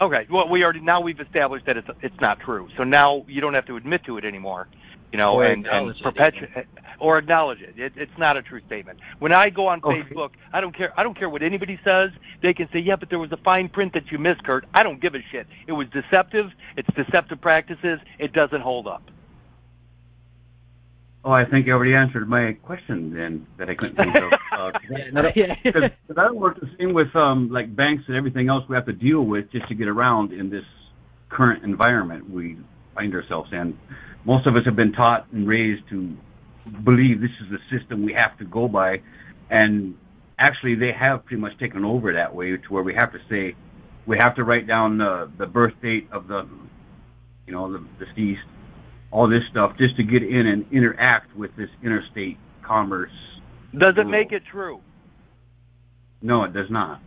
Okay. Well, we already now we've established that it's it's not true. So now you don't have to admit to it anymore. You know, Or and, and perpetuate or acknowledge it. it. It's not a true statement. When I go on Okay. Facebook, I don't care. I don't care what anybody says. They can say, "Yeah, but there was a fine print that you missed, Kurt." I don't give a shit. It was deceptive. It's deceptive practices. It doesn't hold up. Oh, I think you already answered my question then that I couldn't think of. Uh. Because I work the same with um, like banks and everything else we have to deal with just to get around in this current environment we find ourselves in. Most of us have been taught and raised to believe this is the system we have to go by, and actually they have pretty much taken over that way to where we have to say we have to write down the the birth date of the you know the deceased, all this stuff just to get in and interact with this interstate commerce. Does it make it true? No, it does not.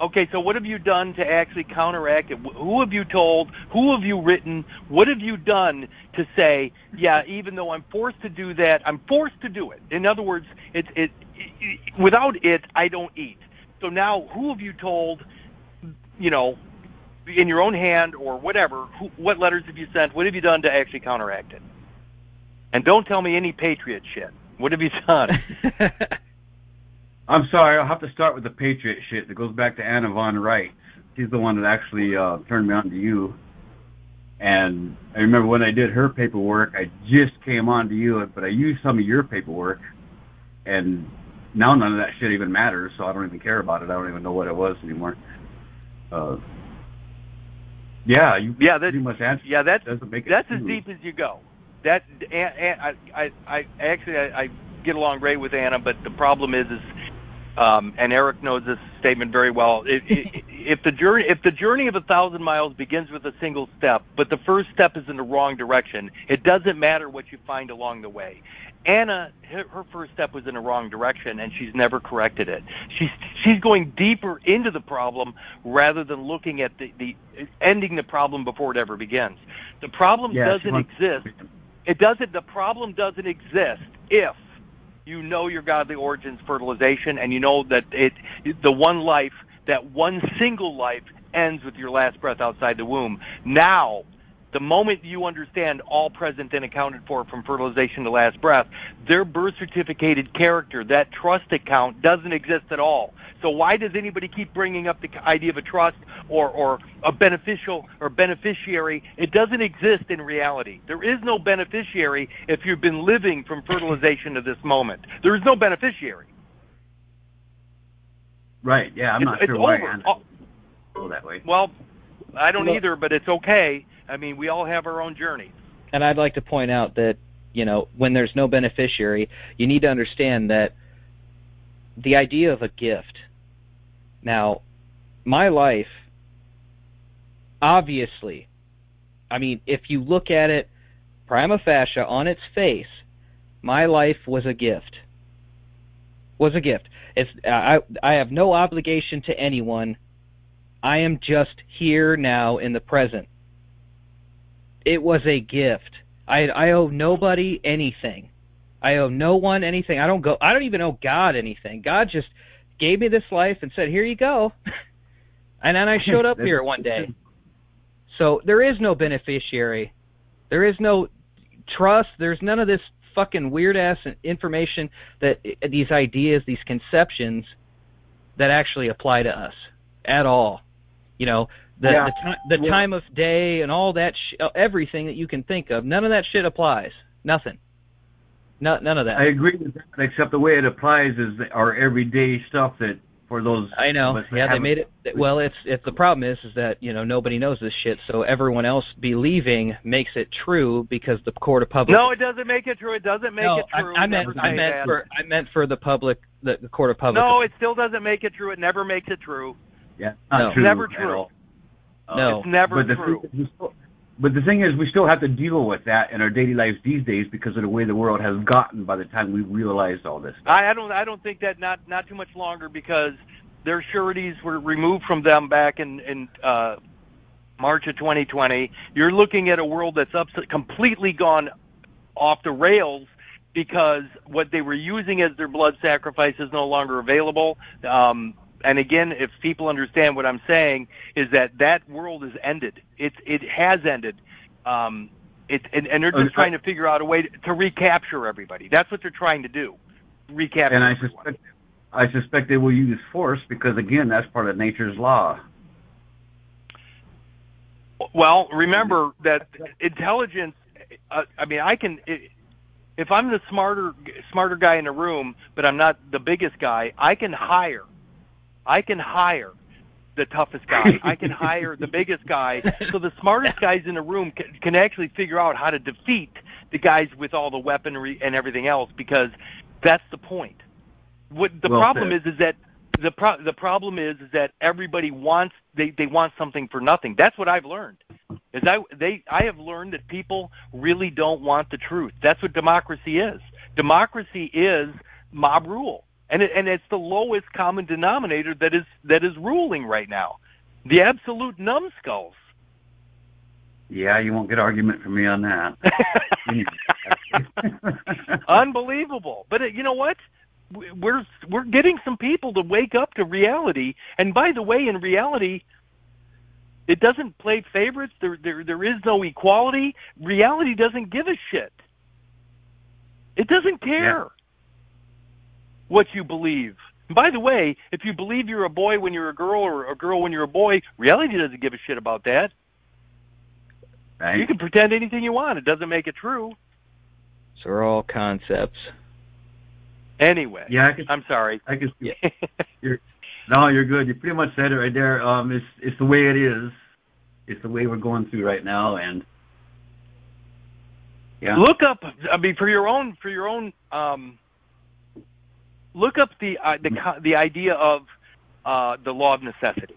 Okay, so what have you done to actually counteract it? Who have you told? Who have you written? What have you done to say, yeah, even though I'm forced to do that, I'm forced to do it. In other words, it, it, it without it, I don't eat. So now, who have you told? You know, in your own hand or whatever. Who, what letters have you sent? What have you done to actually counteract it? And don't tell me any patriot shit. What have you done? I'm sorry, I'll have to start with the Patriot shit that goes back to Anna Von Reitz. She's the one that actually uh, turned me on to you. And I remember when I did her paperwork, I just came on to you, but I used some of your paperwork, and now none of that shit even matters, so I don't even care about it. I don't even know what it was anymore. Uh, yeah, you Yeah, that- pretty much answered. yeah, that's doesn't make it that's as deep as you go. That and, and I, I, I actually I, I get along great with Anna, but the problem is is um, and Eric knows this statement very well. If, if the journey if the journey of a thousand miles begins with a single step, but the first step is in the wrong direction, it doesn't matter what you find along the way. Anna, her, her first step was in the wrong direction, and she's never corrected it. She's she's going deeper into the problem rather than looking at the, the ending the problem before it ever begins. The problem Yeah, doesn't wants- exist it doesn't the problem doesn't exist if you know your godly origins fertilization and you know that it the one life that one single life ends with your last breath outside the womb. Now the moment you understand all present and accounted for from fertilization to last breath their birth certificated character that trust account doesn't exist at all so why does anybody keep bringing up the idea of a trust or, or a beneficial or beneficiary? It doesn't exist in reality. There is no beneficiary if you've been living from fertilization to this moment. There is no beneficiary. Right, yeah, I'm it's, not it's sure why over. Anna Oh, that way. well, I don't Well- either, but it's okay. I mean, we all have our own journey. and I'd like to point out that you know when there's no beneficiary, you need to understand that the idea of a gift. Now, my life, obviously, I mean, if you look at it prima facie on its face, my life was a gift. Was a gift. It's I I have no obligation to anyone. I am just here now in the present. It was a gift. I I owe nobody anything. I owe no one anything. I don't go I don't even owe God anything. God just gave me this life and said, "Here you go." and then I showed up here one day. So there is no beneficiary. There is no trust. There's none of this fucking weird ass information that uh, these ideas, these conceptions that actually apply to us at all. You know, the Yeah. the, ti- the Yeah. time of day and all that sh- uh, everything that you can think of. None of that shit applies. Nothing. No, none of that. I agree with that, except the way it applies is our everyday stuff that for those. I know. of us that Yeah, they made it. Well, it's it's the problem is is that you know nobody knows this shit, so everyone else believing makes it true because the court of public. No, it doesn't make it true. It doesn't make no, it true. I, I meant I meant that. for I meant for the public, the, the court of public. No, it still doesn't make it true. It never makes it true. Yeah, not No. true. Never true. Uh, No. It's never but the true. Thing is, we still, but the thing is, we still have to deal with that in our daily lives these days because of the way the world has gotten. By the time we realized all this, I, I don't. I don't think that not not too much longer because their sureties were removed from them back in in uh, March of 2020. You're looking at a world that's up, completely gone off the rails because what they were using as their blood sacrifice is no longer available. Um, and again, if people understand what I'm saying, is that that world has ended. It's it has ended. Um, it, and, and they're just trying to figure out a way to, to recapture everybody. That's what they're trying to do. Recapture. And I everyone. suspect, I suspect they will use force because again, that's part of nature's law. Well, remember that intelligence. Uh, I mean, I can. If I'm the smarter smarter guy in the room, but I'm not the biggest guy, I can hire. I can hire the toughest guy. I can hire the biggest guy. So the smartest guys in the room can, can actually figure out how to defeat the guys with all the weaponry and everything else because that's the point. What the Well problem is is that the pro- the problem is is that everybody wants they they want something for nothing. That's what I've learned. Is I they I have learned that people really don't want the truth. That's what democracy is. Democracy is mob rule. And it, and it's the lowest common denominator that is that is ruling right now. The absolute numbskulls. Yeah, you won't get argument from me on that. Unbelievable. But uh, you know what? We- We're we're getting some people to wake up to reality. And by the way, in reality, it doesn't play favorites. There there there is no equality. Reality doesn't give a shit. It doesn't care what you believe. And by the way, if you believe you're a boy when you're a girl or a girl when you're a boy, reality doesn't give a shit about that. right? You can pretend anything you want. It doesn't make it true. So they're all concepts. Anyway, yeah, I can. I'm sorry. I can. You're, no, you're good. You pretty much said it right there. Um, it's it's the way it is. It's the way we're going through right now, and yeah, Look up. I mean, for your own for your own. Um, look up the uh, the co- the idea of uh, the law of necessity.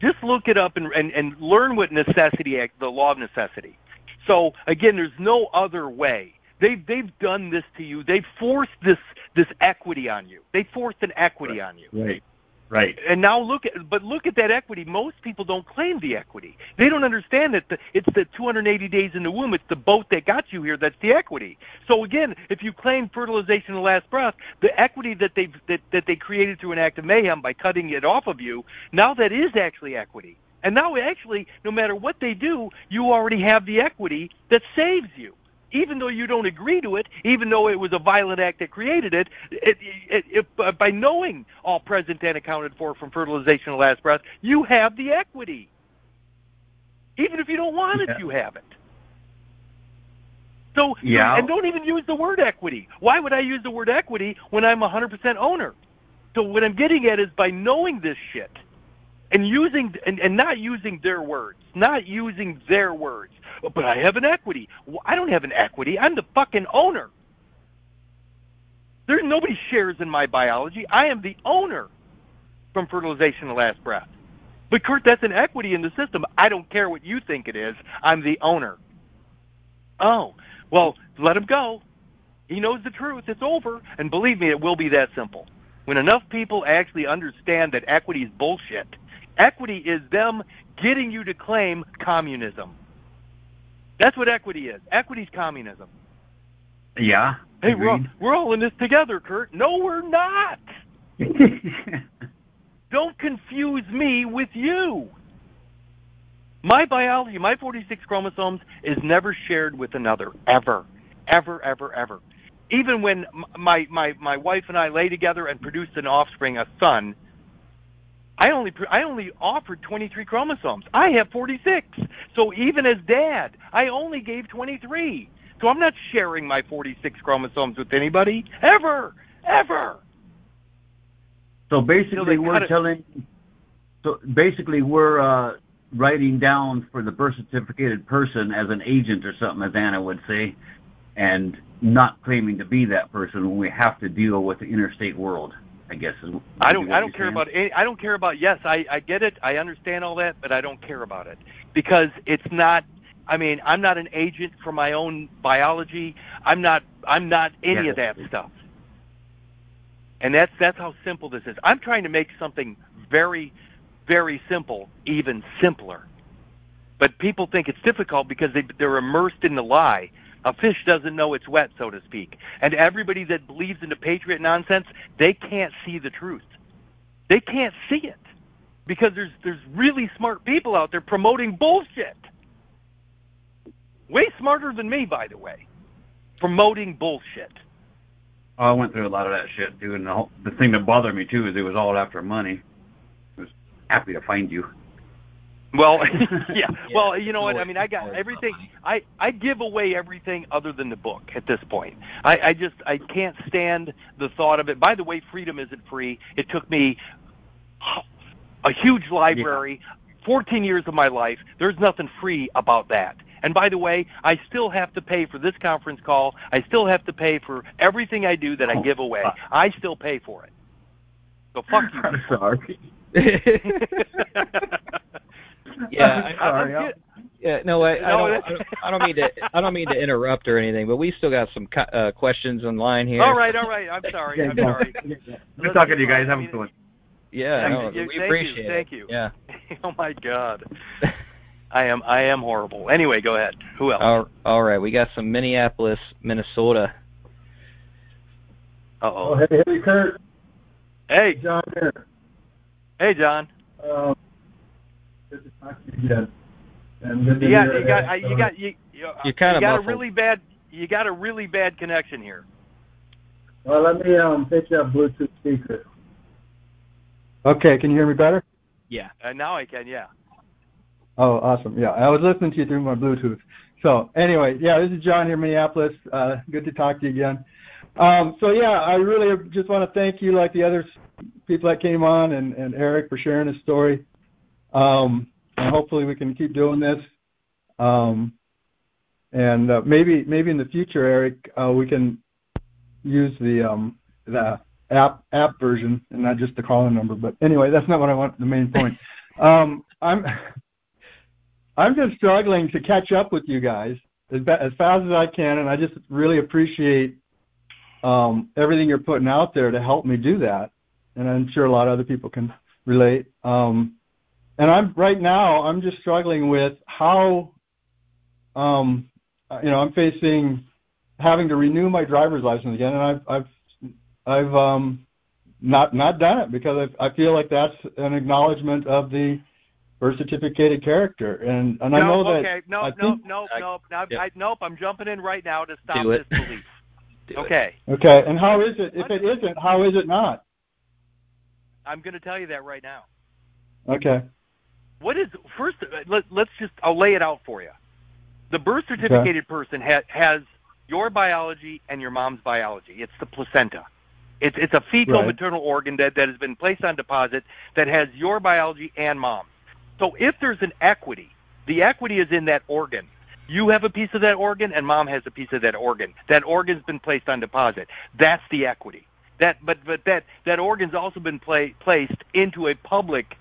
Just look it up and, and and learn what necessity act the law of necessity. So again, there's no other way. They've they've done this to you. They've forced this this equity on you. They forced an equity on you. right, right. And now look at, but look at that equity. Most people don't claim the equity. They don't understand that the, it's the 280 days in the womb. It's the boat that got you here. That's the equity. So again, if you claim fertilization of the last breath, the equity that they that, that they created through an act of mayhem by cutting it off of you, now that is actually equity. And now actually, no matter what they do, you already have the equity that saves you. Even though you don't agree to it, even though it was a violent act that created it, it, it, it by knowing all present and accounted for from fertilization of the last breath, you have the equity. Even if you don't want it, Yeah. you have it. So, Yeah. and don't even use the word equity. Why would I use the word equity when I'm a 100% owner? So what I'm getting at is by knowing this shit and using and, and not using their words, not using their words. "Oh, But I have an equity. Well, I don't have an equity. I'm the fucking owner. There's nobody shares in my biology. I am the owner from fertilization to last breath. But Kurt, that's an equity in the system. I don't care what you think it is. I'm the owner. Oh, well, let him go. He knows the truth. It's over. And believe me, it will be that simple. When enough people actually understand that equity is bullshit, equity is them getting you to claim communism. That's what equity is. Equity is communism. Yeah. Hey, we're all, we're all in this together, Kurt. No, we're not. Don't confuse me with you. My biology, my 46 chromosomes, is never shared with another, ever, ever, ever, ever. Even when my, my, my wife and I lay together and produced an offspring, a son, I only I only offered 23 chromosomes. I have 46. So even as dad, I only gave 23. So I'm not sharing my 46 chromosomes with anybody ever, ever. So basically, they we're telling. So basically, we're uh, writing down for the birth certificated person as an agent or something, as Anna would say, and not claiming to be that person when we have to deal with the interstate world. I guess. Is I don't. I don't care saying? about. Any, I don't care about. Yes, I, I get it. I understand all that, but I don't care about it because it's not. I mean, I'm not an agent for my own biology. I'm not. I'm not any Yeah, of that stuff. And that's that's how simple this is. I'm trying to make something very, very simple even simpler. But people think it's difficult because they they're immersed in the lie. A fish doesn't know it's wet, so to speak. And everybody that believes in the patriot nonsense, they can't see the truth. They can't see it because there's there's really smart people out there promoting bullshit. Way smarter than me, by the way, promoting bullshit. Oh, I went through a lot of that shit too, and the, whole, the thing that bothered me too is it was all after money. I was happy to find you. Well, yeah. Well, you know what? I mean, I got everything. I I give away everything other than the book at this point. I I just I can't stand the thought of it. By the way, freedom isn't free. It took me a huge library, 14 years of my life. There's nothing free about that. And by the way, I still have to pay for this conference call. I still have to pay for everything I do that I give away. I still pay for it. So fuck you. I'm sorry. yeah, I'm sorry. I'm- Yeah, no, I, I, don't, I don't. I don't mean to. I don't mean to interrupt or anything, but we still got some uh, questions in line here. All right, all right. I'm sorry. I'm sorry. Good talking to you guys. Have a good one. Yeah, no, you, we thank you, appreciate it. thank you. Yeah. oh my god. I am I am horrible. Anyway, go ahead. Who else? All, all right, we got some Minneapolis, Minnesota. Uh Oh, oh. hey, hey, Kurt. Hey, John here. hey, John. Um, good to talk to you again. And good You got you got I- you uh, got you. You, You're kinda got muffled. a really bad you got a really bad connection here. Well, let me um take you off Bluetooth speaker. Okay, can you hear me better? Yeah. Uh, now I can, yeah. Oh, awesome. Yeah, I was listening to you through my Bluetooth. So anyway, yeah, this is John here, Minneapolis. Uh, good to talk to you again. Um, so yeah, I really just want to thank you, like the other people that came on, and, and Eric for sharing his story. Um, and hopefully we can keep doing this. Um, and uh, maybe maybe in the future, Eric, uh, we can use the um, the app app version and not just the calling number. But anyway, that's not what I want. The main point. Um, I'm I'm just struggling to catch up with you guys as, ba- as fast as I can, and I just really appreciate um, everything you're putting out there to help me do that. And I'm sure a lot of other people can relate. Um, and I'm right now I'm just struggling with how, um, you know, I'm facing having to renew my driver's license again, and I've I've I've um, not not done it because I I feel like that's an acknowledgement of the birth certificated character, and and I know no, that okay, no, I no, think- no, I- no, no, yeah. I, nope. I'm jumping in right now to stop Do this belief. Do it. Okay, Okay, and how is it? If it isn't, how is it not? I'm going to tell you that right now. Okay. What is first? uh, Let, let's just. I'll lay it out for you. The birth certificated person ha, has your biology and your mom's biology. It's the placenta. It's it's a fetal Right. maternal organ that, that has been placed on deposit that has your biology and mom. So if there's an equity, the equity is in that organ. You have a piece of that organ, and mom has a piece of that organ. That organ's been placed on deposit. That's the equity. That, but but that that organ's also been pla- placed into a public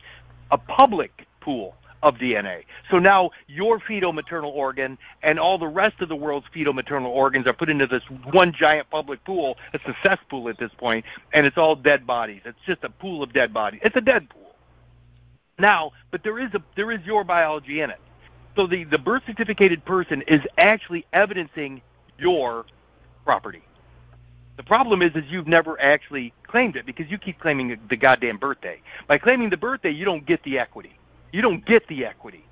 a public pool of DNA. So now your fetal maternal organ and all the rest of the world's fetal maternal organs are put into this one giant public pool. It's a cesspool at this point, and it's all dead bodies. It's just a pool of dead bodies. It's a dead pool. Now, but there is a there is your biology in it. So the, the birth certificated person is actually evidencing your property. The problem is, is you've never actually claimed it because you keep claiming the goddamn birthday. By claiming the birthday, you don't get the equity. You don't get the equity.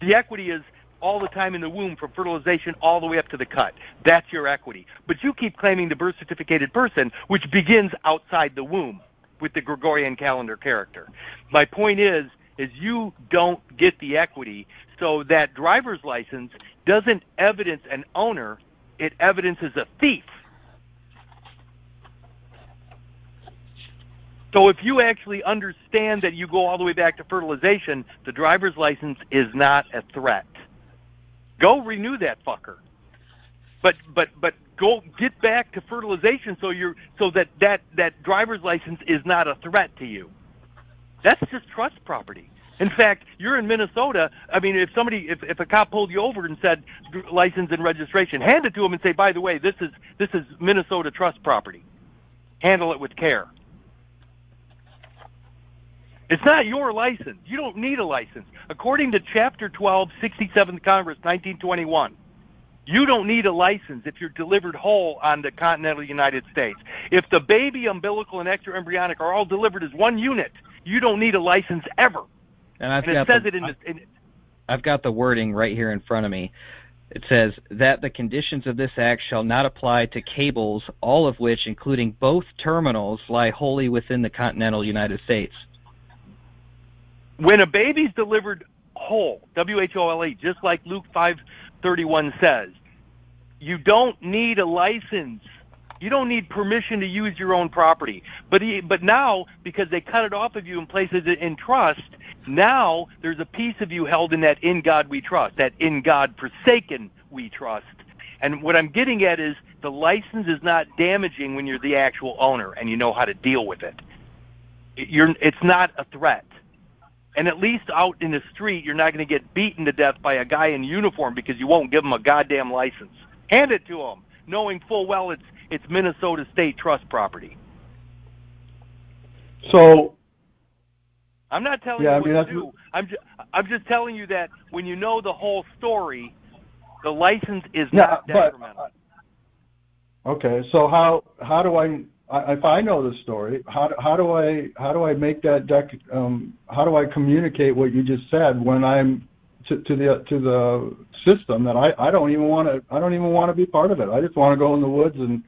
The equity is all the time in the womb from fertilization all the way up to the cut. That's your equity. But you keep claiming the birth certificated person, which begins outside the womb with the Gregorian calendar character. My point is, is you don't get the equity, so that driver's license doesn't evidence an owner, it evidences a thief. So if you actually understand that you go all the way back to fertilization, the driver's license is not a threat. Go renew that fucker. But but but go get back to fertilization so you're so that that that driver's license is not a threat to you. That's just trust property. In fact, you're in Minnesota. I mean, if somebody, if, if a cop pulled you over and said license and registration, hand it to him and say, by the way, this is this is Minnesota trust property. Handle it with care. It's not your license. You don't need a license. According to Chapter 12, 67th Congress, 1921, You don't need a license if you're delivered whole on the continental United States. If the baby, umbilical, and extraembryonic are all delivered as one unit, you don't need a license ever. And I've And it says the, it in the. In, I've got the wording right here in front of me. It says that the conditions of this act shall not apply to cables, all of which, including both terminals, lie wholly within the continental United States. When a baby's delivered whole, W H O L E, just like Luke 5:31 says, you don't need a license. You don't need permission to use your own property. But he, but now because they cut it off of you and places it in trust, now there's a piece of you held in that in God we trust, that in God forsaken we trust. And what I'm getting at is the license is not damaging when you're the actual owner and you know how to deal with it. You're, it's not a threat. And at least out in the street, you're not going to get beaten to death by a guy in uniform because you won't give him a goddamn license. Hand it to him, knowing full well it's it's Minnesota State Trust property. So I'm not telling Yeah, I you mean, to do. I'm just I'm just telling you that when you know the whole story, the license is Yeah, not but- detrimental. okay, so how how do I, I if I know the story, how do- how do I how do I make that deck? um how do I communicate what you just said when I'm to, to the to the system that I I don't even want to I don't even want to be part of it. I just want to go in the woods and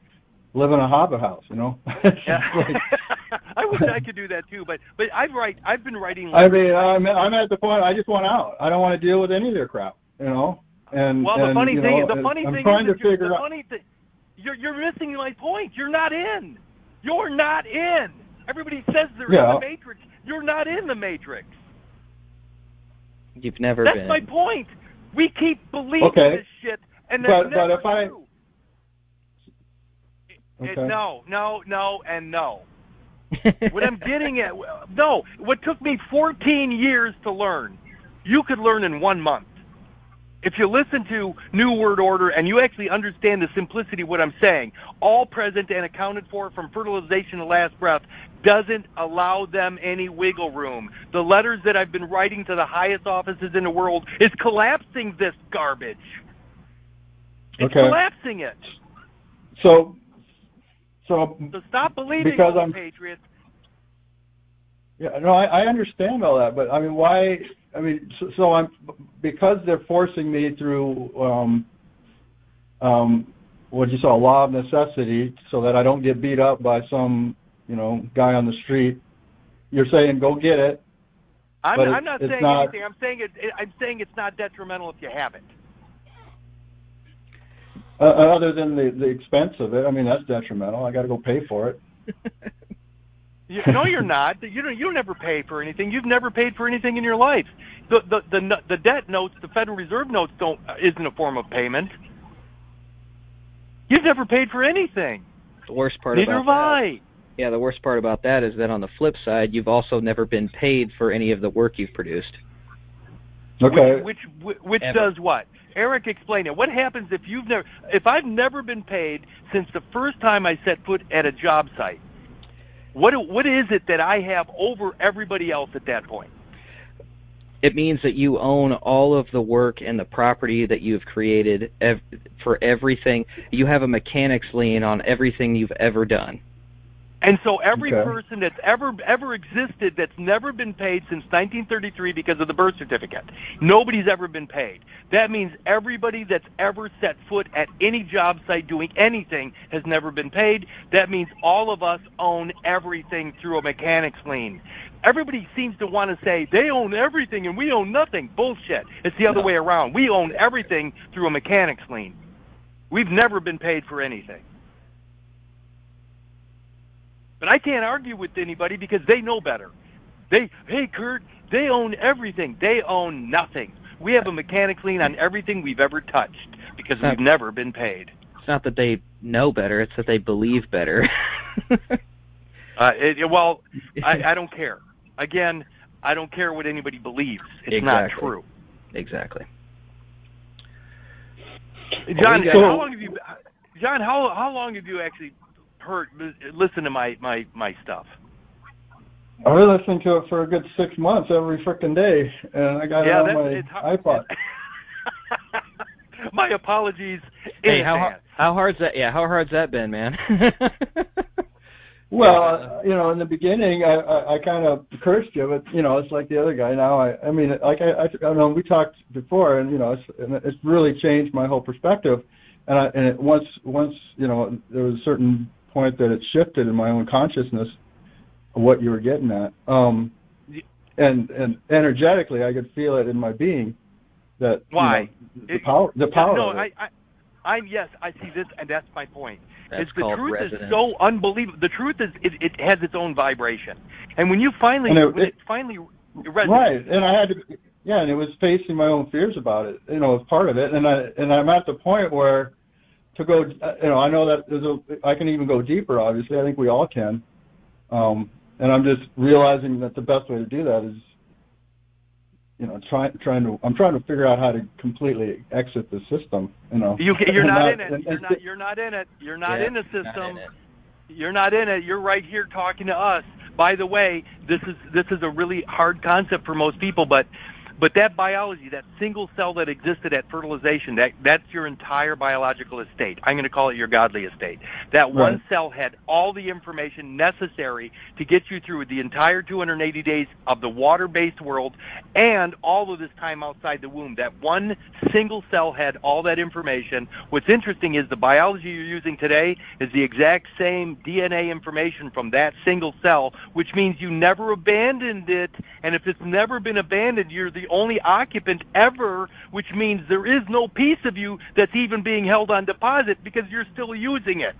live in a hobbit house, you know. Yeah. like- I wish I could do that too, but but I've write I've been writing. I mean, I'm I'm at the point I just want out. I don't want to deal with any of their crap, you know. And well, the and, funny thing know, the funny I'm thing trying is to you're, figure the out. funny thing you're you're missing my point. You're not in. You're not in. Everybody says they're Yeah. in the matrix. You're not in the matrix. You've never That's been. my point. We keep believing Okay. this shit, and But- that's but never if I- true. It- no, no, no, and no. What I'm getting at, no, what took me 14 years to learn, you could learn in one month. If you listen to New Word Order and you actually understand the simplicity of what I'm saying, all present and accounted for from fertilization to last breath doesn't allow them any wiggle room. The letters that I've been writing to the highest offices in the world is collapsing this garbage. It's Okay. collapsing it. So, so So stop believing Because the I'm- patriots. yeah, no, I, I understand all that, but I mean, why? I mean, so, so I'm because they're forcing me through um, um, what you saw, law of necessity, so that I don't get beat up by some, you know, guy on the street. You're saying go get it. I'm, But I'm not saying not- anything. I'm saying it, it. I'm saying it's not detrimental if you have it. Uh, other than the the expense of it, I mean that's detrimental. I got to go pay for it. You, no, you're not. You don't. You don't ever pay for anything. You've never paid for anything in your life. The the the, the debt notes, the Federal Reserve notes, don't uh, isn't a form of payment. You've never paid for anything. the worst part Neither about have that. I. Yeah, the worst part about that is that on the flip side, you've also never been paid for any of the work you've produced. Okay. Which which, which Ever. does what? Eric, explain it. What happens if you've never, if I've never been paid since the first time I set foot at a job site? What what is it that I have over everybody else at that point? It means that you own all of the work and the property that you've created ev- for everything. You have a mechanics lien on everything you've ever done. And so every Okay. person that's ever ever existed that's never been paid since 1933 because of the birth certificate, nobody's ever been paid. That means everybody that's ever set foot at any job site doing anything has never been paid. That means all of us own everything through a mechanics lien. Everybody seems to want to say they own everything and we own nothing. Bullshit. It's the other No. way around. We own everything through a mechanics lien. We've never been paid for anything. But I can't argue with anybody because they know better. They, hey, Kurt, they own everything. They own nothing. We have a mechanic lien on everything we've ever touched because Huh. we've never been paid. It's not that they know better; it's that they believe better. Uh, it, well, I, I don't care. Again, I don't care what anybody believes. It's not Exactly. true. exactly. John, you how long have you? John, how how long have you actually heard listen to my my my stuff? I was listening to it for a good six months every frickin' day, and I got yeah, it on my hard. iPod. my apologies. Hey, how how hard's that? Yeah, how hard's that been, man? well, uh, you know, in the beginning, I I, I kind of cursed you, but you know, it's like the other guy. Now, I I mean, like I I, I know we talked before, and you know, it's it's really changed my whole perspective. And I and it, once once you know, there was a certain point that it shifted in my own consciousness what you were getting at. Um, and and energetically, I could feel it in my being that why you know, the power the power. No, I, I I'm yes, I see this, and that's my point. That's is the truth resonance. is so unbelievable. The truth is it, it has its own vibration, and when you finally it- when it, it- finally resonates, Right, and I had to, yeah, and it was facing my own fears about it, you know, as part of it, and I and I'm at the point where to go, uh, you know, I know that there's a, I can even go deeper. Obviously, I think we all can, um, and I'm just realizing that the best way to do that is, you know, trying trying to, I'm trying to figure out how to completely exit the system, you know. you you're And not in it. and- You're not you're not in it. You're not Yeah, in the not in system. You're not in it. You're right here talking to us. By the way, this is this is a really hard concept for most people, but but that biology, that single cell that existed at fertilization, that that's your entire biological estate. I'm going to call it your godly estate. That one cell had all the information necessary to get you through the entire 280 days of the water-based world and all of this time outside the womb. That one single cell had all that information. What's interesting is the biology you're using today is the exact same DNA information from that single cell, which means you never abandoned it. And if it's never been abandoned, you're the only occupant ever, which means there is no piece of you that's even being held on deposit because you're still using it.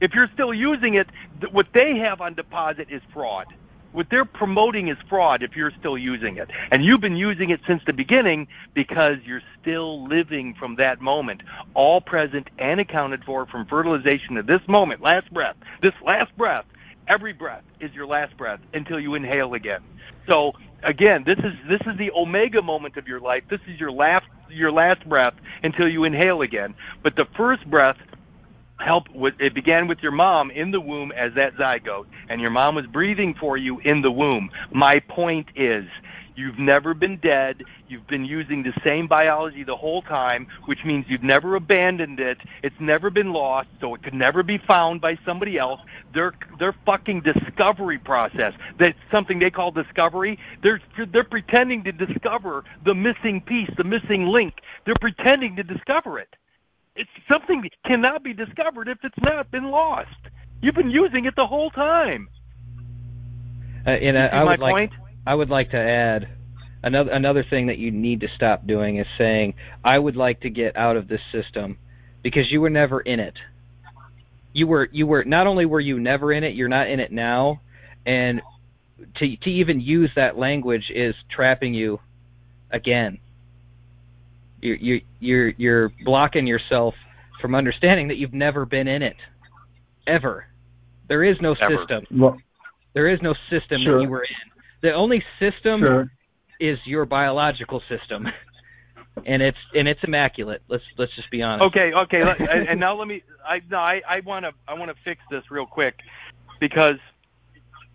If you're still using it, th- what they have on deposit is fraud. What they're promoting is fraud if you're still using it. And you've been using it since the beginning because you're still living from that moment, all present and accounted for from fertilization to this moment, last breath. This last breath, every breath is your last breath until you inhale again. So again, this is this is the omega moment of your life. This is your last your last breath until you inhale again. But the first breath help with it began with your mom in the womb as that zygote and your mom was breathing for you in the womb my point is you've never been dead you've been using the same biology the whole time which means you've never abandoned it it's never been lost so it could never be found by somebody else their their fucking discovery process that's something they call discovery they're they're pretending to discover the missing piece the missing link they're pretending to discover it it's something that cannot be discovered if it's not been lost. You've been using it the whole time. Uh, and I, I my like point? I would like to add another another thing that you need to stop doing is saying I would like to get out of this system because you were never in it. You were you were not only were you never in it, you're not in it now, and to to even use that language is trapping you again. You're you you're you're blocking yourself from understanding that you've never been in it, ever. There is no Ever. system. Well, There is no system Sure. that you were in. The only system sure. Is your biological system, and it's and it's immaculate. Let's let's just be honest. Okay, okay, and now let me. I no, I I want to I want to fix this real quick because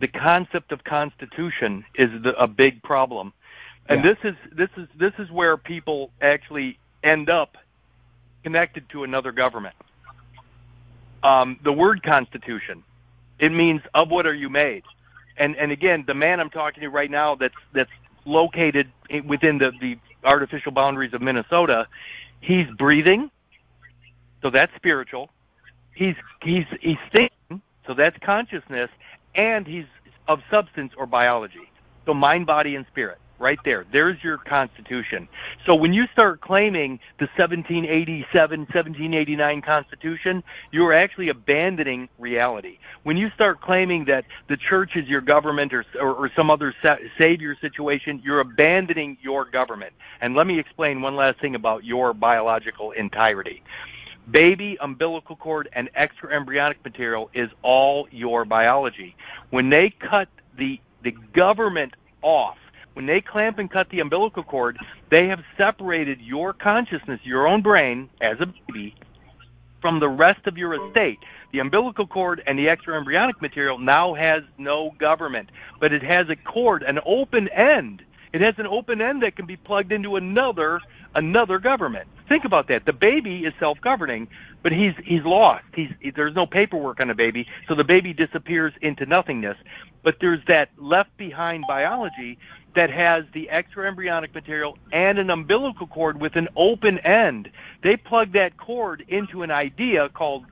the concept of constitution is the, a big problem, and Yeah. this is this is this is where people actually end up connected to another government. Um, the word constitution, it means of what are you made, and and again, the man I'm talking to right now that's that's located within the the artificial boundaries of Minnesota, he's breathing, so that's spiritual. He's he's he's thinking, so that's consciousness, and he's of substance or biology. So mind, body, and spirit, right there. There's your constitution. So when you start claiming the 1787, 1789 Constitution, you're actually abandoning reality. When you start claiming that the church is your government or, or, or some other sa- savior situation, you're abandoning your government. And let me explain one last thing about your biological entirety. Baby, umbilical cord, and extra embryonic material is all your biology. When they cut the the government off, when they clamp and cut the umbilical cord, they have separated your consciousness, your own brain, as a baby, from the rest of your estate. The umbilical cord and the extra embryonic material now has no government, but it has a cord, an open end. It has an open end that can be plugged into another another government. Think about that. The baby is self-governing, but he's he's lost. He's there's no paperwork on the baby, so the baby disappears into nothingness. But there's that left behind biology that has the extra embryonic material and an umbilical cord with an open end. They plug that cord into an idea called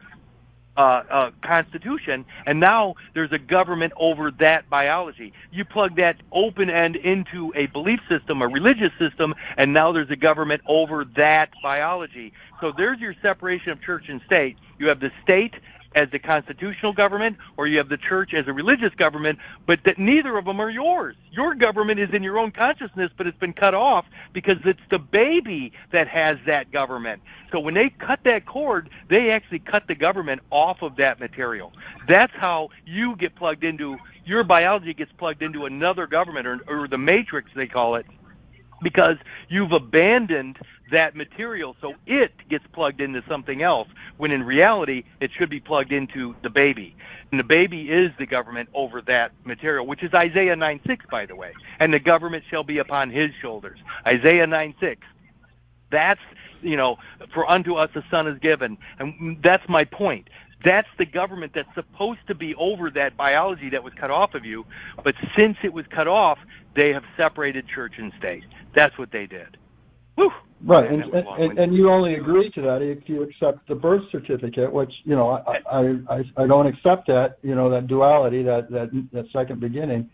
uh, uh, constitution, and now there's a government over that biology. You plug that open end into a belief system, a religious system, and now there's a government over that biology. So there's your separation of church and state. You have the state as the constitutional government or you have the church as a religious government, but that neither of them are yours. Your government is in your own consciousness, but it's been cut off because it's the baby that has that government. So when they cut that cord, they actually cut the government off of that material. That's how you get plugged into your biology gets plugged into another government or, or the matrix they call it because you've abandoned that material so it gets plugged into something else when in reality it should be plugged into the baby. And the baby is the government over that material which is isaiah 9 6 by the way and the government shall be upon his shoulders. Isaiah 9 6 that's you know for unto us a son is given. And that's my point that's the government that's supposed to be over that biology that was cut off of you but since it was cut off they have separated church and state that's what they did Whew. Right, and, and, and you only agree to that if you accept the birth certificate, which you know I I I, I don't accept that you know that duality that that that second beginning.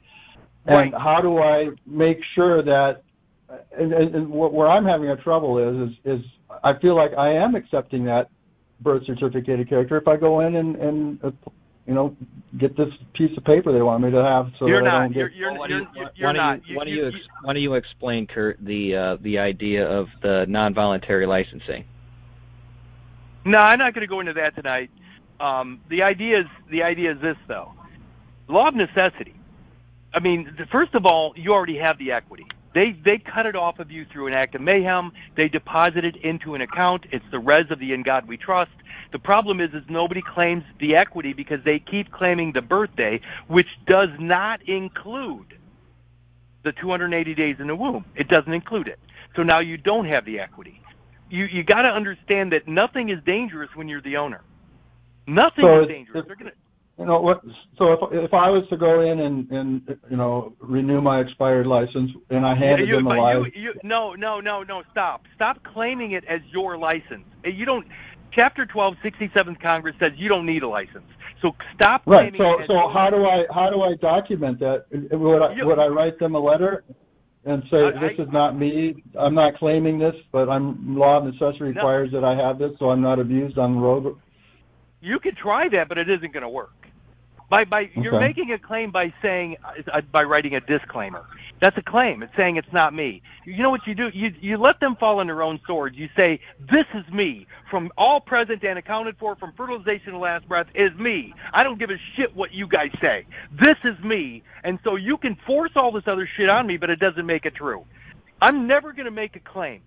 And right. how do I make sure that and, and, and where I'm having a trouble is, is is I feel like I am accepting that birth certificate character if I go in and and uh, you know get this piece of paper they want me to have so you're that not, I don't you're, get. you're, why you're, don't you, you're why not. don't you, why don't you, ex- why don't you explain, Kurt, the uh, the idea of the non-voluntary licensing? No, I'm not going to go into that tonight. Um, the idea is the idea is this though, law of necessity. I mean, the- first of all, you already have the equity. They they cut it off of you through an act of mayhem. They deposit it into an account. It's the res of the in God we trust. The problem is is nobody claims the equity because they keep claiming the birthday, which does not include the 280 days in the womb. It doesn't include it. So now you don't have the equity. You you got to understand that nothing is dangerous when you're the owner. Nothing So is dangerous. They're gonna, You know what? So if if I was to go in and and you know renew my expired license and I handed you, them a but license, you, you, no, no, no, no. Stop. Stop claiming it as your license. Eh, you don't. Chapter 12, 67th Congress says you don't need a license. So stop right? So so how do I how do I document that? Would I would I write them a letter and say I- this is not me? I'm not claiming this, but I'm law of necessity requires that I have this, so I'm not abused on the road. You could try that, but it isn't going to work. By by, you're making a claim by saying uh, by writing a disclaimer. That's a claim. It's saying it's not me. You know what you do? You you let them fall on their own sword. You say this is me, from all present and accounted for, from fertilization to last breath is me. I don't give a shit what you guys say. This is me, and so you can force all this other shit on me, but it doesn't make it true. I'm never going to make a claim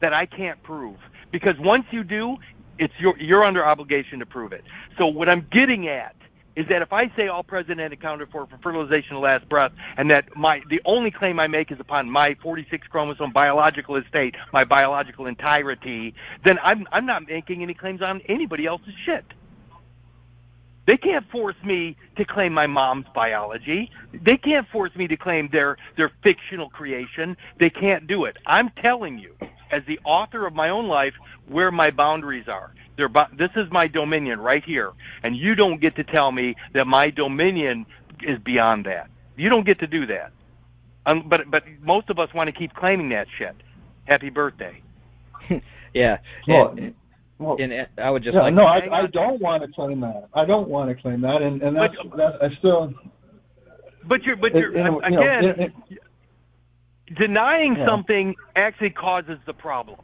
that I can't prove because once you do, it's your you're under obligation to prove it. So what I'm getting at is that if I say all present and accounted for for fertilization of last breath, and that my the only claim I make is upon my 46 chromosome biological estate, my biological entirety, then I'm I'm not making any claims on anybody else's shit. They can't force me to claim my mom's biology. They can't force me to claim their their fictional creation. They can't do it. I'm telling you, as the author of my own life, where my boundaries are. They're, bo- this is my dominion right here, and you don't get to tell me that my dominion is beyond that. You don't get to do that. Um, but but most of us want to keep claiming that shit. Happy birthday. yeah. Well, and, well, and I would just yeah, like no, to, I, hang I don't want to claim that. I don't want to claim that, and and that's But- that. I still. But you're but you're you know, you know, again it- it- denying Yeah. something actually causes the problem.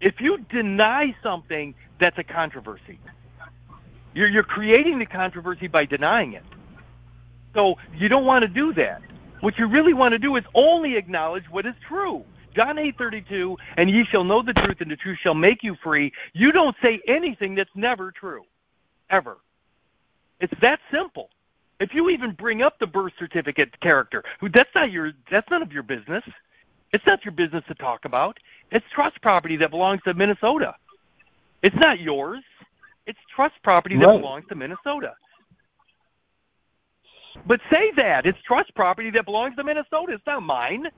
If you deny something, that's a controversy. You're, you're creating the controversy by denying it. So you don't want to do that. What you really want to do is only acknowledge what is true. John 8:32, and ye shall know the truth, and the truth shall make you free. You don't say anything that's never true, ever. It's that simple. If you even bring up the birth certificate character, who that's not your that's none of your business. It's not your business to talk about. It's trust property that belongs to Minnesota. It's not yours. It's trust property that Right. belongs to Minnesota. But say that it's trust property that belongs to Minnesota. It's not mine.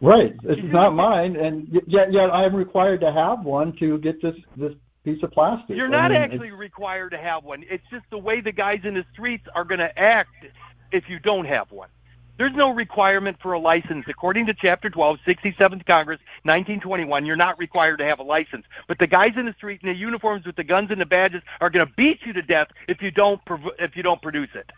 Right. It's not mine, and yet yet I'm required to have one to get this this piece of plastic. You're I not mean, actually required to have one. It's just the way the guys in the streets are going to act if you don't have one. There's no requirement for a license. According to Chapter 12, 67th Congress, 1921, you're not required to have a license. But the guys in the street in the uniforms with the guns and the badges are going to beat you to death if you don't prov- if you don't produce it.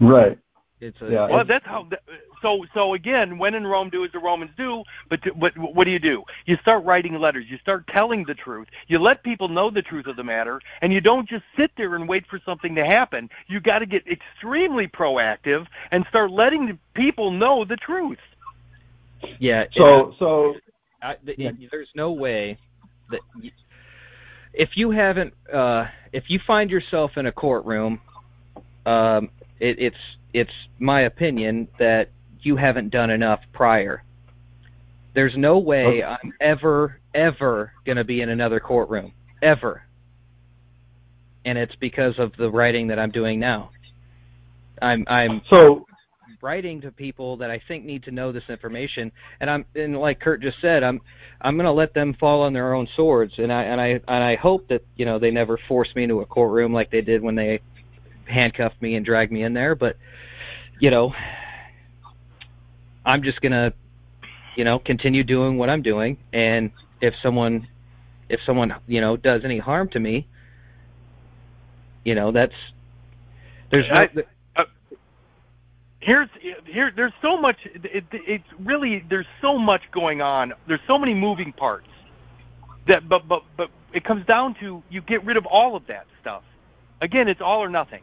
Right. It's a, Yeah. Well, that's how. th- So, so again, when in Rome, do as the Romans do. But, to, but what do you do? You start writing letters. You start telling the truth. You let people know the truth of the matter, and you don't just sit there and wait for something to happen. You got to get extremely proactive and start letting the people know the truth. yeah. So so I, th- Yeah. there's no way that y if you haven't uh, if you find yourself in a courtroom um, it, it's it's my opinion that you haven't done enough prior. There's no way Okay. i'm ever ever going to be in another courtroom ever. And it's because of the writing that i'm doing now. I'm i'm so writing to people that I think need to know this information, and I'm and like Kurt just said, I'm I'm going to let them fall on their own swords, and I and I and I hope that you know they never force me into a courtroom like they did when they handcuffed me and dragged me in there, but you know, I'm just going to you know continue doing what I'm doing, and if someone if someone you know does any harm to me, you know that's there's no, I- uh, here's here there's so much it, it's really there's so much going on. There's so many moving parts that but but but it comes down to you get rid of all of that stuff. Again it's all or nothing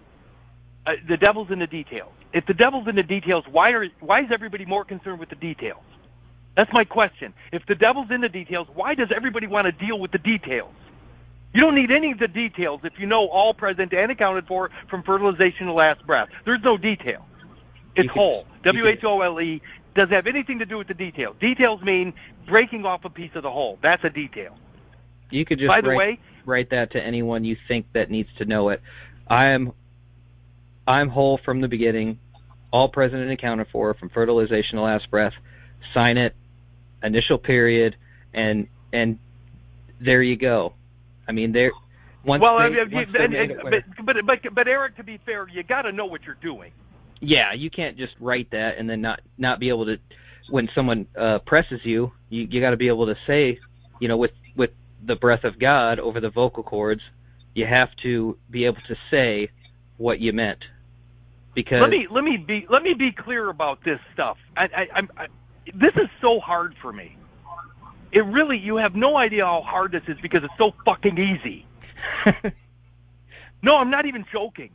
uh, the devil's in the details if the devil's in the details why are why is everybody more concerned with the details that's my question if the devil's in the details why does everybody want to deal with the details you don't need any of the details if you know all present and accounted for from fertilization to last breath there's no detail it's could- whole. W H O L E doesn't have anything to do with the details. Details mean breaking off a piece of the whole. That's a detail. you could just By the write, way, write that to anyone you think that needs to know it. I am I'm whole from the beginning, all present and accounted for from fertilization to last breath. Sign it, initial period, and and there you go. I mean there. Once well, they, I mean, once and- and- it but, but but but Eric, to be fair, you got to know what you're doing. yeah, you can't just write that and then not not be able to. When someone uh, presses you, you you got to be able to say, you know, with with the breath of God over the vocal cords, you have to be able to say what you meant. Because Let me let me be let me be clear about this stuff. I, I, I'm I, this is so hard for me. It really you have no idea how hard this is because it's so fucking easy. No, I'm not even joking.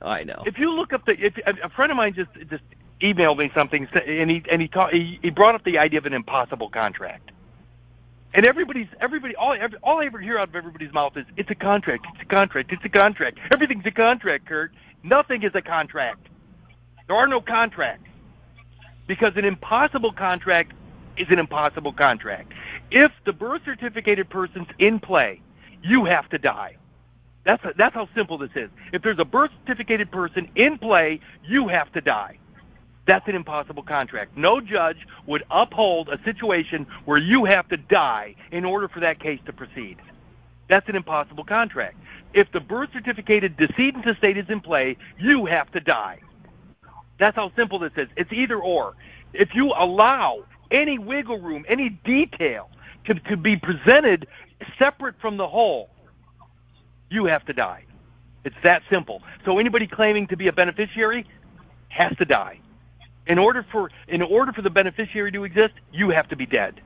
I know. if you look up the if a friend of mine just just emailed me something and he and he taught he, he brought up the idea of an impossible contract and everybody's everybody all every, all I ever hear out of everybody's mouth is it's a contract it's a contract it's a contract everything's a contract Kurt nothing is a contract there are no contracts because an impossible contract is an impossible contract if the birth certificated person's in play you have to die that's that's how simple this is. If there's a birth certificated person in play, you have to die. That's an impossible contract. No judge would uphold a situation where you have to die in order for that case to proceed. That's an impossible contract. If the birth certificated decedent estate is in play, you have to die. That's how simple this is. It's either or. If you allow any wiggle room, any detail to, to be presented separate from the whole, you have to die. It's that simple. So anybody claiming to be a beneficiary has to die. In order for in order for the beneficiary to exist, you have to be dead.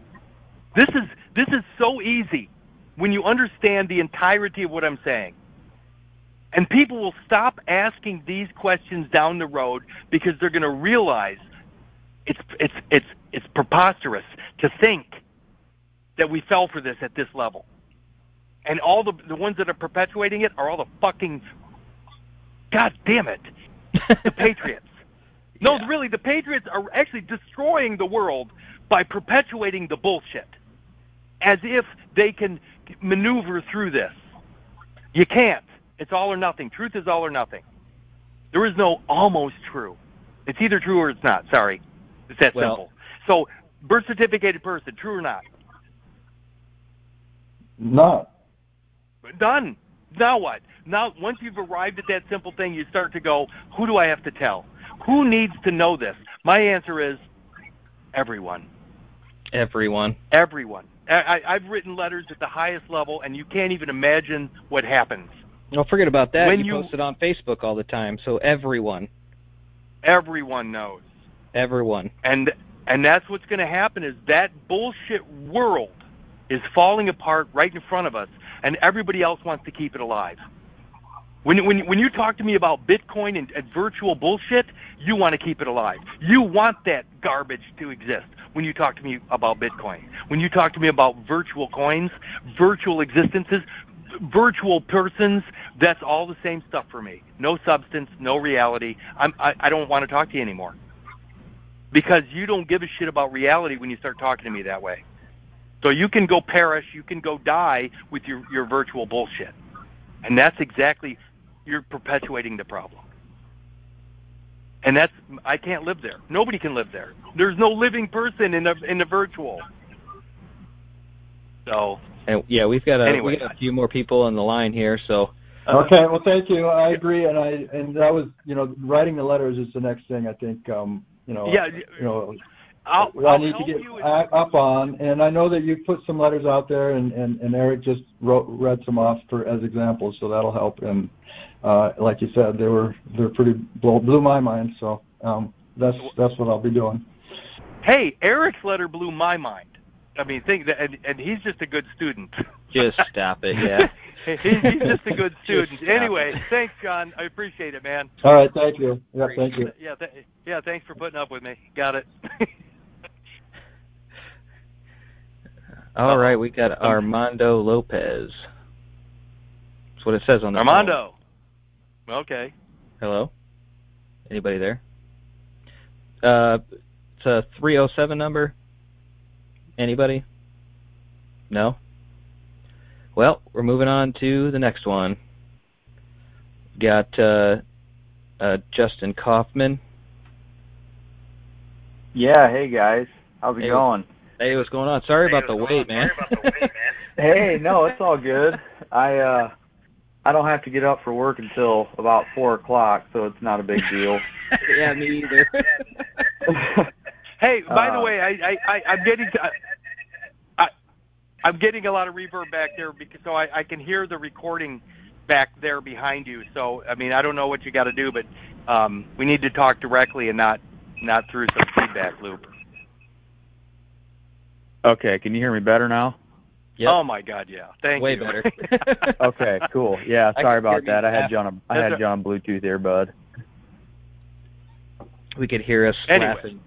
This is this is so easy when you understand the entirety of what I'm saying. And people will stop asking these questions down the road because they're going to realize it's it's it's it's preposterous to think that we fell for this at this level and all the the ones that are perpetuating it are all the fucking god damn it the patriots No, Yeah. really, the Patriots are actually destroying the world by perpetuating the bullshit, as if they can maneuver through this. You can't. It's all or nothing. Truth is all or nothing. There is no almost true. It's either true or it's not. Sorry, it's that Well- simple. So, birth certificated person, true or not? Not. Done. Now what? Now, once you've arrived at that simple thing, you start to go, who do I have to tell? Who needs to know this? My answer is everyone. Everyone. Everyone. I, I've written letters at the highest level, and you can't even imagine what happens. Well, forget about that. When you, you- post it on Facebook all the time, so everyone, Everyone knows. everyone. And and that's what's going to happen is that bullshit world is falling apart right in front of us, and everybody else wants to keep it alive. When when when you talk to me about Bitcoin and, and virtual bullshit, you want to keep it alive. You want that garbage to exist. When you talk to me about Bitcoin, when you talk to me about virtual coins, virtual existences, virtual persons, that's all the same stuff for me. No substance, no reality. I'm, I, I don't want to talk to you anymore because you don't give a shit about reality when you start talking to me that way. So you can go perish, you can go die with your, your virtual bullshit. And that's exactly, you're perpetuating the problem. And that's, I can't live there. Nobody can live there. There's no living person in the, in the virtual. So, And yeah, we've got a Anyway. we got a few more people on the line here, so Okay, well, thank you. I agree, and I and that was, you know, writing the letters is the next thing I think, um, you know, yeah, you know, I'll, I I'll need to get you. up on. And I know that you put some letters out there, and and, and Eric just wrote read some off for as examples, so that'll help. And uh, like you said, they were they're pretty blew, blew my mind. So um, that's that's what I'll be doing. hey, Eric's letter blew my mind. I mean, think that, and, and he's just a good student. just stop it. Yeah. He- he's just a good student. Anyway, it. thanks, John. I appreciate it, man. All right, thank you. Yeah, thank you. Yeah, th- yeah. Thanks for putting up with me. Got it. All right, we got Armando Lopez. That's what it says on the phone. Armando. Okay. Hello. Anybody there? Uh, it's a 307 number. Anybody? No. Well, we're moving on to the next one. Got uh, uh, Justin Kaufman. Yeah, hey guys. How's it Hey. going? Hey, what's going on? Sorry about the wait, man. Hey, no, it's all good. I uh I don't have to get up for work until about four o'clock, so it's not a big deal. yeah, me either. Hey, by the Uh, way, I, I, I I'm getting to, I, I'm getting a lot of reverb back there because so I, I can hear the recording back there behind you. So I mean, I don't know what you got to do, but um, we need to talk directly and not not through some feedback loop. Okay, can you hear me better now? Yep. Oh my God, yeah. Thank Way you. better. Okay, cool. Yeah, sorry about that. I had John. you on a I That's had a- you on Bluetooth earbud. we could hear us Anyway. laughing.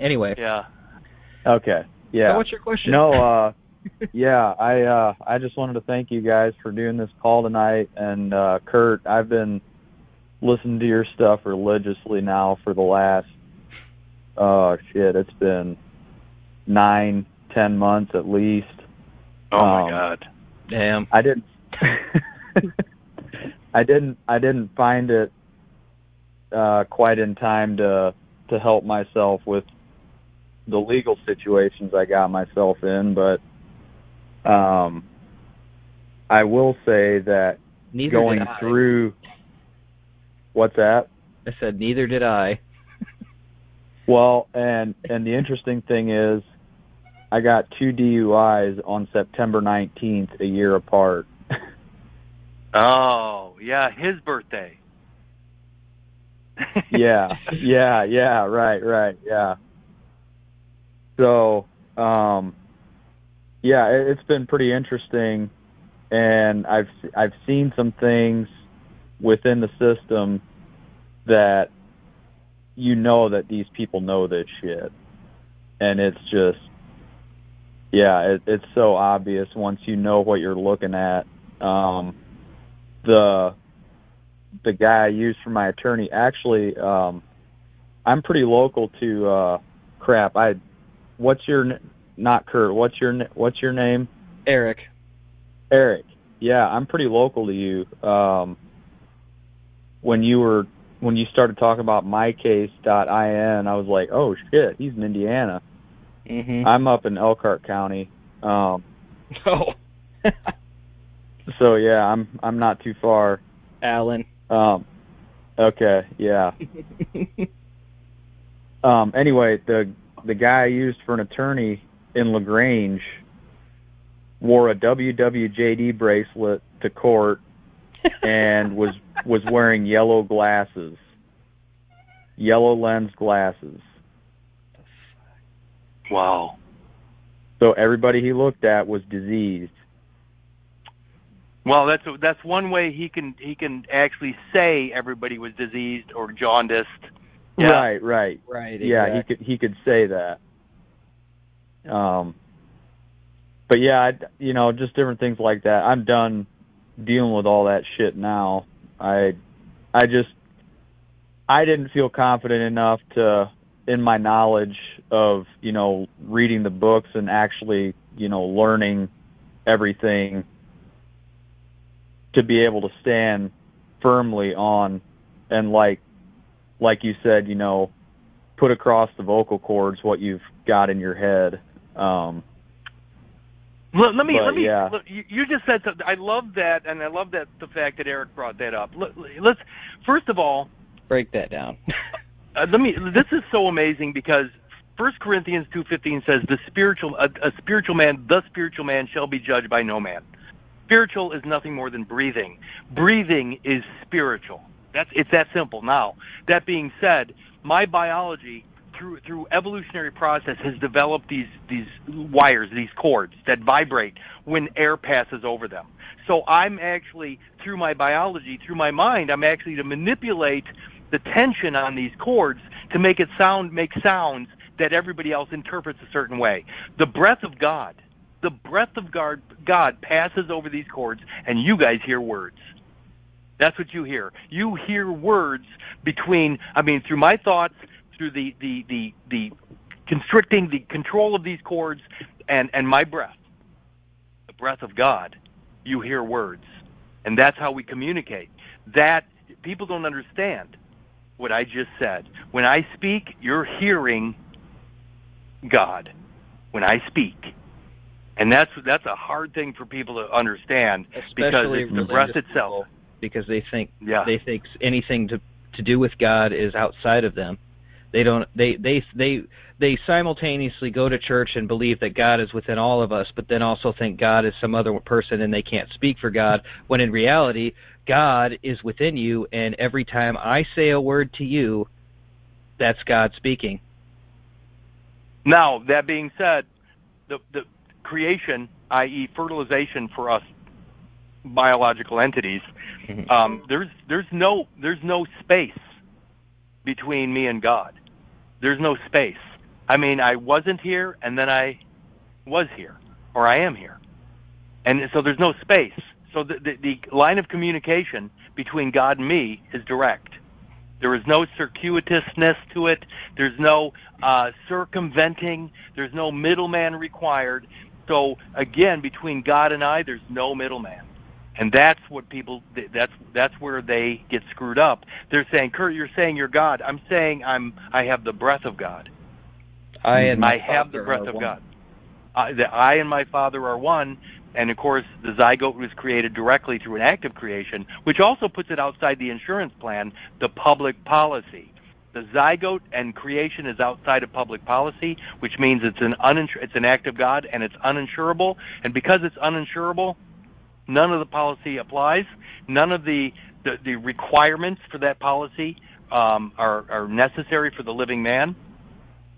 Anyway, yeah. Okay. Yeah. so what's your question? No, uh yeah, I uh I just wanted to thank you guys for doing this call tonight and uh Kurt, I've been listening to your stuff religiously now for the last uh shit, it's been nine, ten months at least. Oh my Um, God. Damn. I didn't I didn't I didn't find it uh quite in time to to help myself with the legal situations I got myself in, but um I will say that Neither going through what's that? I said neither did I. Well, and and the interesting thing is I got two DUIs on September 19th, a year apart. Oh yeah, his birthday. yeah, yeah, yeah, right, right, yeah. So, um, yeah, it, it's been pretty interesting, and I've I've seen some things within the system that you know that these people know this shit, and it's just, yeah, it, it's so obvious once you know what you're looking at. Um, the the guy I used for my attorney actually um I'm pretty local to uh crap. I what's your not Kurt? What's your n- what's your name? Eric. Eric. Yeah, I'm pretty local to you. Um when you were when you started talking about mycase.in, I was like, "Oh shit, he's in Indiana." Mhm. I'm up in Elkhart County. Um Oh. so yeah, I'm I'm not too far. Alan. Um okay, yeah. Um anyway, the the guy I used for an attorney in LaGrange wore a WWJD bracelet to court and was was wearing yellow glasses. Yellow lens glasses. Wow. So everybody he looked at was diseased. Well, that's a, that's one way he can he can actually say everybody was diseased or jaundiced. Yeah. Right, right. right. Yeah, he could he could say that. Um but yeah, I, you know, just different things like that. I'm done dealing with all that shit now. I I just I didn't feel confident enough to in my knowledge of, you know, reading the books and actually, you know, learning everything to be able to stand firmly on and like like you said, you know, put across the vocal cords what you've got in your head. Um Let, let me But, let me. yeah. look, you, you just said something. I love that, and I love that the fact that Eric brought that up. Let, let's first of all, break that down. uh, let me. This is so amazing because First Corinthians two fifteen says the spiritual a, a spiritual man, the spiritual man shall be judged by no man. Spiritual is nothing more than breathing. Breathing is spiritual. That's it's that simple. Now, that being said, my biology through through evolutionary process has developed these these wires, these cords that vibrate when air passes over them. So I'm actually through my biology, through my mind, I'm actually to manipulate the tension on these cords to make it sound make sounds that everybody else interprets a certain way. The breath of God, the breath of God, God passes over these cords, and you guys hear words. That's what you hear. You hear words between, I mean, through my thoughts, through the the the, the constricting the control of these cords, and and my breath, the breath of God. You hear words, and that's how we communicate. That people don't understand what I just said. When I speak, you're hearing God. When I speak, and that's that's a hard thing for people to understand because Especially it's the breath itself. because they think Yeah. they think anything to to do with God is outside of them. They don't they they they they simultaneously go to church and believe that God is within all of us, but then also think God is some other person and they can't speak for God, when in reality God is within you and every time I say a word to you, that's God speaking. Now, that being said, the, the creation, i.e., fertilization for us biological entities, Mhm. um, there's there's no there's no space between me and God. There's no space. I mean, I wasn't here, and then I was here, or I am here, and so there's no space. So the, the, the line of communication between God and me is direct. There is no circuitousness to it. There's no uh, circumventing. There's no middleman required. So again, between God and I, there's no middleman, and that's what people. That's that's where they get screwed up. They're saying, "Kurt, you're saying you're God." I'm saying I'm. I have the breath of God. I and my I have the breath of one. God. I, the, I and my Father are one, and of course, the zygote was created directly through an act of creation, which also puts it outside the insurance plan, the public policy. The zygote and creation is outside of public policy, which means it's an uninsur- it's an act of God and it's uninsurable. And because it's uninsurable, none of the policy applies. None of the the, the requirements for that policy um, are are necessary for the living man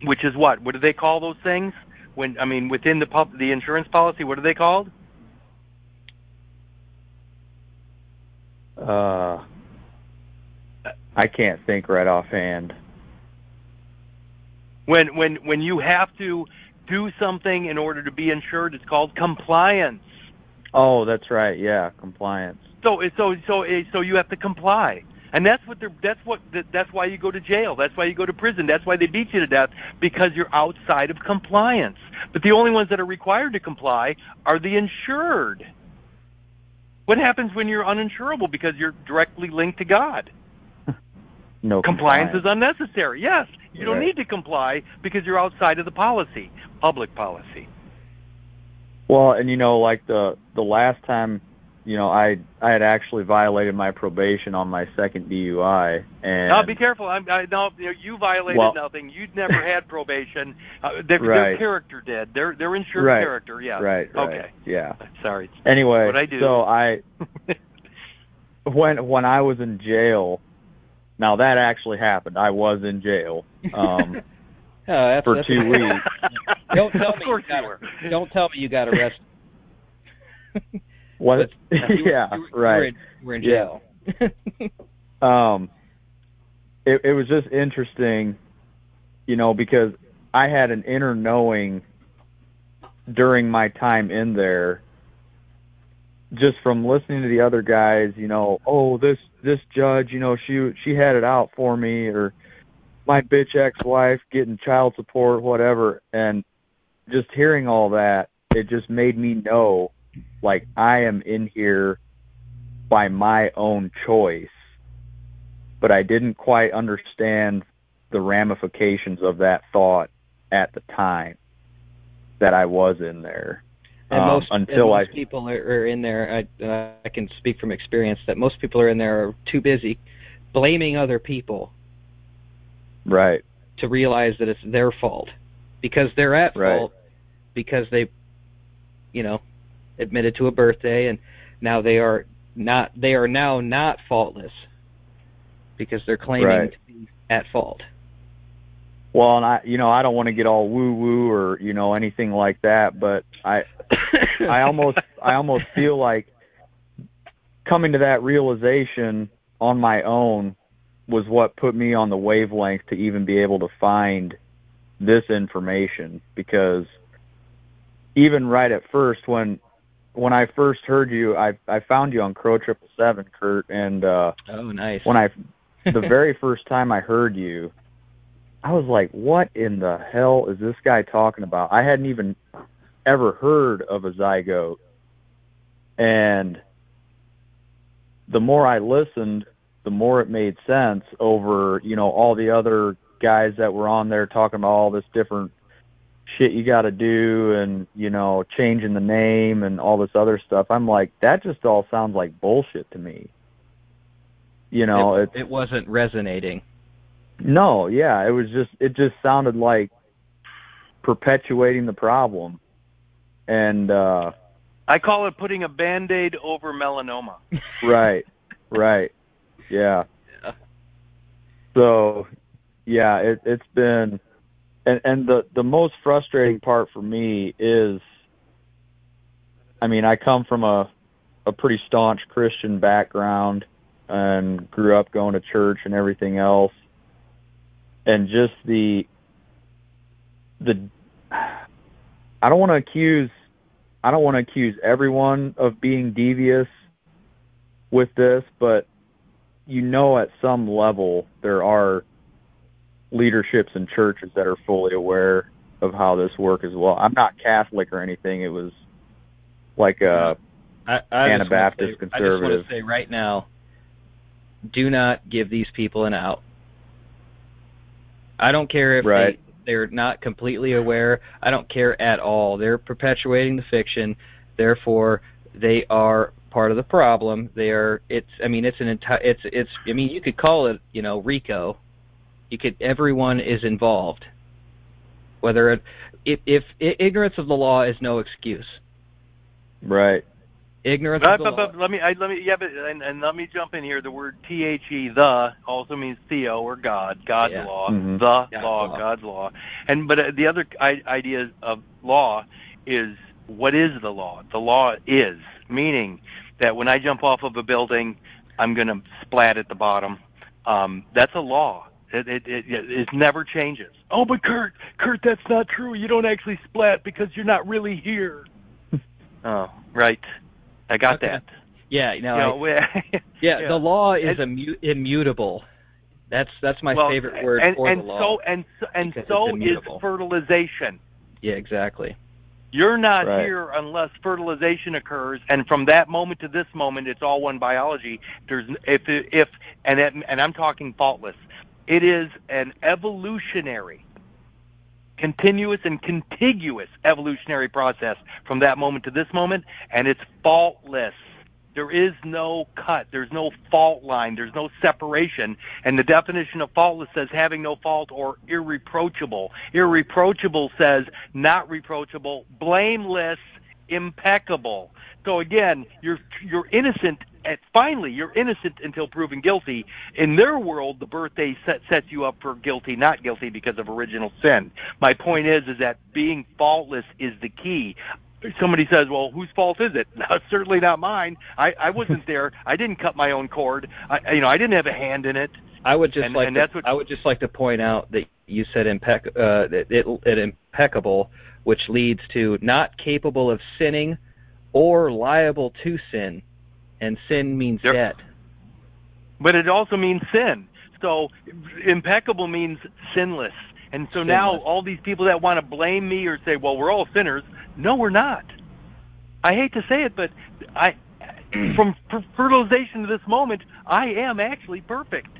which is what? What do they call those things? When I mean within the pub, the insurance policy, what are they called? Uh I can't think right offhand. When when when you have to do something in order to be insured, it's called compliance. Oh, that's right. Yeah, compliance. So so so so you have to comply. And that's what they're that's what that's why you go to jail. That's why you go to prison. That's why they beat you to death because you're outside of compliance. But the only ones that are required to comply are the insured. What happens when you're uninsurable because you're directly linked to God? No compliance, is unnecessary. Yes, you don't need to comply because you're outside of the policy, public policy. Well, and you know, like the the last time, you know, I I had actually violated my probation on my second DUI, and Now be careful. I'm, I no, you, know, you violated Well- nothing. You'd never had probation. Uh, their, their Right. character did. Their their insured Right. character. Yeah. right, right, Okay. yeah. Sorry. Anyway, What I do. so I when when I was in jail, now that actually happened. I was in jail um, Oh, that's, for that's two weeks. Don't tell of me course you got you were. Don't tell me you got arrested. What? Yeah, you were, you were right. in, you were in Yeah. jail. um it, it was just interesting you know because i had an inner knowing during my time in there just from listening to the other guys you know oh this this judge you know she she had it out for me or my bitch ex-wife getting child support whatever and just hearing all that it just made me know like i am in here by my own choice but I didn't quite understand the ramifications of that thought at the time that I was in there. And Um, most, until and most I people are, are in there. I, uh, I can speak from experience that most people are in there are too busy blaming other people right, to realize that it's their fault because they're at Right. fault because they, you know, admitted to a birthday and now they are not. They are now not faultless because they're claiming Right. to be at fault. well, and I, you know, I don't want to get all woo woo or you know anything like that, but I, I almost, I almost feel like coming to that realization on my own was what put me on the wavelength to even be able to find this information because even right at first when when I first heard you I I found you on Crow Triple Seven Kurt and uh oh, nice. when I the very first time I heard you I was like what in the hell is this guy talking about I hadn't even ever heard of a zygote and the more I listened the more it made sense over you know all the other guys that were on there talking about all this different shit you got to do and you know changing the name and all this other stuff i'm like that just all sounds like bullshit to me you know it, it wasn't resonating. no yeah it was just it just sounded like perpetuating the problem and uh I call it putting a band-aid over melanoma. right right yeah Yeah. so yeah it it's been and and the the most frustrating part for me is i mean i come from a a pretty staunch christian background and grew up going to church and everything else. And just the the i don't want to accuse i don't want to accuse everyone of being devious with this but you know at some level there are leaderships in churches that are fully aware of how this work as well. I'm not Catholic or anything. It was like uh I, I just Anabaptist say- I just conservative. want to say right now, do not give these people an out. I don't care if Right. they, they're not completely aware. I don't care at all. They're perpetuating the fiction. Therefore, they are part of the problem. They are. It's. I mean, it's an entire. It's. It's. I mean, you could call it. You know, RICO. You could. Everyone is involved. Whether it, if, if ignorance of the law is no excuse. right. Ignorance But, of the but, law. but let me, I, let me, yeah, but and, and let me jump in here. The word the the also means theo or God, God's Yeah. law, Mhm. the God's law, law. God's law. And but uh, the other I, idea of law is what is the law? The law is meaning that when I jump off of a building, I'm going to splat at the bottom. Um, that's a law. It, it, it, it never changes. Oh, but Kurt, Kurt, that's not true. You don't actually splat because you're not really here. oh, right. I got Okay. that. Yeah, you know, You know, we- yeah, yeah. the law is And- immu- immutable. That's that's my well, favorite word and, for and the law. so and so, and so is fertilization. yeah, exactly. You're not Right. here unless fertilization occurs, and from that moment to this moment, it's all one biology. There's if if and it, and I'm talking faultless. It is an evolutionary, continuous and contiguous evolutionary process from that moment to this moment, and it's faultless. There is no cut. There's no fault line. There's no separation. And the definition of faultless says having no fault or irreproachable. Irreproachable says not reproachable, blameless, impeccable. So again, you're you're innocent. At finally, you're innocent until proven guilty. In their world, the birthday set, sets you up for guilty, not guilty because of original sin. My point is, is that being faultless is the key somebody says, "Well, whose fault is it?" No, certainly not mine. I, I wasn't there. I didn't cut my own cord. I, you know, I didn't have a hand in it. I would just And- like and to, that's what- I would just like to point out that you said impec uh, that it, it impeccable, which leads to not capable of sinning or liable to sin, and sin means Yep. debt. But it also means sin. So impeccable means sinless. And so now all these people that want to blame me or say, "Well, we're all sinners," no, we're not. I hate to say it, but I, from fertilization to this moment, I am actually perfect.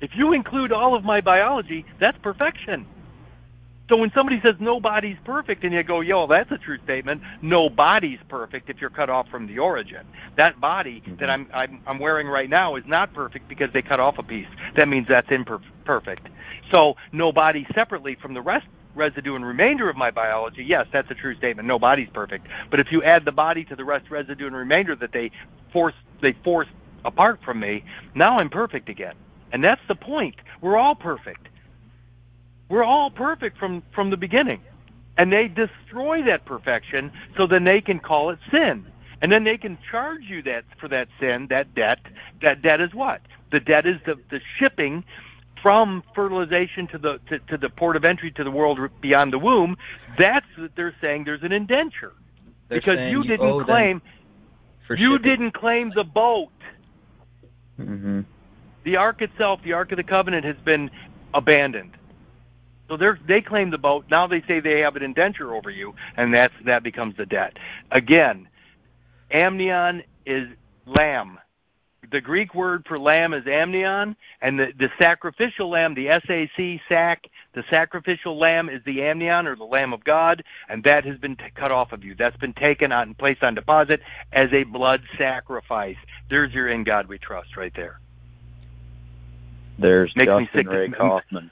If you include all of my biology, that's perfection. So when somebody says nobody's perfect, and you go, "Yo, that's a true statement," nobody's perfect if you're cut off from the origin. That body that mm-hmm. I'm, I'm I'm wearing right now is not perfect because they cut off a piece. That means that's imperfect. So nobody separately from the rest residue and remainder of my biology, yes, that's a true statement. Nobody's perfect. But if you add the body to the rest residue and remainder that they force they force apart from me, now I'm perfect again. And that's the point. We're all perfect. We're all perfect from from the beginning. And they destroy that perfection so then they can call it sin. And then they can charge you that for that sin, that debt. That debt is what? The debt is the, the shipping from fertilization to the to, to the port of entry to the world beyond the womb. That's what they're saying there's an indenture. They're because you didn't them claim you shipping. didn't claim the boat. hmm The ark itself, the ark of the covenant, has been abandoned. So they they claim the boat. Now they say they have an indenture over you, and that's that becomes the debt. Again, amnion is lamb. The Greek word for lamb is amnion, and the, the sacrificial lamb, the SAC sac, the sacrificial lamb is the amnion or the lamb of God, and that has been t- cut off of you. That's been taken on and placed on deposit as a blood sacrifice. There's your in God we trust right there. There's Makes me Justin Ray Kaufman.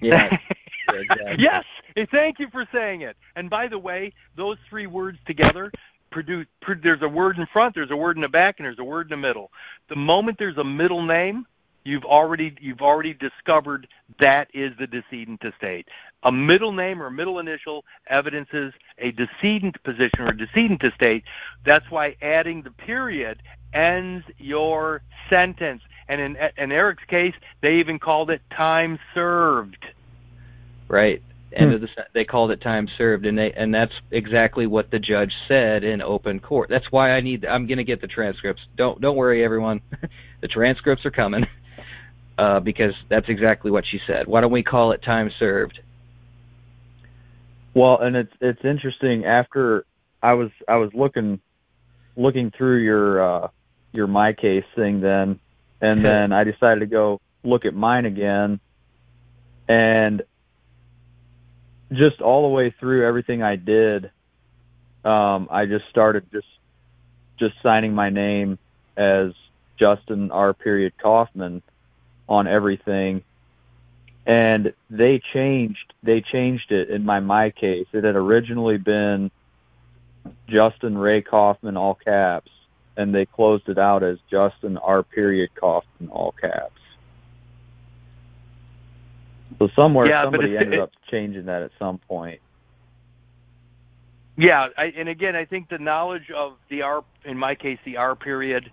Yeah, yeah, exactly. yes. Thank you for saying it. And by the way, those three words together produce. Pro, there's a word in front, there's a word in the back, and there's a word in the middle. The moment there's a middle name, you've already you've already discovered that is the decedent estate. A middle name or middle initial evidences a decedent position or decedent estate. That's why adding the period ends your sentence. And in, in Eric's case, they even called it time served. Right. End Hmm. of the they called it time served, and they and that's exactly what the judge said in open court. That's why I need. I'm going to get the transcripts. Don't don't worry, everyone. the transcripts are coming uh, because that's exactly what she said. Why don't we call it time served? Well, and it's it's interesting. After I was I was looking looking through your uh, your my case thing then, and then I decided to go look at mine again, and just all the way through everything I did, um, I just started just just signing my name as Justin R. Period Kaufman on everything, and they changed they changed it in my my case. It had originally been Justin Ray Kaufman all caps, and they closed it out as Justin R. Period Kaufman all caps. So somewhere Yeah, somebody ended it- up changing that at some point. Yeah, I, and again, I think the knowledge of the R, in my case, the R period,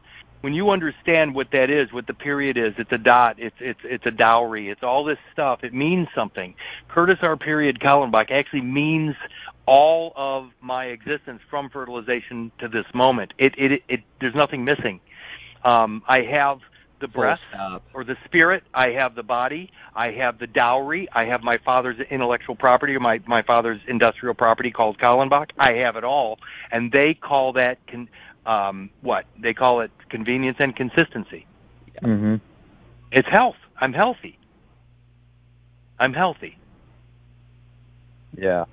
when you understand what that is, what the period is, it's a dot, it's it's it's a dowry, it's all this stuff. It means something. Curtis R. Period Kallenbach actually means all of my existence from fertilization to this moment. It it it, it there's nothing missing. Um, I have the breath or the spirit. I have the body. I have the dowry. I have my father's intellectual property or my, my father's industrial property called Kallenbach. I have it all. And they call that, con, um, what? They call it convenience and consistency. Mm-hmm. It's health. I'm healthy. I'm healthy. Yeah.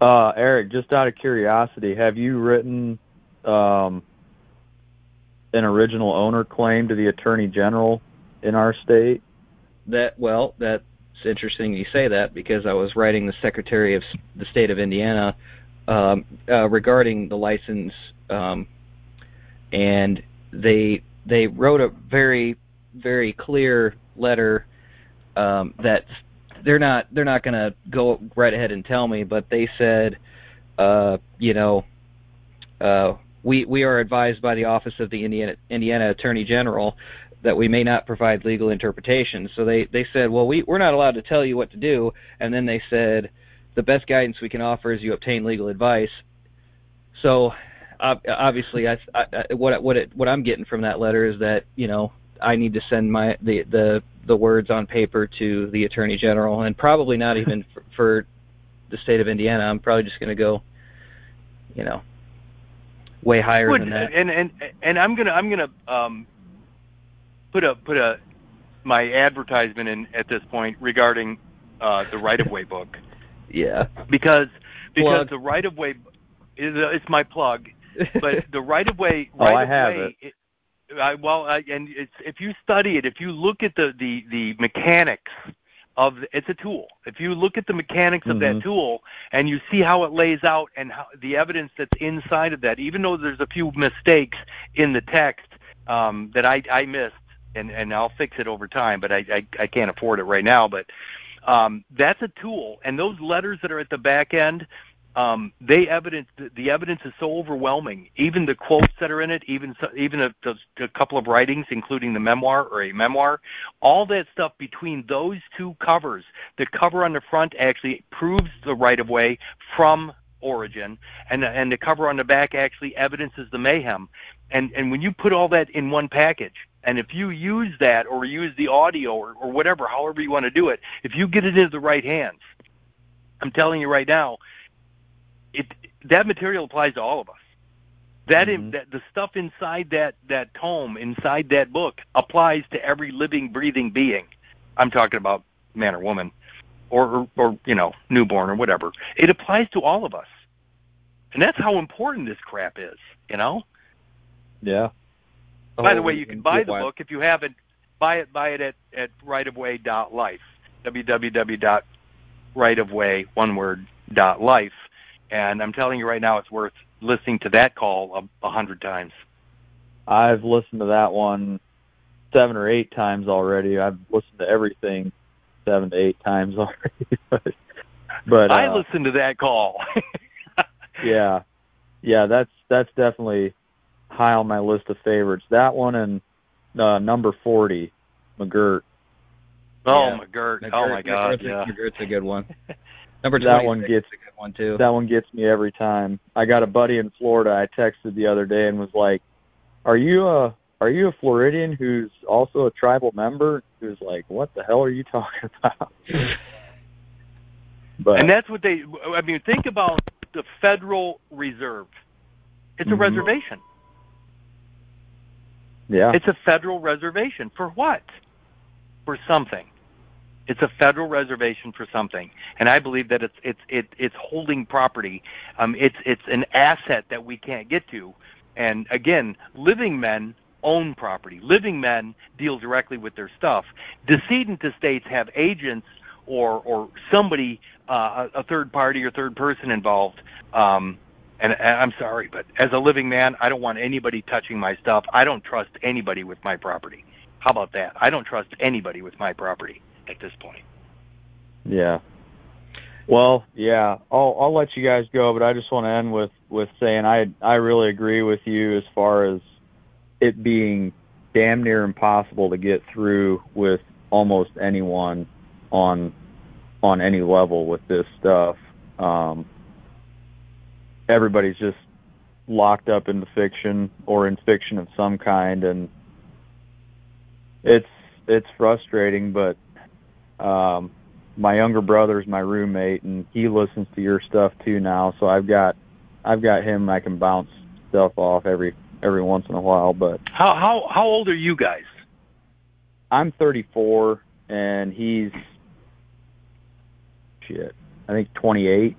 Uh, Eric, just out of curiosity, have you written um, an original owner claim to the attorney general in our state? That well, that's interesting you say that because I was writing the Secretary of the State of Indiana um, uh, regarding the license, um, and they they wrote a very very clear letter um, that they're not they're not going to go right ahead and tell me, but they said, uh, you know, uh, we we are advised by the Office of the Indiana Indiana Attorney General that we may not provide legal interpretation. So they they said, well, we we're not allowed to tell you what to do, and then they said the best guidance we can offer is you obtain legal advice. So obviously, I, I what what it, what I'm getting from that letter is that you know I need to send my the the the words on paper to the attorney general, and probably not even for, for the state of Indiana. I'm probably just going to go, you know, way higher Would, than that. And and and I'm gonna I'm gonna um, put a put a my advertisement in at this point regarding uh, the right of way book. Yeah. Because because Plug. the right of way is it's my plug, but the right of way right Oh, right I of have way. it. I, well, I, and it's, if you study it, if you look at the the the mechanics of it's a tool. If you look at the mechanics of that Mhm. tool and you see how it lays out and how the evidence that's inside of that, even though there's a few mistakes in the text um, that I, I missed, and, and I'll fix it over time, but I, I, I can't afford it right now. But um, that's a tool, and those letters that are at the back end, um, they evidence the, evidence is so overwhelming. Even the quotes that are in it, even even a, a couple of writings, including the memoir or a memoir, all that stuff between those two covers. The cover on the front actually proves the right of way from origin, and and the cover on the back actually evidences the mayhem. And and when you put all that in one package, and if you use that or use the audio or, or whatever, however you want to do it, if you get it into the right hands, I'm telling you right now, it that material applies to all of us. That, in, Mhm. that the stuff inside that that tome, inside that book, applies to every living, breathing being. I'm talking about man or woman, or, or or you know newborn or whatever. It applies to all of us, and that's how important this crap is. You know. Yeah. By the way, you can buy the book if you haven't. Buy it. Buy it at at rightofway.life. www.rightofway one word dot life. And I'm telling you right now, it's worth listening to that call a, a hundred times. I've listened to that one seven or eight times already. I've listened to everything seven to eight times already. but but I uh, listened to that call. yeah, yeah, that's that's definitely high on my list of favorites. That one and uh, number forty, McGirt. oh Yeah. my god! McGirt- Oh my god! McGirt's, Yeah. McGirt's a good one. Number That one gets- a good one too. That one gets me every time. I got a buddy in Florida. I texted the other day and was like, "Are you a are you a Floridian who's also a tribal member?" He was like, "What the hell are you talking about?" but And that's what they. I mean, think about the Federal Reserve. It's a Mhm. reservation. Yeah, It's a federal reservation for what? For something. It's a federal reservation for something, and I believe that it's it's it, it's holding property. Um, it's it's an asset that we can't get to, and again, living men own property. Living men deal directly with their stuff. Decedent estates have agents or or somebody, uh, a third party or third person involved. Um, and, I'm sorry, but as a living man, I don't want anybody touching my stuff. I don't trust anybody with my property. How about that? I don't trust anybody with my property at this point. yeah. Well, yeah, I'll I'll let you guys go, but I just want to end with with saying I I really agree with you as far as it being damn near impossible to get through with almost anyone on on any level with this stuff. Um, everybody's just locked up into fiction or in fiction of some kind, and it's it's frustrating. But um, my younger brother's my roommate, and he listens to your stuff too now. So I've got I've got him I can bounce stuff off every every once in a while. But How how how old are you guys? I'm 34, and he's shit. I think 28.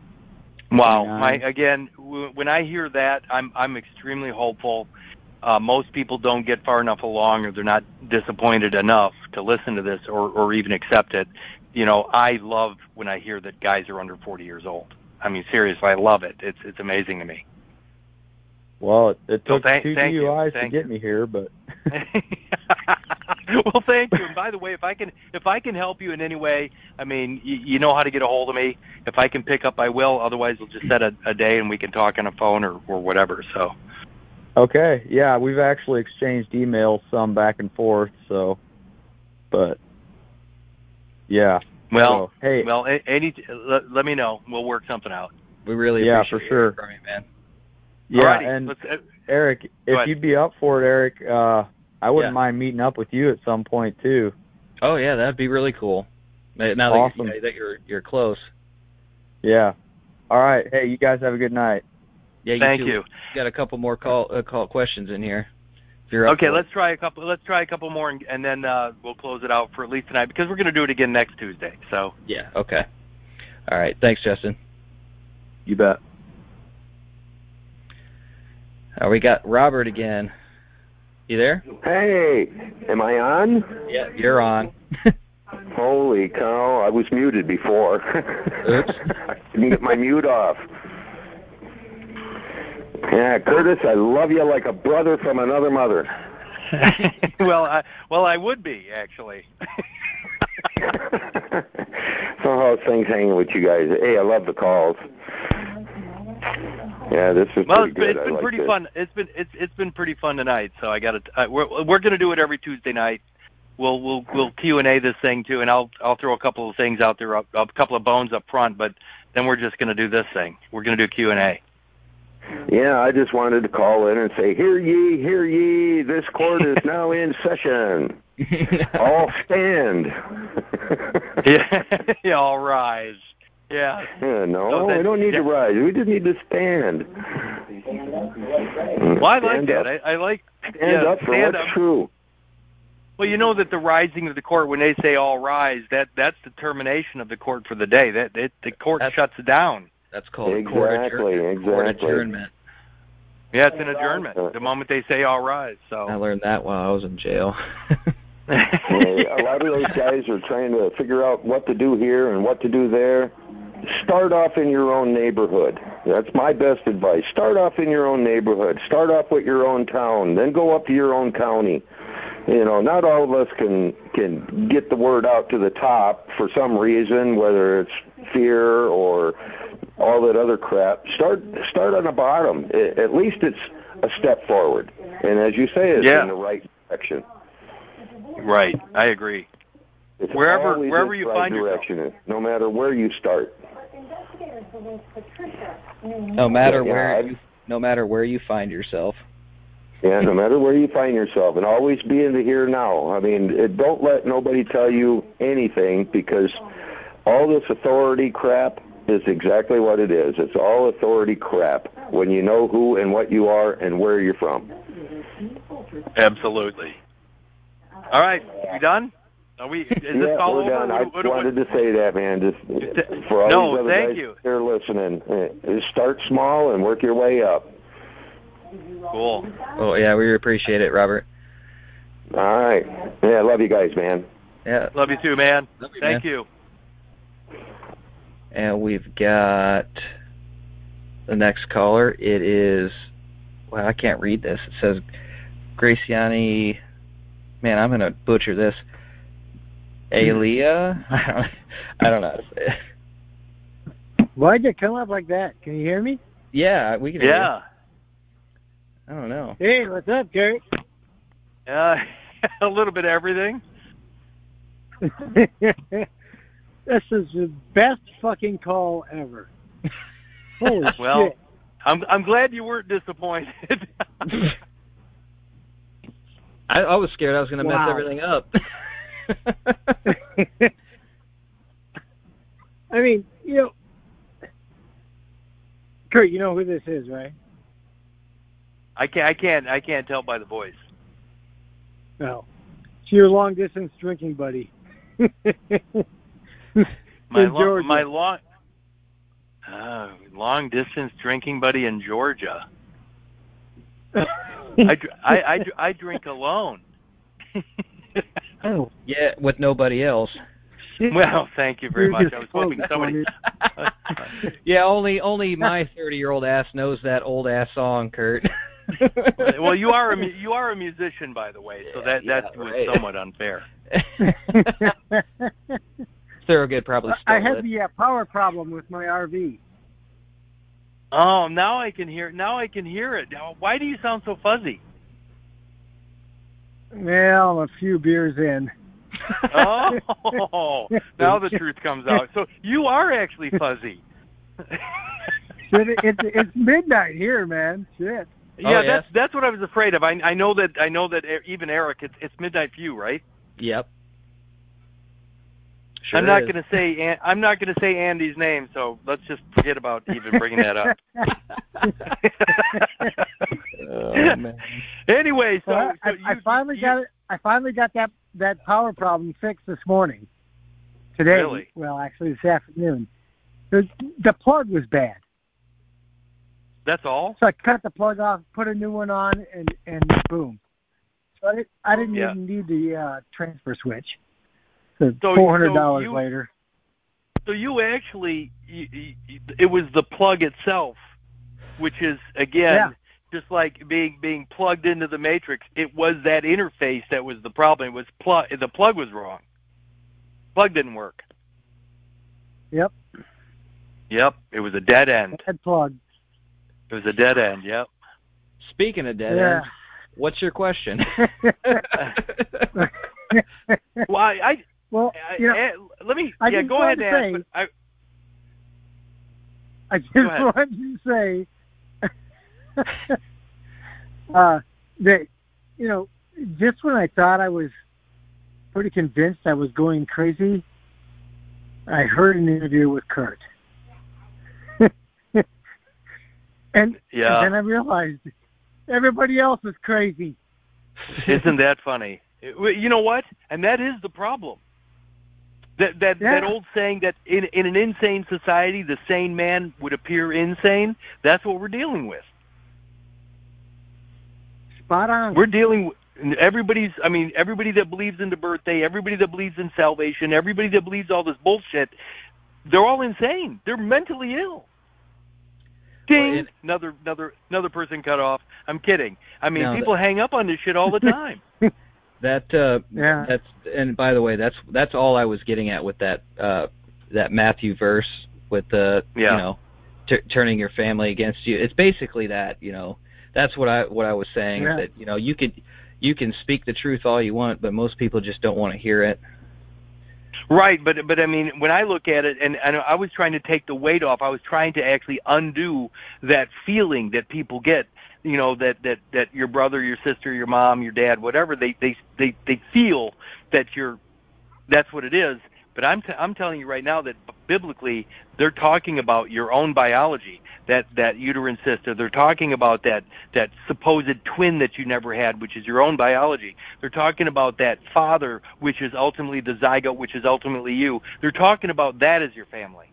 Wow. 29. My again, w- when I hear that, I'm I'm extremely hopeful. Uh, most people don't get far enough along, or they're not disappointed enough to listen to this, or or even accept it. You know, I love when I hear that guys are under 40 years old. I mean, seriously, I love it. It's it's amazing to me. Well, it, it So took thank- two thank you, DUIs thank to get you. me here, but well, thank you. And by the way, if I can if I can help you in any way, I mean, you, you know how to get a hold of me. If I can pick up, I will. Otherwise, we'll just set a, a day and we can talk on a phone or or whatever. So. okay, yeah, we've actually exchanged emails some back and forth. So, but yeah, Well, so, hey, well, any let, let me know. We'll work something out. We really Yeah, appreciate for sure. hearing from you, man. yeah, Alrighty, and uh, Eric, if ahead. you'd be up for it, Eric, uh, I wouldn't Yeah. mind meeting up with you at some point too. Oh yeah, that'd be really cool. Now that, Awesome. you, that you're you're close. Yeah. All right. Hey, you guys have a good night. Yeah, you thank too. you. Got a couple more call uh, call questions in here. If you're Okay, let's try a couple. Let's try a couple more, and, and then uh, we'll close it out for at least tonight because we're going to do it again next Tuesday. So Yeah. Okay. All right. Thanks, Justin. You bet. Uh, we got Robert again. You there? Hey, am I on? Yeah, you're on. Holy cow, I was muted before. Oops. I didn't get my mute off. Yeah, Curtis, I love you like a brother from another mother. well, I, well, I would be actually. so how's things hanging with you guys? Hey, I love the calls. Yeah, this is well, pretty it's been, good. it's been like pretty this. fun. It's been it's it's been pretty fun tonight. So I got to. Uh, we're we're going to do it every Tuesday night. We'll we'll we'll Q and A this thing too, and I'll I'll throw a couple of things out there, up, a couple of bones up front, but then we're just going to do this thing. We're going to do Q and A. Yeah, I just wanted to call in and say, hear ye, hear ye, this court is now in session. All stand. Yeah, yeah, all rise. Yeah. Yeah, no, So then- we don't need yeah. to rise. We just need to stand. Well, I like stand that. I, I like stand yeah, up for stand what's up. true. Well, you know that the rising of the court, when they say all rise, that that's the termination of the court for the day. That it, the court That's- shuts down. That's called a court, Exactly, court exactly. adjournment. Yeah, it's an adjournment. Uh, the moment they say all rise. So I learned that while I was in jail. Yeah, a lot of those guys are trying to figure out what to do here and what to do there. Start off in your own neighborhood. That's my best advice. Start off in your own neighborhood. Start off with your own town. Then go up to your own county. You know, not all of us can can get the word out to the top for some reason, whether it's fear or all that other crap. Start start on the bottom. A- At least it's a step forward. And as you say, it's Yeah. in the right direction. right. I agree. It's Wherever- wherever you right find yourself. direction, no matter where you start. No matter Yeah, where you, no matter where you find yourself. Yeah, no matter where you find yourself, and always be in the here now. I mean, it, don't let nobody tell you anything because all this authority crap is exactly what it is. It's all authority crap when you know who and what you are and where you're from. Absolutely. All right. You done? Are we? Is yeah, this call we're over? done. I What- what- wanted to say that, man. Just for all No, these other thank guys you. that are listening, uh, just start small and work your way up. Cool. Oh yeah, we appreciate it, Robert. All right. Yeah, love you guys, man. Yeah. Love you too, man. You, Thank man. you. And we've got the next caller. It is well, I can't read this. It says Graciani. Man, I'm gonna butcher this. Alia. I don't. I don't know. how to say it. Why'd you come up like that? Can you hear me? Yeah, we can. hear you. Yeah. I don't know. Hey, what's up, Kurt? Uh, a little bit of everything. this is the best fucking call ever. Holy Well, shit. I'm I'm glad you weren't disappointed. I, I was scared I was going to mess everything up. I mean, you know, Kurt, you know who this is, right? I can't I can't I can't tell by the voice. No. It's your long distance drinking buddy. My long my long uh, long distance drinking buddy in Georgia. I, I, I, I drink alone. Oh, yeah, with nobody else. well, thank you very You're much. I was hoping somebody. Yeah, only only my 30 year old ass knows that old ass song, Kurt. well, you are a you are a musician, by the way, so that Yeah, that was right. somewhat unfair. Thorogood probably stole I had it. the uh, power problem with my RV. Oh, now I can hear. Now I can hear it. Now, why do you sound so fuzzy? Well, a few beers in. Oh, now the truth comes out. So you are actually fuzzy. Shit, it, it's it's midnight here, man. Shit. Yeah, Oh, that's that's what I was afraid of. I I know that I know that e- even Eric, it's it's midnight for you, right? Yep. Sure I'm not going to say An- I'm not going to say Andy's name, so let's just forget about even bringing that up. Oh, man. anyway, so, Well, so I, you, I finally you, got it. I finally got that that power problem fixed this morning. Today, Really? well, actually this afternoon. The the plug was bad, That's all. so I cut the plug off, put a new one on, and and boom. So I, didn't- I didn't Yeah. even need the uh, transfer switch. So So- four hundred dollars so you- later. So you actually, you, you, it was the plug itself, which is again Yeah. just like being being plugged into the matrix. It was that interface that was the problem. It was plug. The plug was wrong. Plug didn't work. Yep, Yep, it was a dead end. Dead plug. It was a dead end. Yep. Speaking of dead Yeah. ends, what's your question? Well, I, I, well, you know, eh, let me. I yeah, go ahead and to ask. I, I just wanted to say uh, that you know, just when I thought I was pretty convinced I was going crazy, I heard an interview with Kurt, and, Yeah. and then I realized everybody else is crazy. Isn't that funny? You know what? And that is the problem. That that that old saying that in in an insane society, the sane man would appear insane. That's what we're dealing with. Spot on. We're dealing with everybody's. I mean, everybody that believes in the birthday, everybody that believes in salvation, everybody that believes all this bullshit. They're all insane. They're mentally ill. Ding! Well, it- another another another person cut off. I'm kidding. I mean, No, people hang up on this shit all the time. That uh Yeah. that's and by the way, that's that's all I was getting at with that uh that Matthew verse with the Yeah. you know t- turning your family against you. It's basically that, you know. That's what I what I was saying Yeah. that, you know, you could you can speak the truth all you want, but most people just don't want to hear it. Right, but but I mean, when I look at it, and, and I was trying to take the weight off. I was trying to actually undo that feeling that people get. You know that that that your brother, your sister, your mom, your dad, whatever they they they they feel that you're. That's what it is. But I'm t- I'm telling you right now that biblically they're talking about your own biology, that that uterine cyst. They're talking about that that supposed twin that you never had, which is your own biology. They're talking about that father, which is ultimately the zygote, which is ultimately you. They're talking about that as your family.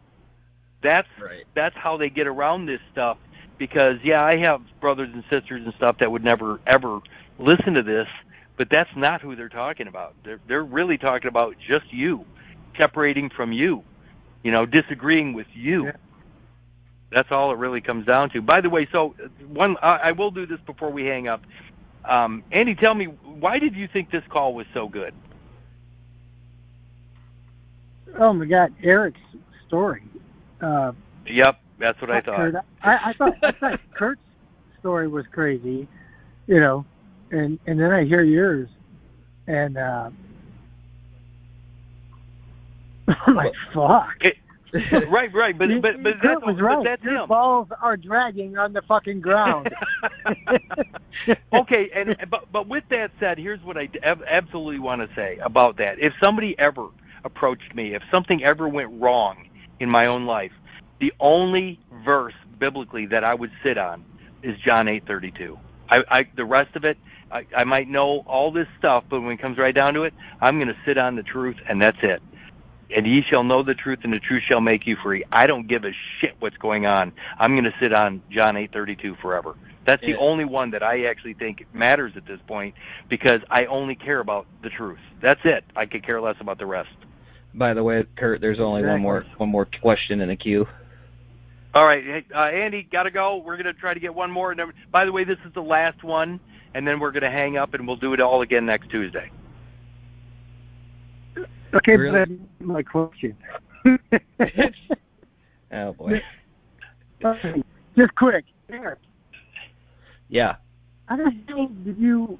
That's Right. that's how they get around this stuff. Because yeah, I have brothers and sisters and stuff that would never ever listen to this, but that's not who they're talking about. They're they're really talking about just you, separating from you, you know, disagreeing with you. Yeah. That's all it really comes down to. By the way, so one I, I will do this before we hang up. Um, Andy, tell me why did you think this call was so good? Oh my God, Eric's story. Uh, Yep, that's what I thought. Kurt, I, I thought I thought Kurt's story was crazy, you know, and and then I hear yours, and uh, I'm like, fuck. It- right, right, but but but Kurt that's was but right. that's Your him. balls are dragging on the fucking ground. okay, and but but with that said, here's what I absolutely want to say about that. If somebody ever approached me, if something ever went wrong in my own life, the only verse biblically that I would sit on is John 8:32. I, I the rest of it, I, I might know all this stuff, but when it comes right down to it, I'm going to sit on the truth, and that's it. And ye shall know the truth, and the truth shall make you free. I don't give a shit what's going on. I'm going to sit on John 8:32 forever. That's the Yeah. only one that I actually think matters at this point because I only care about the truth. That's it. I could care less about the rest. By the way, Kurt, there's only one more one more question in the queue. All right, hey, uh, Andy, gotta go. We're gonna try to get one more. And then, by the way, this is the last one, and then we're gonna hang up and we'll do it all again next Tuesday. okay, Really? but my question. Oh boy. Just quick, Eric. Yeah. How the hell did you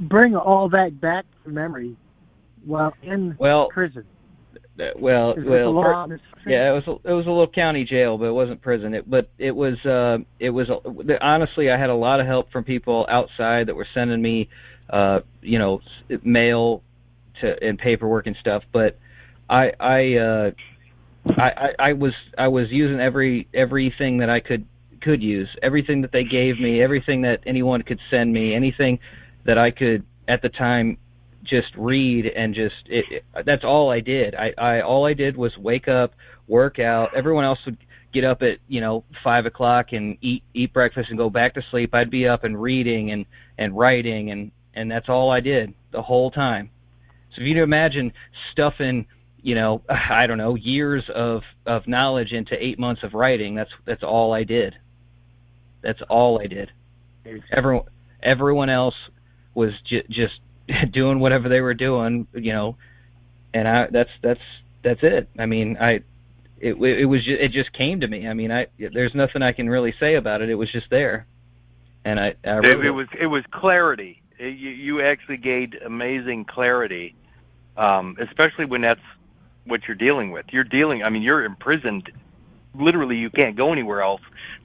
bring all that back to memory while in Well, prison? Uh, well, well. law fir- in this country? Yeah, it was a, it was a little county jail, but it wasn't prison. It but it was uh it was a, honestly I had a lot of help from people outside that were sending me uh you know mail to and paperwork and stuff, but I I uh I, I I was I was using every everything that I could could use, everything that they gave me, everything that anyone could send me, anything that I could at the time just read and just it, it, that's all I did. I, I all I did was wake up, work out. Everyone else would get up at you know five o'clock and eat eat breakfast and go back to sleep. I'd be up and reading and and writing and and that's all I did the whole time. So if you can imagine stuffing you know I don't know years of of knowledge into eight months of writing, that's that's all I did. That's all I did. Everyone everyone else was j- just doing whatever they were doing, you know, and I that's that's that's it. I mean, I it it was ju- it just came to me. I mean, I there's nothing I can really say about it. It was just there, and I, I It, it was it was clarity. It, you, you actually gained amazing clarity, um, especially when that's what you're dealing with. You're dealing. I mean, you're imprisoned. Literally, you can't go anywhere else.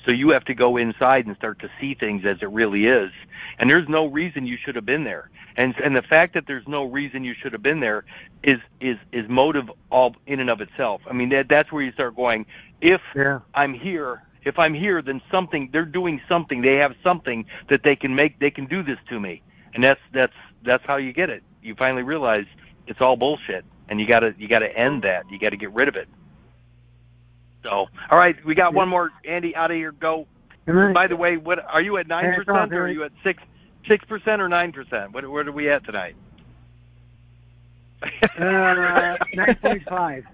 So you have to go inside and start to see things as it really is. And there's no reason you should have been there. And and the fact that there's no reason you should have been there is is is motive all in and of itself. I mean, that that's where you start going. If Yeah. I'm here. If I'm here, then something they're doing something. They have something that they can make. They can do this to me, and that's that's that's how you get it. You finally realize it's all bullshit, and you gotta you gotta end that. You gotta get rid of it. So, all right, we got one more. Andy, out of here. Go. And then- By the way, what are you at nine percent or are you at six six percent or nine percent? What where are we at tonight? uh, nine point five.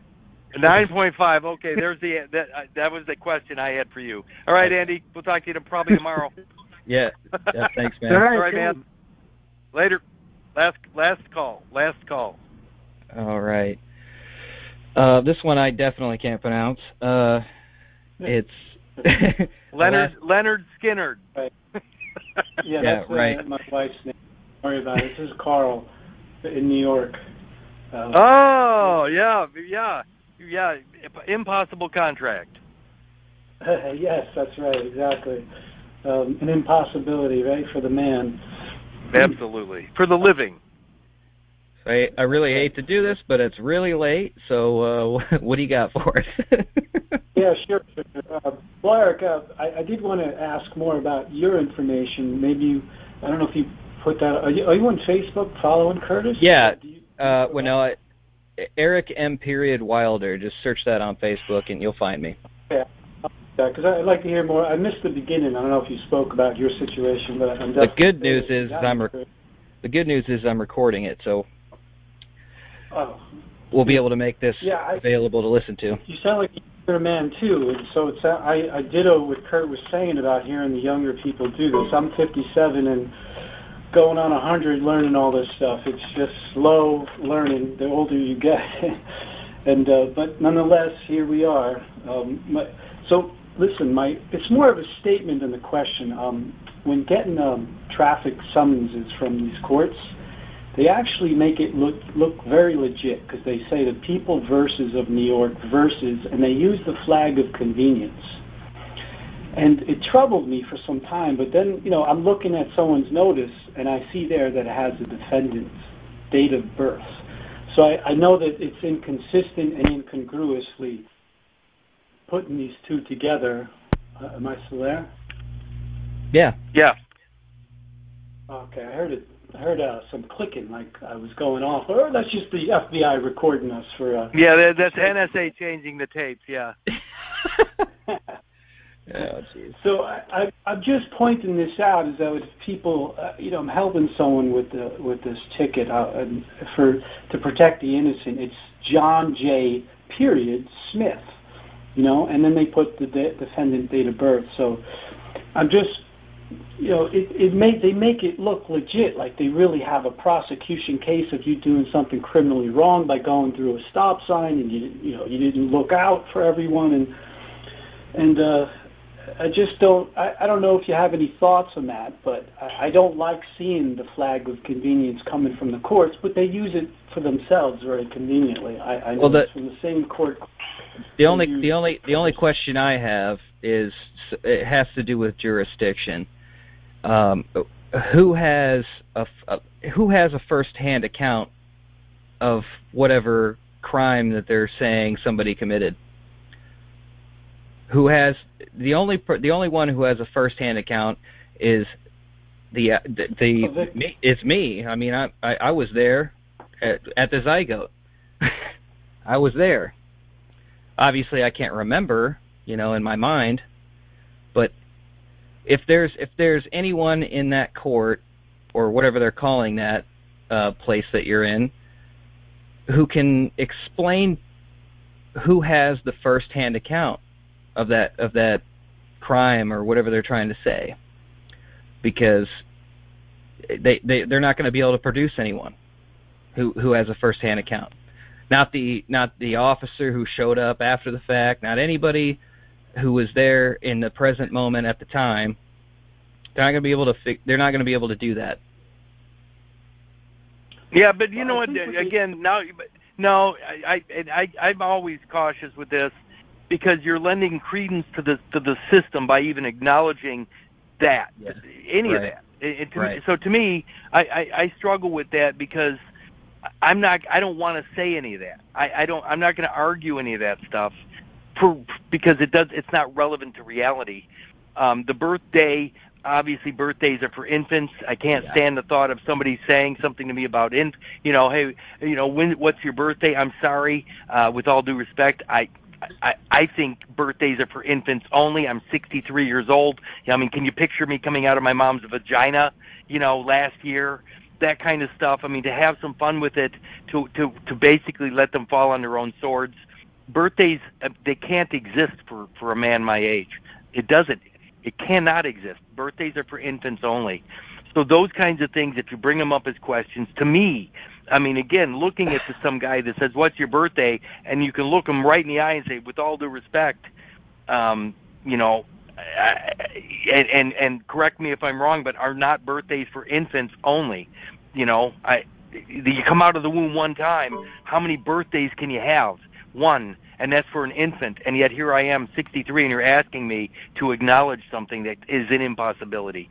Nine point five. Okay, there's the that uh, that was the question I had for you. All right, Andy. We'll talk to you probably tomorrow. yeah, yeah. Thanks, man. All right, All right, man. Later. Last last call. Last call. All right. Uh, this one I definitely can't pronounce. Uh, it's Leonard Leonard Skinner. Yeah, Yeah, that's right. my wife's name. Don't worry about it. This is Carl in New York. Uh, Oh yeah, yeah, yeah. Impossible contract. yes, that's right, exactly. Um, an impossibility, right, for the man. Absolutely. For the living. I I really hate to do this, but it's really late. So uh, what do you got for us? Yeah, sure. Uh, well, Eric, uh, I, I did want to ask more about your information. Maybe you, I don't know if you put that. Are you, are you on Facebook following Curtis? Yeah. You- uh, well, no, I, Eric M. Period Wilder. Just search that on Facebook and you'll find me. Yeah. Because I'd like to hear more. I missed the beginning. I don't know if you spoke about your situation, but I'm The good news is I'm re- the good news is I'm recording it, so Oh, we'll be able to make this Yeah, I- available to listen to. you sound like you're a man too, and so it's. I I ditto what Kurt was saying about hearing the younger people do this. I'm 57 and going on 100, learning all this stuff. It's just slow learning. The older you get, and uh, but nonetheless, here we are. Um, my, so listen, my it's more of a statement than a question. Um, when getting um, traffic summonses from these courts, they actually make it look look very legit because they say the people versus of New York versus, and they use the flag of convenience. And it troubled me for some time, but then you know I'm looking at someone's notice and I see there that it has the defendant's date of birth. So I, I know that it's inconsistent and incongruously putting these two together. Uh, am I still there? Yeah. Yeah. Okay, I heard it. I heard uh, some clicking, like I was going off. Or that's just the FBI recording us for. Uh, Yeah, that, that's NSA changing the tapes. Yeah. Oh, jeez. So I, I, I'm just pointing this out as though if people, uh, you know, I'm helping someone with the with this ticket uh, and for to protect the innocent. It's John J. Period Smith, you know, and then they put the de- defendant date of birth. So I'm just, you know, it it make they make it look legit, like they really have a prosecution case of you doing something criminally wrong by going through a stop sign and you you know you didn't look out for everyone and and uh I just don't. I, I don't know if you have any thoughts on that, but I, I don't like seeing the flag of convenience coming from the courts. But they use it for themselves very conveniently. I, I know Well, the- it's from the same court. The only the only the only question I have is it has to do with jurisdiction. Um, who has a, a who has a first-hand account of whatever crime that they're saying somebody committed? Who has the only the only one who has a first-hand account is the uh, the, the A me, it's me. I mean, I I, I was there at, at the zygote. I was there obviously I can't remember, you know, in my mind, if there's if there's anyone in that court or whatever they're calling that uh, place that you're in who can explain who has the first-hand account of that of that crime or whatever they're trying to say, because they they they're not going to be able to produce anyone who who has a first-hand account. Not the not the officer who showed up after the fact, not anybody who was there in the present moment at the time. They're not going to be able to fi- they're not going to be able to do that. Yeah, but you know what? think uh, what they- Again, now, no, I, I, I, I'm always cautious with this because you're lending credence to the to the system by even acknowledging that Yeah. any of that. It, it- to Right. me, so to me, I, I, I struggle with that because I'm not. I don't want to say any of that. I, I don't. I'm not going to argue any of that stuff for because it does. It's not relevant to reality. Um, the birthday, obviously, birthdays are for infants. I can't Yeah. stand the thought of somebody saying something to me about in. You know, hey, you know, when? What's your birthday? I'm sorry. Uh, with all due respect, I. I, I think birthdays are for infants only. I'm 63 years old. I mean, can you picture me coming out of my mom's vagina, you know, last year? That kind of stuff. I mean, to have some fun with it, to to to basically let them fall on their own swords. Birthdays, uh, they can't exist for for a man my age. It doesn't. It cannot exist. Birthdays are for infants only. So those kinds of things, if you bring them up as questions, to me, I mean, again, looking at some guy that says, "What's your birthday?" and you can look him right in the eye and say, "With all due respect, um, you know, and and and correct me if I'm wrong, but are not birthdays for infants only? You know, I you come out of the womb one time. How many birthdays can you have? One, and that's for an infant. And yet here I am, 63, and you're asking me to acknowledge something that is an impossibility.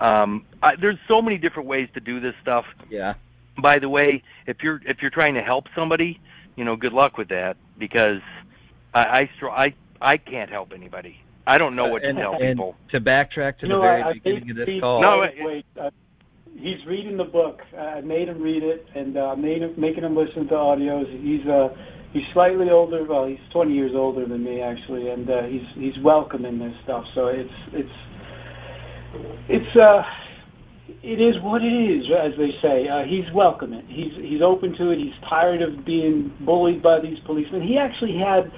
Um, I, there's so many different ways to do this stuff Yeah. by the way, if you're if you're trying to help somebody, you know, good luck with that because I I str- I, I can't help anybody. I don't know what to and, tell and people. to backtrack to You the know, very I, I beginning of this he- call. No, wait, wait, uh, he's reading the book. I made him read it, and uh, made him making him listen to audios. He's uh he's slightly older. Well, he's 20 years older than me actually, and uh, he's he's welcoming this stuff. So it's it's it's uh it is what it is, as they say. Uh, he's welcoming. He's he's open to it. He's tired of being bullied by these policemen. He actually had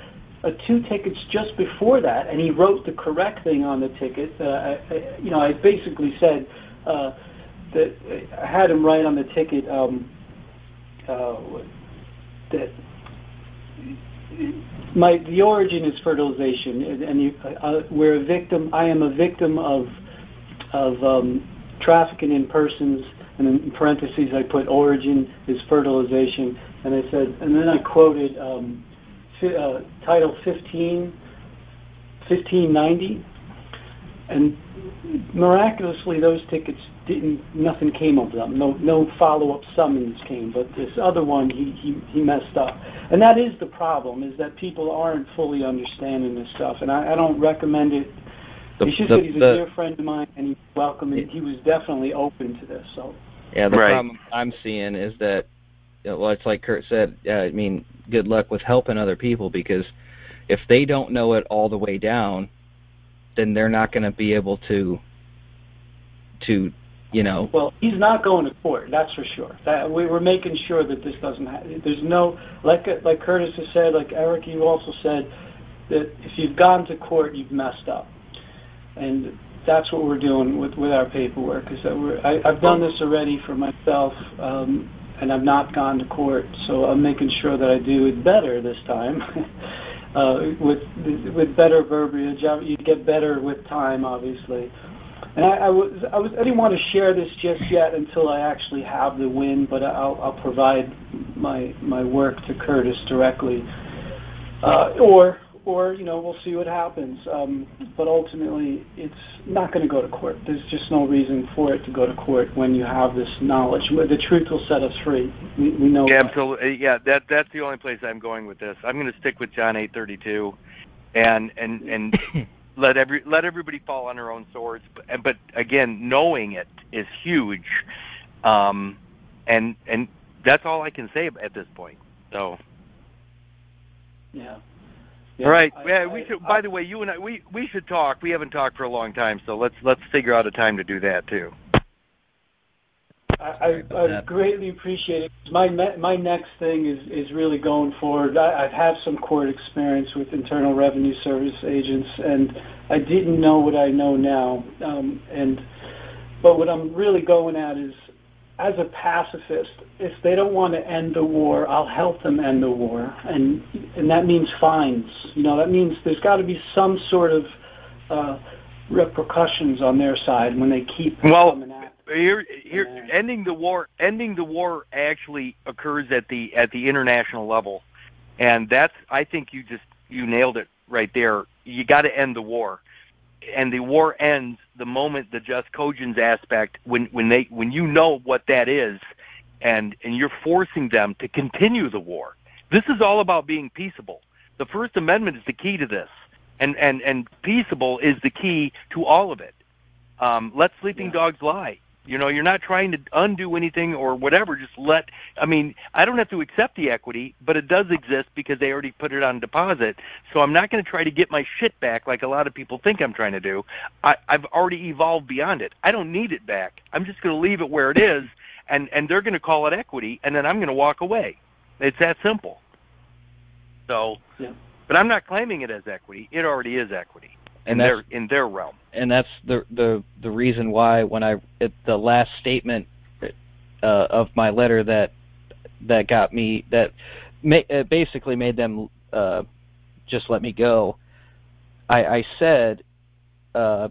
uh, two tickets just before that, and he wrote the correct thing on the ticket. Uh, I, I, you know, I basically said uh, that I had him write on the ticket um, uh, that my the origin is fertilization, and, and you, uh, we're a victim. I am a victim of of um, trafficking in persons, and in parentheses I put origin is fertilization, and I said, and then I quoted um, uh, Title 15, 1590, and miraculously those tickets didn't nothing came of them no no follow-up summons came but this other one he, he he messed up and that is the problem is that people aren't fully understanding this stuff and i, I don't recommend it The- he just the- said he's a the- dear friend of mine and he's welcome and he was definitely open to this so Yeah, the Right. problem I'm seeing is that, you know, well, it's like Kurt said. Uh, I mean, good luck with helping other people because if they don't know it all the way down, then they're not going to be able to, to, you know, Well, he's not going to court. That's for sure. That we were making sure that this doesn't happen. There's no like like Curtis has said, like Eric, you also said that if you've gone to court, you've messed up, and that's what we're doing with with our paperwork. Is that we're I, I've done this already for myself, um, and I've not gone to court, so I'm making sure that I do it better this time. Uh, with with better verbiage, Uh, you get better with time, obviously. And I, I was, I was, I didn't want to share this just yet until I actually have the win, but I'll, I'll provide my my work to Curtis directly, uh, or or you know we'll see what happens. Um, but ultimately, it's not going to go to court. There's just no reason for it to go to court when you have this knowledge. The truth will set us free. We, we know. Yeah, absolutely. Yeah, that that's the only place I'm going with this. I'm going to stick with John 8:32, and and and let every let everybody fall on their own swords. But, but again, knowing it is huge, um, and and that's all I can say at this point. So, Yeah. All right. I- yeah, I- we should. by the way, you and I, we we should talk. We haven't talked for a long time, so let's let's figure out a time to do that too. I, I, I greatly appreciate it. My me- my next thing is is really going forward. I, I've had some court experience with Internal Revenue Service agents, and I didn't know what I know now. Um, and but what I'm really going at is, as a pacifist, if they don't want to end the war, I'll help them end the war, and and that means fines. You know, that means there's got to be some sort of uh, repercussions on their side when they keep Well, coming at. here here ending the war ending the war actually occurs at the at the international level. And that's i think you just you nailed it right there. You got to end the war and the war ends the moment the jus cogens aspect when when they when you know what that is and and you're forcing them to continue the war. This is all about being peaceable. The first amendment is the key to this and and and peaceable is the key to all of it. Um, let sleeping dogs lie. You know, you're not trying to undo anything or whatever. Just let. I mean, I don't have to accept the equity, but it does exist because they already put it on deposit. So I'm not going to try to get my shit back like a lot of people think I'm trying to do. I, I've already evolved beyond it. I don't need it back. I'm just going to leave it where it is, and and they're going to call it equity, and then I'm going to walk away. It's that simple. So, Yeah. but I'm not claiming it as equity. It already is equity And their in their realm. and that's the the the reason why when I at the last statement uh, of my letter that that got me that ma- basically made them uh, just let me go. I, I said uh,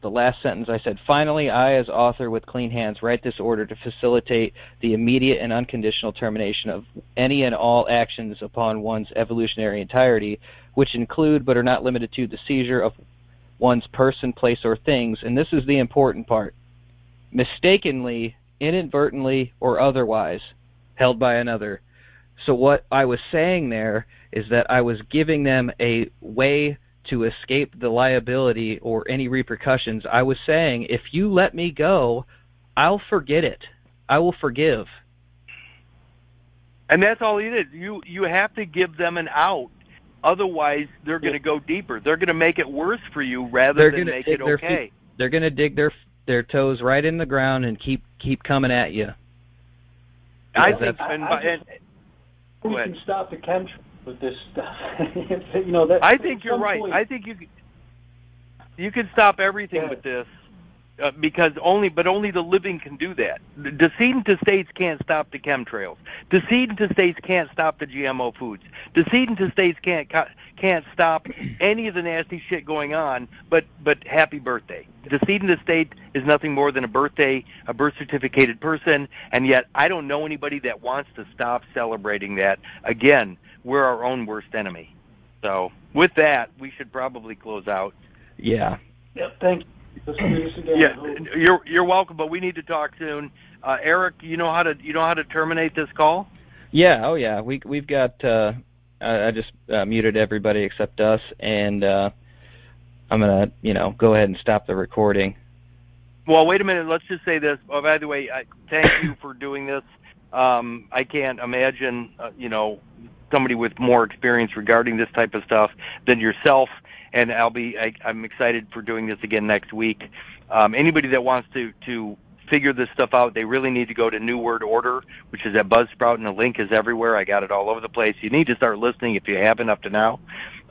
the last sentence. I said, "Finally, I, as author with clean hands, write this order to facilitate the immediate and unconditional termination of any and all actions upon one's evolutionary entirety." which include but are not limited to the seizure of one's person, place, or things, and this is the important part, mistakenly, inadvertently, or otherwise held by another. So what I was saying there is that I was giving them a way to escape the liability or any repercussions. I was saying, if you let me go, I'll forget it. I will forgive. And that's all it is. You you have to give them an out. Otherwise, they're going to go deeper. They're going to make it worse for you rather They're than gonna make dig it their okay. feet- They're going to dig their their toes right in the ground and keep keep coming at you. I think. And, I- I and, we can stop the chemtrails with this stuff. you know that. I think you're right. point- I think you you can stop everything Yeah. with this, uh, because only but only the living can do that. The decedent estates can't stop the chemtrails. Decedent states can't stop the GMO foods. Decedent states can't can't stop any of the nasty shit going on. But but happy birthday. Decedent estate is nothing more than a birthday, a birth certificated person, and yet I don't know anybody that wants to stop celebrating that. Again, we're our own worst enemy. So with that, we should probably close out. Yeah. Yep. Thank you. Let's again. Yeah, you're you're welcome, but we need to talk soon. Uh, Eric, you know how to you know how to terminate this call? Yeah. Oh yeah. We we've got. Uh, I, I just uh, muted everybody except us, and uh, I'm gonna you know go ahead and stop the recording. Well, wait a minute. Let's just say this. Oh, by the way, I, thank you for doing this. Um, I can't imagine, uh, you know, somebody with more experience regarding this type of stuff than yourself and I'll be I, I'm excited for doing this again next week. Um, anybody that wants to to figure this stuff out, they really need to go to New Word Order, which is at Buzzsprout, and the link is everywhere. I got it all over the place. You need to start listening if you haven't up to now.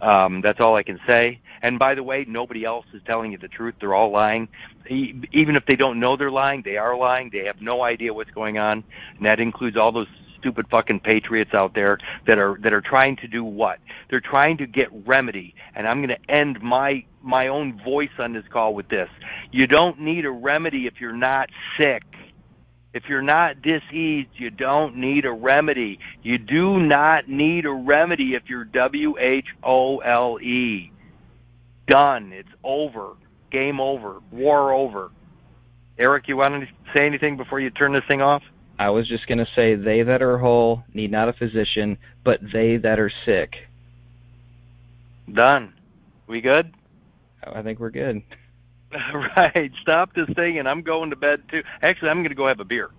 Um, that's all I can say. And by the way, nobody else is telling you the truth. They're all lying. Even if they don't know they're lying, they are lying. They have no idea what's going on, and that includes all those stupid fucking patriots out there that are that are trying to do what? They're trying to get remedy. And I'm going to end my my own voice on this call with this. You don't need a remedy if you're not sick. If you're not diseased, you don't need a remedy. You do not need a remedy if you're W H O L E. Done. It's over. Game over. War over. Eric, you want to say anything before you turn this thing off? I was just going to say, they that are whole need not a physician, but they that are sick. Done. We good? Oh, I think we're good. right. Stop this thing, and I'm going to bed too. Actually, I'm going to go have a beer.